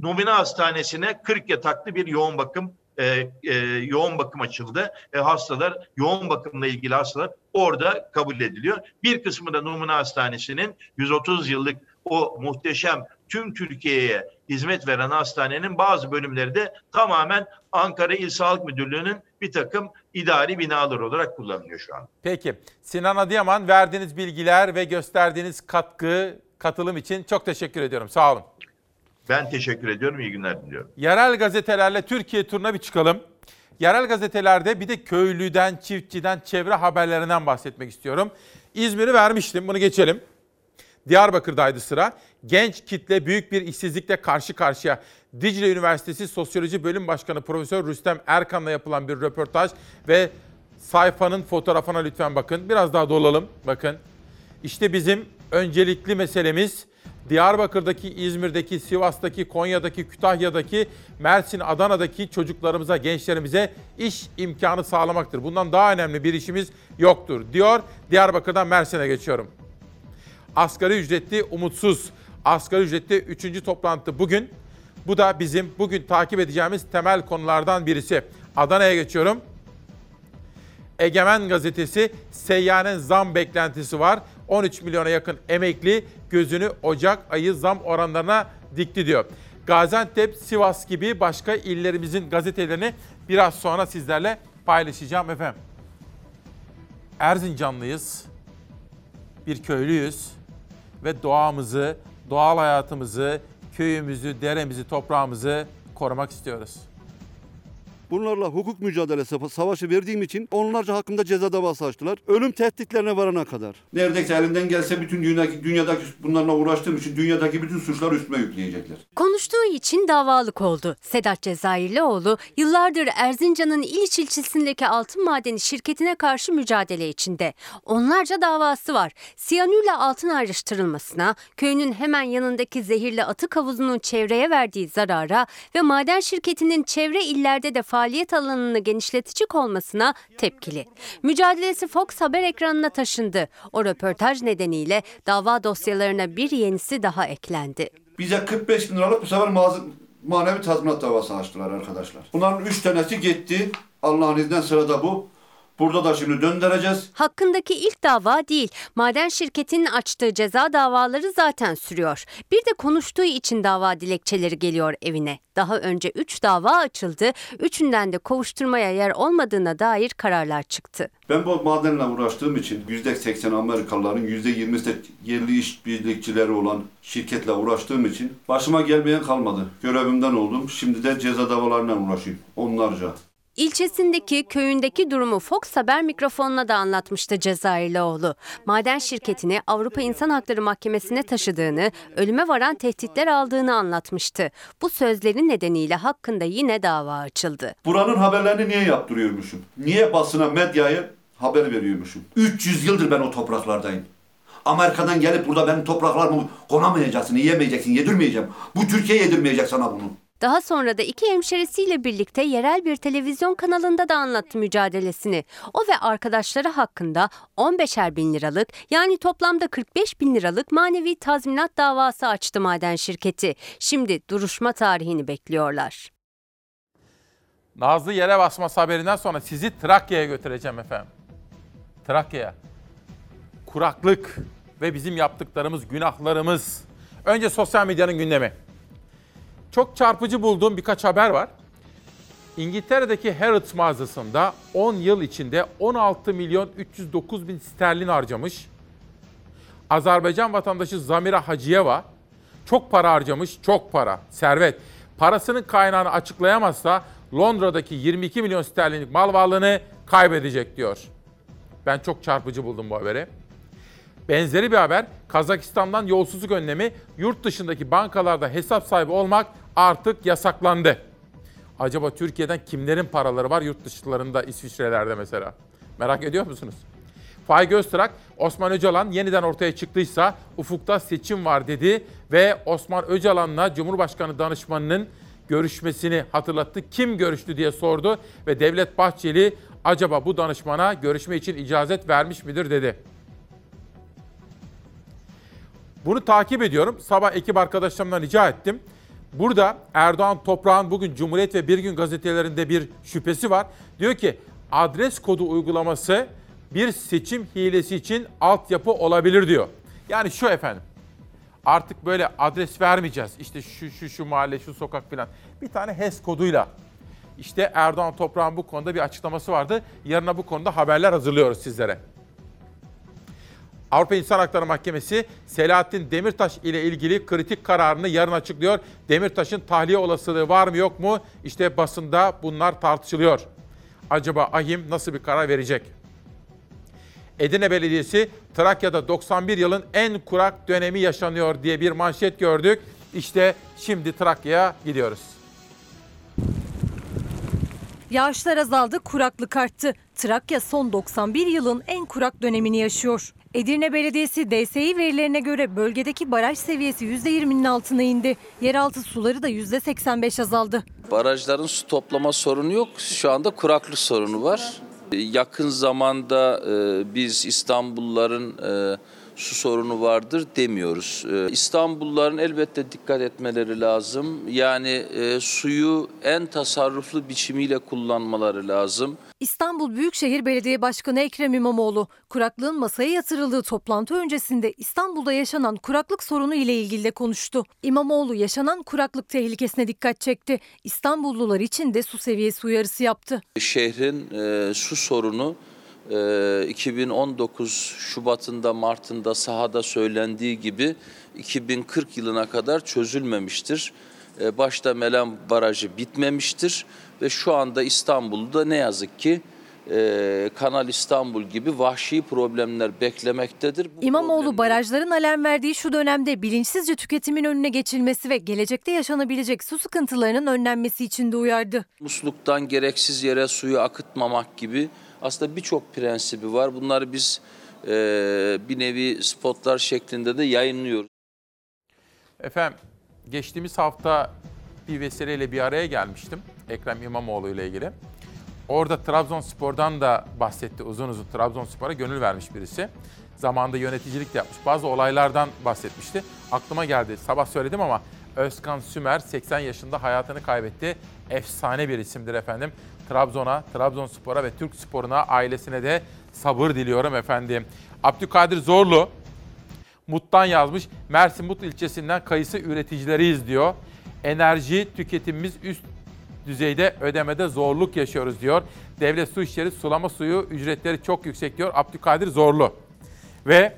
Numune Hastanesi'ne 40 yataklı bir yoğun bakım e, e, yoğun bakım açıldı. E, hastalar yoğun bakımla ilgili hastalar orada kabul ediliyor. Bir kısmı da Numune Hastanesi'nin 130 yıllık o muhteşem tüm Türkiye'ye hizmet veren hastanenin bazı bölümleri de tamamen Ankara İl Sağlık Müdürlüğü'nün bir takım idari binalar olarak kullanılıyor şu an. Peki Sinan Adıyaman verdiğiniz bilgiler ve gösterdiğiniz katkı, katılım için çok teşekkür ediyorum. Sağ olun. Ben teşekkür ediyorum. İyi günler diliyorum. Yerel gazetelerle Türkiye turuna bir çıkalım. Yerel gazetelerde bir de köylüden, çiftçiden, çevre haberlerinden bahsetmek istiyorum. İzmir'i vermiştim, bunu geçelim. Diyarbakır'daydı sıra. Genç kitle büyük bir işsizlikle karşı karşıya. Dicle Üniversitesi Sosyoloji Bölüm Başkanı Profesör Rüstem Erkan'la yapılan bir röportaj ve sayfanın fotoğrafına lütfen bakın. Biraz daha dolalım. Bakın. İşte bizim öncelikli meselemiz Diyarbakır'daki, İzmir'deki, Sivas'taki, Konya'daki, Kütahya'daki, Mersin, Adana'daki çocuklarımıza, gençlerimize iş imkanı sağlamaktır. Bundan daha önemli bir işimiz yoktur diyor. Diyarbakır'dan Mersin'e geçiyorum. Asgari ücretli umutsuz. Asgari ücretli 3. toplantı bugün. Bu da bizim bugün takip edeceğimiz temel konulardan birisi. Adana'ya geçiyorum. Egemen gazetesi seyyanen zam beklentisi var. 13 milyona yakın emekli gözünü Ocak ayı zam oranlarına dikti diyor. Gaziantep, Sivas gibi başka illerimizin gazetelerini biraz sonra sizlerle paylaşacağım efendim. Erzincanlıyız. Bir köylüyüz ve doğamızı, doğal hayatımızı, köyümüzü, deremizi, toprağımızı korumak istiyoruz. Bunlarla hukuk mücadelesi savaşı verdiğim için onlarca hakkında ceza davası açtılar. Ölüm tehditlerine varana kadar. Neredeyse elimden gelse bütün dünyadaki, dünyadaki bunlarla uğraştığım için dünyadaki bütün suçları üstüme yükleyecekler. Konuştuğu için davalık oldu. Sedat Cezayirlioğlu yıllardır Erzincan'ın İliç ilçesindeki altın madeni şirketine karşı mücadele içinde. Onlarca davası var. Siyanürle altın ayrıştırılmasına, köyünün hemen yanındaki zehirli atık havuzunun çevreye verdiği zarara ve maden şirketinin çevre illerde de faaliyet alanını genişletecek olmasına tepkili. Mücadelesi Fox Haber ekranına taşındı. O röportaj nedeniyle dava dosyalarına bir yenisi daha eklendi. Bize 45 bin liralık bu sefer manevi tazminat davası açtılar arkadaşlar. Bunların 3 tanesi gitti. Allah'ın izniyle sırada bu. Burada da şimdi döndüreceğiz. Hakkındaki ilk dava değil, maden şirketinin açtığı ceza davaları zaten sürüyor. Bir de konuştuğu için dava dilekçeleri geliyor evine. Daha önce 3 dava açıldı, üçünden de kovuşturmaya yer olmadığına dair kararlar çıktı. Ben bu madenle uğraştığım için %80 Amerikalıların %20'si de yerli işbirlikçileri olan şirketle uğraştığım için başıma gelmeyen kalmadı. Görevimden oldum. Şimdi de ceza davalarına uğraşayım. Onlarca. İlçesindeki, köyündeki durumu Fox Haber mikrofonuna da anlatmıştı Cezayirlioğlu. Maden şirketini Avrupa İnsan Hakları Mahkemesi'ne taşıdığını, ölüme varan tehditler aldığını anlatmıştı. Bu sözlerin nedeniyle hakkında yine dava açıldı. Buranın haberlerini niye yaptırıyormuşum? Niye basına, medyaya haber veriyormuşum? 300 yıldır ben o topraklardayım. Amerika'dan gelip burada benim topraklarımı konamayacaksın, yiyemeyeceksin, yedirmeyeceğim. Bu Türkiye yedirmeyecek sana bunu. Daha sonra da iki hemşerisiyle birlikte yerel bir televizyon kanalında da anlattı mücadelesini. O ve arkadaşları hakkında 15'er bin liralık yani toplamda 45 bin liralık manevi tazminat davası açtı maden şirketi. Şimdi duruşma tarihini bekliyorlar. Nazlı yere basması haberinden sonra sizi Trakya'ya götüreceğim efendim. Trakya'ya. Kuraklık ve bizim yaptıklarımız, günahlarımız. Önce sosyal medyanın gündemi. Çok çarpıcı bulduğum birkaç haber var. İngiltere'deki Harrods mağazasında 10 yıl içinde 16 milyon 309 bin sterlin harcamış. Azerbaycan vatandaşı Zamira Hacıyeva çok para harcamış, çok para, servet. Parasının kaynağını açıklayamazsa Londra'daki 22 milyon sterlinlik mal varlığını kaybedecek diyor. Ben çok çarpıcı buldum bu haberi. Benzeri bir haber Kazakistan'dan yolsuzluk önlemi yurt dışındaki bankalarda hesap sahibi olmak artık yasaklandı. Acaba Türkiye'den kimlerin paraları var yurt dışlarında İsviçre'lerde mesela? Merak ediyor musunuz? Faik Öztürk, Osman Öcalan yeniden ortaya çıktıysa ufukta seçim var dedi ve Osman Öcalan'la Cumhurbaşkanı danışmanının görüşmesini hatırlattı. Kim görüştü diye sordu ve Devlet Bahçeli acaba bu danışmana görüşme için icazet vermiş midir dedi. Bunu takip ediyorum. Sabah ekip arkadaşlarımdan rica ettim. Burada Erdoğan Toprağ'ın bugün Cumhuriyet ve Bir Gün gazetelerinde bir şüphesi var. Diyor ki adres kodu uygulaması bir seçim hilesi için altyapı olabilir diyor. Yani şu efendim. Artık böyle adres vermeyeceğiz. İşte şu şu şu mahalle, şu sokak filan. Bir tane HES koduyla. İşte Erdoğan Toprağ'ın bu konuda bir açıklaması vardı. Yarına bu konuda haberler hazırlıyoruz sizlere. Avrupa İnsan Hakları Mahkemesi Selahattin Demirtaş ile ilgili kritik kararını yarın açıklıyor. Demirtaş'ın tahliye olasılığı var mı yok mu? İşte basında bunlar tartışılıyor. Acaba AHİM nasıl bir karar verecek? Edirne Belediyesi Trakya'da 91 yılın en kurak dönemi yaşanıyor diye bir manşet gördük. İşte şimdi Trakya'ya gidiyoruz. Yağışlar azaldı, kuraklık arttı. Trakya son 91 yılın en kurak dönemini yaşıyor. Edirne Belediyesi DSİ verilerine göre bölgedeki baraj seviyesi %20'nin altına indi. Yeraltı suları da %85 azaldı. Barajların su toplama sorunu yok. Şu anda kuraklık sorunu var. Yakın zamanda e, biz İstanbulluların e, su sorunu vardır demiyoruz. E, İstanbulluların elbette dikkat etmeleri lazım. Yani e, suyu en tasarruflu biçimiyle kullanmaları lazım. İstanbul Büyükşehir Belediye Başkanı Ekrem İmamoğlu, kuraklığın masaya yatırıldığı toplantı öncesinde İstanbul'da yaşanan kuraklık sorunu ile ilgili de konuştu. İmamoğlu yaşanan kuraklık tehlikesine dikkat çekti. İstanbullular için de su seviyesi uyarısı yaptı. Şehrin e, su sorunu e, 2019 Şubat'ında Mart'ında sahada söylendiği gibi 2040 yılına kadar çözülmemiştir. E, başta Melen Barajı bitmemiştir ve şu anda İstanbul'da ne yazık ki e, Kanal İstanbul gibi vahşi problemler beklemektedir. Bu İmamoğlu barajların alarm verdiği şu dönemde bilinçsizce tüketimin önüne geçilmesi ve gelecekte yaşanabilecek su sıkıntılarının önlenmesi için de uyardı. musluktan gereksiz yere suyu akıtmamak gibi aslında birçok prensibi var. Bunları biz e, bir nevi spotlar şeklinde de yayınlıyoruz. Efendim geçtiğimiz hafta bir vesileyle bir araya gelmiştim Ekrem İmamoğlu ile ilgili. Orada Trabzonspor'dan da bahsetti uzun uzun. Trabzonspor'a gönül vermiş birisi. Zamanında yöneticilik de yapmış. Bazı olaylardan bahsetmişti. Aklıma geldi. Sabah söyledim ama Özkan Sümer 80 yaşında hayatını kaybetti. Efsane bir isimdir efendim. Trabzon'a, Trabzonspor'a ve Türk sporuna, ailesine de sabır diliyorum efendim. Abdülkadir Zorlu Mut'tan yazmış. Mersin Mut ilçesinden kayısı üreticileriyiz diyor. Enerji tüketimimiz üst düzeyde ödemede zorluk yaşıyoruz diyor. Devlet Su İşleri sulama suyu ücretleri çok yüksek diyor Abdülkadir Zorlu. Ve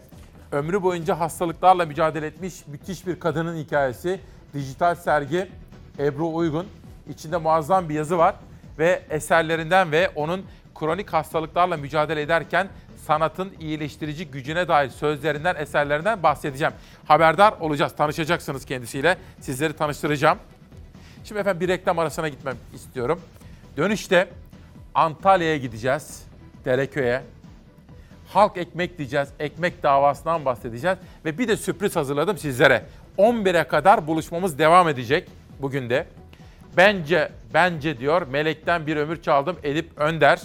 ömrü boyunca hastalıklarla mücadele etmiş müthiş bir kadının hikayesi. Dijital sergi Ebru Uygun. İçinde muazzam bir yazı var ve eserlerinden ve onun kronik hastalıklarla mücadele ederken sanatın iyileştirici gücüne dair sözlerinden, eserlerinden bahsedeceğim. Haberdar olacağız, tanışacaksınız kendisiyle. Sizleri tanıştıracağım. Şimdi efendim bir reklam arasına gitmem istiyorum. Dönüşte Antalya'ya gideceğiz, Dereköy'e. Halk ekmek diyeceğiz, ekmek davasından bahsedeceğiz. Ve bir de sürpriz hazırladım sizlere. 11'e kadar buluşmamız devam edecek bugün de. Bence, bence diyor Melek'ten bir ömür çaldım Edip Önder.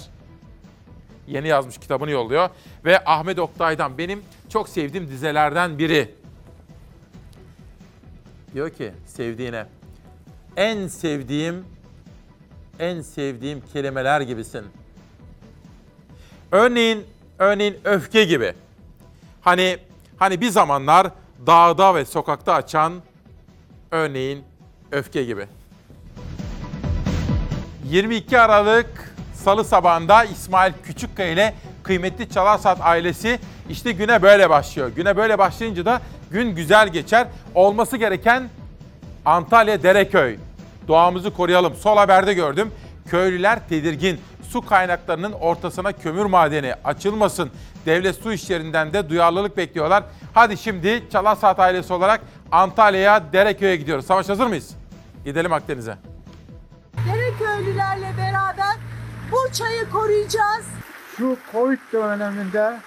Yeni yazmış kitabını yolluyor. Ve Ahmet Oktay'dan benim çok sevdiğim dizelerden biri. Diyor ki sevdiğine en sevdiğim en sevdiğim kelimeler gibisin. Örneğin örneğin öfke gibi. Hani hani bir zamanlar dağda ve sokakta açan örneğin öfke gibi. 22 Aralık Salı sabahında İsmail Küçükkaya ile kıymetli Çalarsat ailesi işte güne böyle başlıyor. Güne böyle başlayınca da gün güzel geçer. Olması gereken Antalya Dereköy. Doğamızı koruyalım. Sol haberde gördüm. Köylüler tedirgin. Su kaynaklarının ortasına kömür madeni açılmasın. Devlet su işlerinden de duyarlılık bekliyorlar. Hadi şimdi Çalarsat ailesi olarak Antalya'ya Dereköy'e gidiyoruz. Savaş hazır mıyız? Gidelim Akdeniz'e. Dereköylülerle beraber bu çayı koruyacağız. Şu Covid döneminde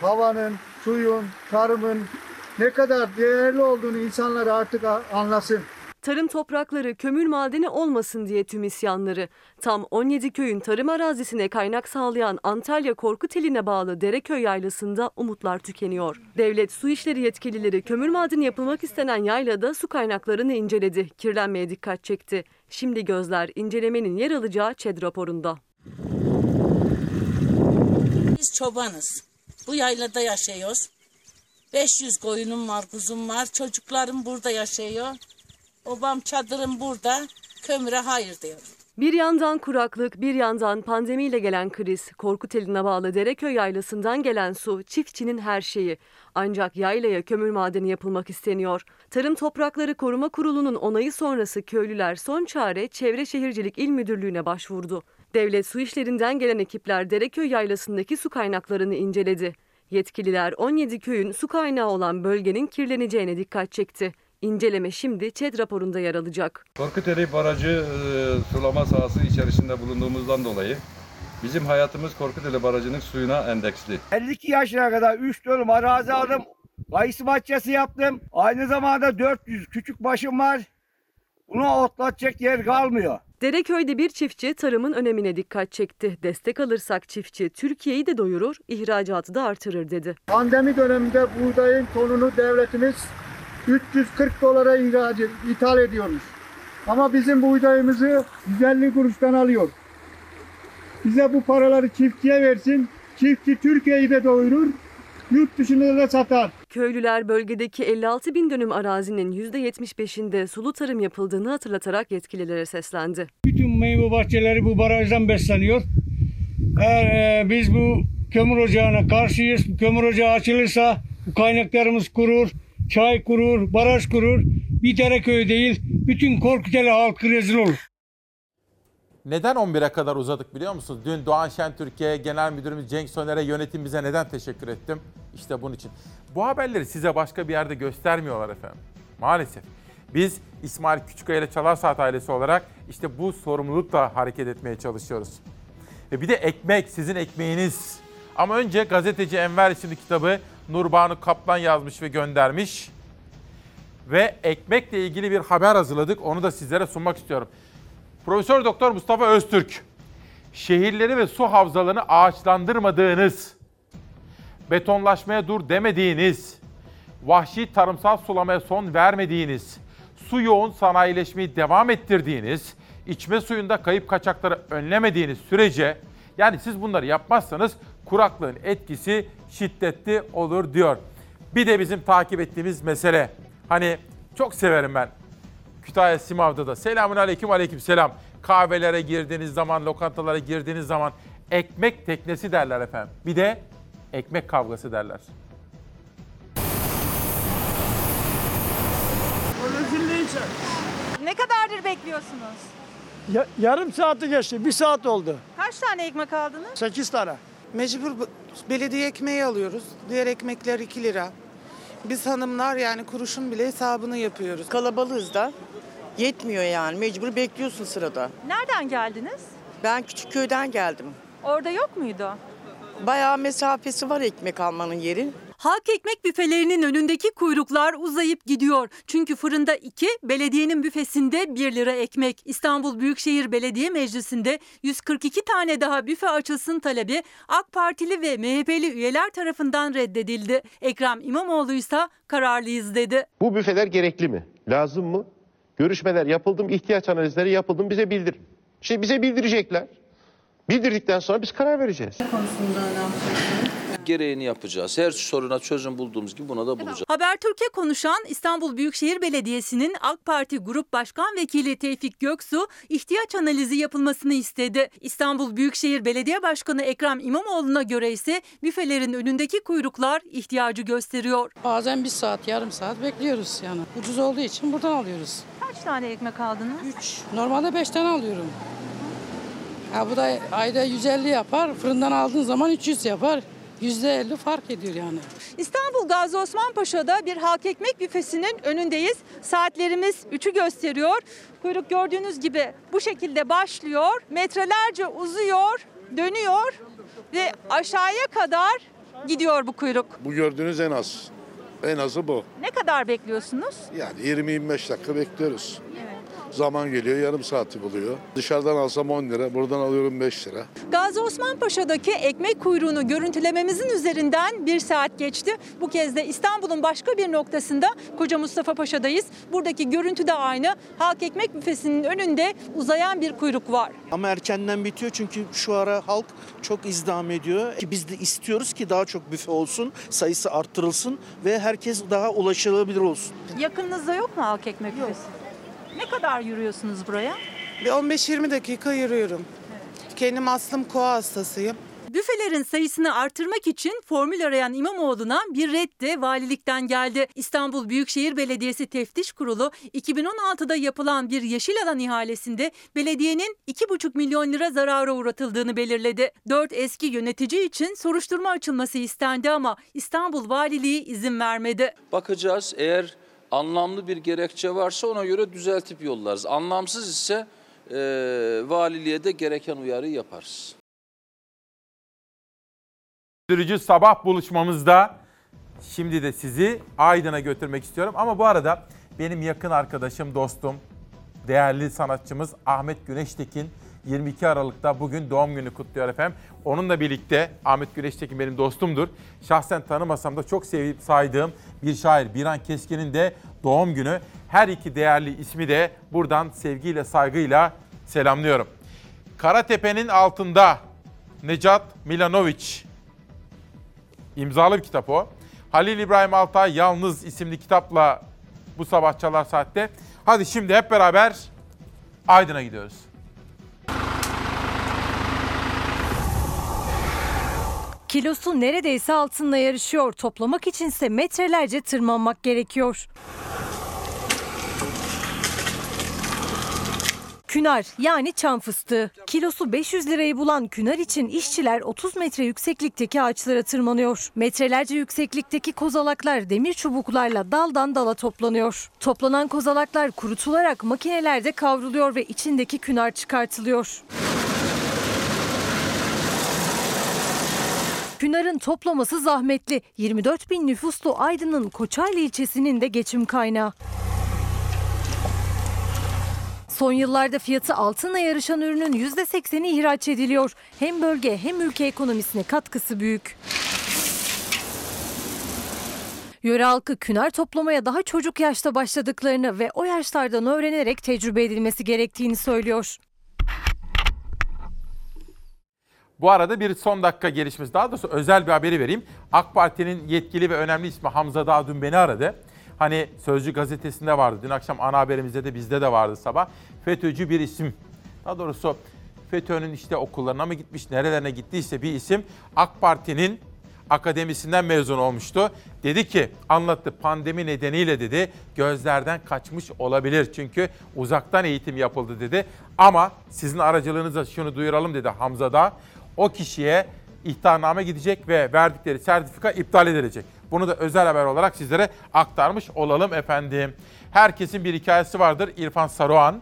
havanın, suyun, tarımın ne kadar değerli olduğunu insanlar artık anlasın. Tarım toprakları kömür madeni olmasın diye tüm isyanları. Tam 17 köyün tarım arazisine kaynak sağlayan Antalya Korkuteli'ne bağlı Dereköy yaylasında umutlar tükeniyor. Devlet su işleri yetkilileri kömür madeni yapılmak istenen yaylada su kaynaklarını inceledi. Kirlenmeye dikkat çekti. Şimdi gözler incelemenin yer alacağı ÇED raporunda. Biz çobanız. Bu yaylada yaşıyoruz. 500 koyunum var, kuzum var. Çocuklarım burada yaşıyor. Obam çadırım burada. Kömüre hayır diyor. Bir yandan kuraklık, bir yandan pandemiyle gelen kriz, Korkuteli'ne bağlı Dereköy yaylasından gelen su çiftçinin her şeyi. Ancak yaylaya kömür madeni yapılmak isteniyor. Tarım Toprakları Koruma Kurulu'nun onayı sonrası köylüler son çare Çevre Şehircilik İl Müdürlüğü'ne başvurdu. Devlet su işlerinden gelen ekipler Dereköy yaylasındaki su kaynaklarını inceledi. Yetkililer 17 köyün su kaynağı olan bölgenin kirleneceğine dikkat çekti. İnceleme şimdi ÇED raporunda yer alacak. Korkuteli Barajı e, sulama sahası içerisinde bulunduğumuzdan dolayı bizim hayatımız Korkuteli Barajı'nın suyuna endeksli. 52 yaşına kadar 3 dönüm arazi aldım. Kayısı bahçesi yaptım. Aynı zamanda 400 küçük başım var. Bunu otlatacak yer kalmıyor. Dereköy'de bir çiftçi tarımın önemine dikkat çekti. Destek alırsak çiftçi Türkiye'yi de doyurur, ihracatı da artırır dedi. Pandemi döneminde buğdayın tonunu devletimiz 340 dolara ihraç, ithal ediyormuş. Ama bizim buğdayımızı 150 kuruştan alıyor. Bize bu paraları çiftçiye versin. Çiftçi Türkiye'yi de doyurur, yurt dışında da satar. Köylüler bölgedeki 56 bin dönüm arazinin %75'inde sulu tarım yapıldığını hatırlatarak yetkililere seslendi. Bütün meyve bahçeleri bu barajdan besleniyor. Eğer e, biz bu kömür ocağına karşıyız, kömür ocağı açılırsa bu kaynaklarımız kurur, çay kurur, baraj kurur. Bir Dereköy değil, bütün Korkuteli halkı rezil olur. Neden 11'e kadar uzadık biliyor musunuz? Dün Doğan Şen Türkiye Genel Müdürümüz Cenk Soner'e yönetimimize neden teşekkür ettim? İşte bunun için. Bu haberleri size başka bir yerde göstermiyorlar efendim. Maalesef. Biz İsmail Küçükkaya ile Çalar Saat ailesi olarak işte bu sorumlulukla hareket etmeye çalışıyoruz. Ve bir de ekmek, sizin ekmeğiniz. Ama önce gazeteci Enver isimli kitabı Nurbanu Kaplan yazmış ve göndermiş. Ve ekmekle ilgili bir haber hazırladık. Onu da sizlere sunmak istiyorum. Profesör Doktor Mustafa Öztürk, şehirleri ve su havzalarını ağaçlandırmadığınız, betonlaşmaya dur demediğiniz, vahşi tarımsal sulamaya son vermediğiniz, su yoğun sanayileşmeyi devam ettirdiğiniz, içme suyunda kayıp kaçakları önlemediğiniz sürece yani siz bunları yapmazsanız kuraklığın etkisi şiddetli olur diyor. Bir de bizim takip ettiğimiz mesele. Hani çok severim ben. Kütahya Simav'da da selamun aleyküm aleyküm selam. Kahvelere girdiğiniz zaman, lokantalara girdiğiniz zaman ekmek teknesi derler efendim. Bir de ekmek kavgası derler. Ne kadardır bekliyorsunuz? Ya- yarım saati geçti, bir saat oldu. Kaç tane ekmek aldınız? 8 tane. Mecbur bu- belediye ekmeği alıyoruz. Diğer ekmekler 2 lira. Biz hanımlar yani kuruşun bile hesabını yapıyoruz. Kalabalığız da. Yetmiyor yani. Mecbur bekliyorsun sırada. Nereden geldiniz? Ben Küçükköy'den geldim. Orada yok muydu? Bayağı mesafesi var ekmek almanın yeri. Halk ekmek büfelerinin önündeki kuyruklar uzayıp gidiyor. Çünkü fırında 2, belediyenin büfesinde 1 lira ekmek. İstanbul Büyükşehir Belediye Meclisi'nde 142 tane daha büfe açılsın talebi AK Partili ve MHP'li üyeler tarafından reddedildi. Ekrem İmamoğlu ise kararlıyız dedi. Bu büfeler gerekli mi? Lazım mı? Görüşmeler yapıldı mı? İhtiyaç analizleri yapıldı mı? Bize bildirin. İşte bize bildirecekler. Bildirdikten sonra biz karar vereceğiz. Gereğini yapacağız. Her soruna çözüm bulduğumuz gibi buna da bulacağız. Habertürk'e konuşan İstanbul Büyükşehir Belediyesi'nin AK Parti Grup Başkan Vekili Tevfik Göksu ihtiyaç analizi yapılmasını istedi. İstanbul Büyükşehir Belediye Başkanı Ekrem İmamoğlu'na göre ise büfelerin önündeki kuyruklar ihtiyacı gösteriyor. Bazen bir saat, yarım saat bekliyoruz yani. Ucuz olduğu için buradan alıyoruz. Kaç tane ekmek aldınız? 3. Normalde 5 tane alıyorum. Ha, bu da ayda 150 yapar. Fırından aldığın zaman 300 yapar. %50 fark ediyor yani. İstanbul Gazi Osman Paşa'da bir halk ekmek büfesinin önündeyiz. Saatlerimiz 3'ü gösteriyor. Kuyruk gördüğünüz gibi bu şekilde başlıyor. Metrelerce uzuyor, dönüyor ve aşağıya kadar gidiyor bu kuyruk. Bu gördüğünüz en az. En azı bu. Ne kadar bekliyorsunuz? Yani 20-25 dakika bekliyoruz. Zaman geliyor yarım saati buluyor. Dışarıdan alsam 10 lira, buradan alıyorum 5 lira. Gazi Osman Paşa'daki ekmek kuyruğunu görüntülememizin üzerinden bir saat geçti. Bu kez de İstanbul'un başka bir noktasında Koca Mustafa Paşa'dayız. Buradaki görüntü de aynı. Halk ekmek büfesinin önünde uzayan bir kuyruk var. Ama erkenden bitiyor çünkü şu ara halk çok izdiham ediyor. Ki Biz de istiyoruz ki daha çok büfe olsun, sayısı arttırılsın ve herkes daha ulaşılabilir olsun. Yakınınızda yok mu halk ekmek büfesi? Ne kadar yürüyorsunuz buraya? Bir 15-20 dakika yürüyorum. Kendim aslım koa hastasıyım. Büfelerin sayısını artırmak için formül arayan İmamoğlu'na bir red de valilikten geldi. İstanbul Büyükşehir Belediyesi Teftiş Kurulu 2016'da yapılan bir yeşil alan ihalesinde belediyenin 2,5 milyon lira zarara uğratıldığını belirledi. 4 eski yönetici için soruşturma açılması istendi ama İstanbul Valiliği izin vermedi. Bakacağız eğer anlamlı bir gerekçe varsa ona göre düzeltip yollarız. Anlamsız ise e, valiliğe de gereken uyarıyı yaparız. Sürücü sabah buluşmamızda şimdi de sizi Aydın'a götürmek istiyorum. Ama bu arada benim yakın arkadaşım, dostum, değerli sanatçımız Ahmet Güneştekin 22 Aralık'ta bugün doğum günü kutluyor efendim. Onunla birlikte Ahmet Güneştekin benim dostumdur. Şahsen tanımasam da çok sevip saydığım bir şair Biran Keskin'in de doğum günü. Her iki değerli ismi de buradan sevgiyle, saygıyla selamlıyorum. Karatepe'nin altında Necat Milanovic İmzalı bir kitap o. Halil İbrahim Altay Yalnız isimli kitapla bu sabah çalar saatte. Hadi şimdi hep beraber Aydın'a gidiyoruz. Kilosu neredeyse altınla yarışıyor. Toplamak içinse metrelerce tırmanmak gerekiyor. Künar yani çam fıstığı. Kilosu 500 lirayı bulan künar için işçiler 30 metre yükseklikteki ağaçlara tırmanıyor. Metrelerce yükseklikteki kozalaklar demir çubuklarla daldan dala toplanıyor. Toplanan kozalaklar kurutularak makinelerde kavruluyor ve içindeki künar çıkartılıyor. Künar'ın toplaması zahmetli. 24 bin nüfuslu Aydın'ın Koçarlı ilçesinin de geçim kaynağı. Son yıllarda fiyatı altınla yarışan ürünün %80'i ihraç ediliyor. Hem bölge hem ülke ekonomisine katkısı büyük. Yöre halkı künar toplamaya daha çocuk yaşta başladıklarını ve o yaşlardan öğrenerek tecrübe edilmesi gerektiğini söylüyor. Bu arada bir son dakika gelişmesi, daha doğrusu özel bir haberi vereyim. AK Parti'nin yetkili ve önemli ismi Hamza Dağ dün beni aradı. Hani Sözcü gazetesinde vardı. Dün akşam ana haberimizde de bizde de vardı sabah. FETÖ'cü bir isim. Daha doğrusu FETÖ'nün işte okullarına mı gitmiş, nerelerine gittiyse bir isim. AK Parti'nin akademisinden mezun olmuştu. Dedi ki anlattı pandemi nedeniyle dedi gözlerden kaçmış olabilir. Çünkü uzaktan eğitim yapıldı dedi. Ama sizin aracılığınızla şunu duyuralım dedi Hamza da. O kişiye ihtarname gidecek ve verdikleri sertifika iptal edilecek. Bunu da özel haber olarak sizlere aktarmış olalım efendim. Herkesin bir hikayesi vardır. İrfan Saruhan.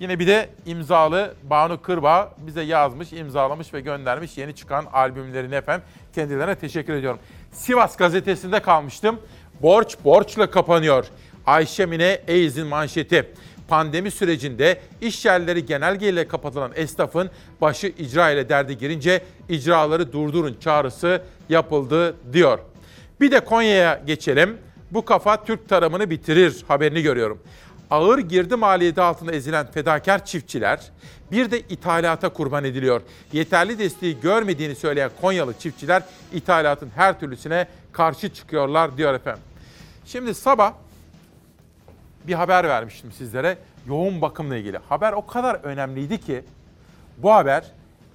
Yine bir de imzalı Banu Kırbağ bize yazmış, imzalamış ve göndermiş yeni çıkan albümlerini efendim. Kendilerine teşekkür ediyorum. Sivas gazetesinde kalmıştım. Borç borçla kapanıyor. Ayşe Mine Eyiz'in manşeti. Pandemi sürecinde iş yerleri genelgeyle kapatılan esnafın başı icra ile derdi girince icraları durdurun çağrısı yapıldı diyor. Bir de Konya'ya geçelim. Bu kafa Türk tarımını bitirir haberini görüyorum. Ağır girdi maliyeti altında ezilen fedakar çiftçiler bir de ithalata kurban ediliyor. Yeterli desteği görmediğini söyleyen Konyalı çiftçiler ithalatın her türlüsüne karşı çıkıyorlar diyor efendim. Şimdi sabah bir haber vermiştim sizlere yoğun bakımla ilgili. Haber o kadar önemliydi ki bu haber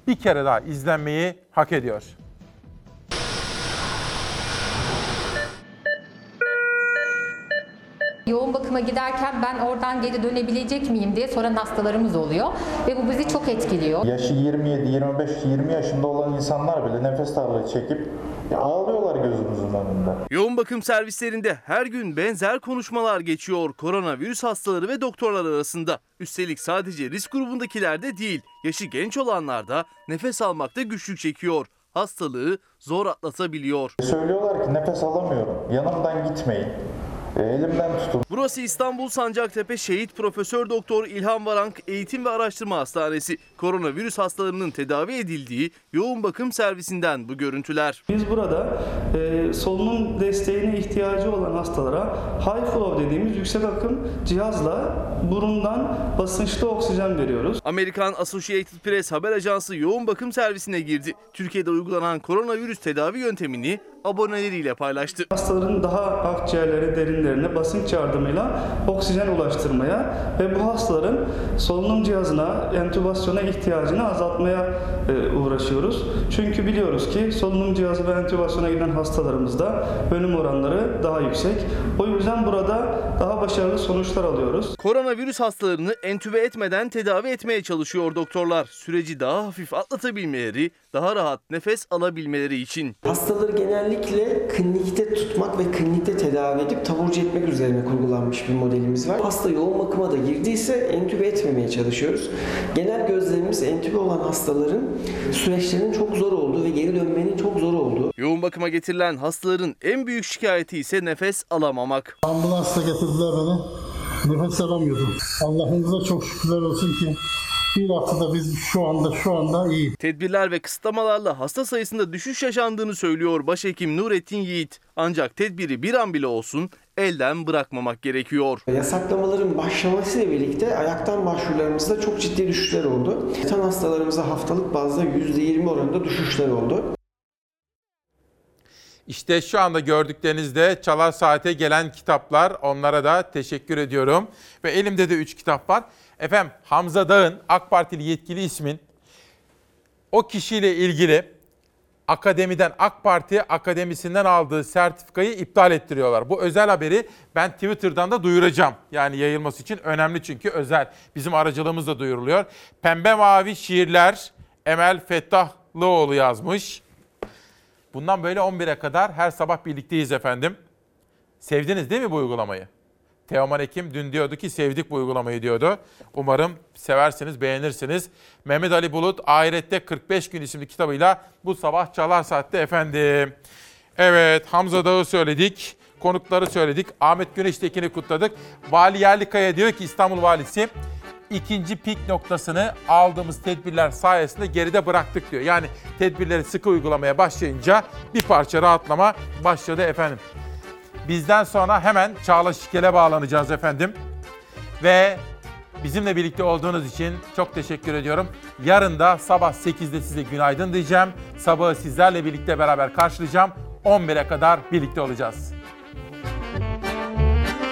bir kere daha izlenmeyi hak ediyor. Yoğun bakıma giderken ben oradan geri dönebilecek miyim diye soran hastalarımız oluyor ve bu bizi çok etkiliyor. Yaşı 27, 25, 20 yaşında olan insanlar bile nefes darlığı çekip ya ağlıyorlar gözümüzün önünde. Yoğun bakım servislerinde her gün benzer konuşmalar geçiyor koronavirüs hastaları ve doktorlar arasında. Üstelik sadece risk grubundakiler de değil, yaşı genç olanlar da nefes almakta güçlük çekiyor. hastalığı zor atlatabiliyor. Söylüyorlar ki nefes alamıyorum. Yanımdan gitmeyin. Elimden tutun. Burası İstanbul Sancaktepe Şehit Profesör Doktor İlhan Varank Eğitim ve Araştırma Hastanesi. Koronavirüs hastalarının tedavi edildiği yoğun bakım servisinden bu görüntüler. Biz burada e, solunum desteğine ihtiyacı olan hastalara high flow dediğimiz yüksek akım cihazla burundan basınçlı oksijen veriyoruz. Amerikan Associated Press haber ajansı yoğun bakım servisine girdi. Türkiye'de uygulanan koronavirüs tedavi yöntemini aboneleriyle paylaştı. Hastaların daha akciğerlere, derinlerine basınç yardımıyla oksijen ulaştırmaya ve bu hastaların solunum cihazına, entübasyona ihtiyacını azaltmaya e, uğraşıyoruz. Çünkü biliyoruz ki solunum cihazı ve entübasyona giden hastalarımızda ölüm oranları daha yüksek. O yüzden burada daha başarılı sonuçlar alıyoruz. Koronavirüs hastalarını entübe etmeden tedavi etmeye çalışıyor doktorlar. Süreci daha hafif atlatabilmeleri, daha rahat nefes alabilmeleri için. Hastaları genellikle klinikte tutmak ve klinikte tedavi edip taburcu etmek üzerine kurgulanmış bir modelimiz var. Hasta yoğun bakıma da girdiyse entübe etmemeye çalışıyoruz. Genel gözlemimiz entübe olan hastaların süreçlerinin çok zor olduğu ve geri dönmenin çok zor olduğu. Yoğun bakıma getirilen hastaların en büyük şikayeti ise nefes alamamak. Ambulansla getirdiler beni. Nefes alamıyordum. Allah'ımıza çok şükürler olsun ki bir haftada biz şu anda şu anda iyi. Tedbirler ve kısıtlamalarla hasta sayısında düşüş yaşandığını söylüyor başhekim Nurettin Yiğit. Ancak tedbiri bir an bile olsun elden bırakmamak gerekiyor. Yasaklamaların başlamasıyla birlikte ayaktan başvurularımızda çok ciddi düşüşler oldu. Tan hastalarımıza haftalık bazda %20 oranında düşüşler oldu. İşte şu anda gördüklerinizde Çalar Saat'e gelen kitaplar. Onlara da teşekkür ediyorum. Ve elimde de 3 kitap var. Efendim Hamza Dağ'ın AK Partili yetkili ismin o kişiyle ilgili akademiden AK Parti akademisinden aldığı sertifikayı iptal ettiriyorlar. Bu özel haberi ben Twitter'dan da duyuracağım. Yani yayılması için önemli çünkü özel. Bizim aracılığımızla duyuruluyor. Pembe Mavi Şiirler Emel Fettahlıoğlu yazmış. Bundan böyle 11'e kadar her sabah birlikteyiz efendim. Sevdiniz değil mi bu uygulamayı? Teoman Ekim dün diyordu ki sevdik bu uygulamayı diyordu. Umarım seversiniz, beğenirsiniz. Mehmet Ali Bulut Ahirette 45 Gün isimli kitabıyla bu sabah Çalar Saat'te efendim. Evet Hamza Dağ'ı söyledik. Konukları söyledik. Ahmet Güneştekin'i kutladık. Vali Yerlikaya diyor ki İstanbul Valisi ikinci pik noktasını aldığımız tedbirler sayesinde geride bıraktık diyor. Yani tedbirleri sıkı uygulamaya başlayınca bir parça rahatlama başladı efendim. Bizden sonra hemen Çağla Şikel'e bağlanacağız efendim. Ve bizimle birlikte olduğunuz için çok teşekkür ediyorum. Yarın da sabah 8'de size günaydın diyeceğim. Sabahı sizlerle birlikte beraber karşılayacağım. 11'e kadar birlikte olacağız.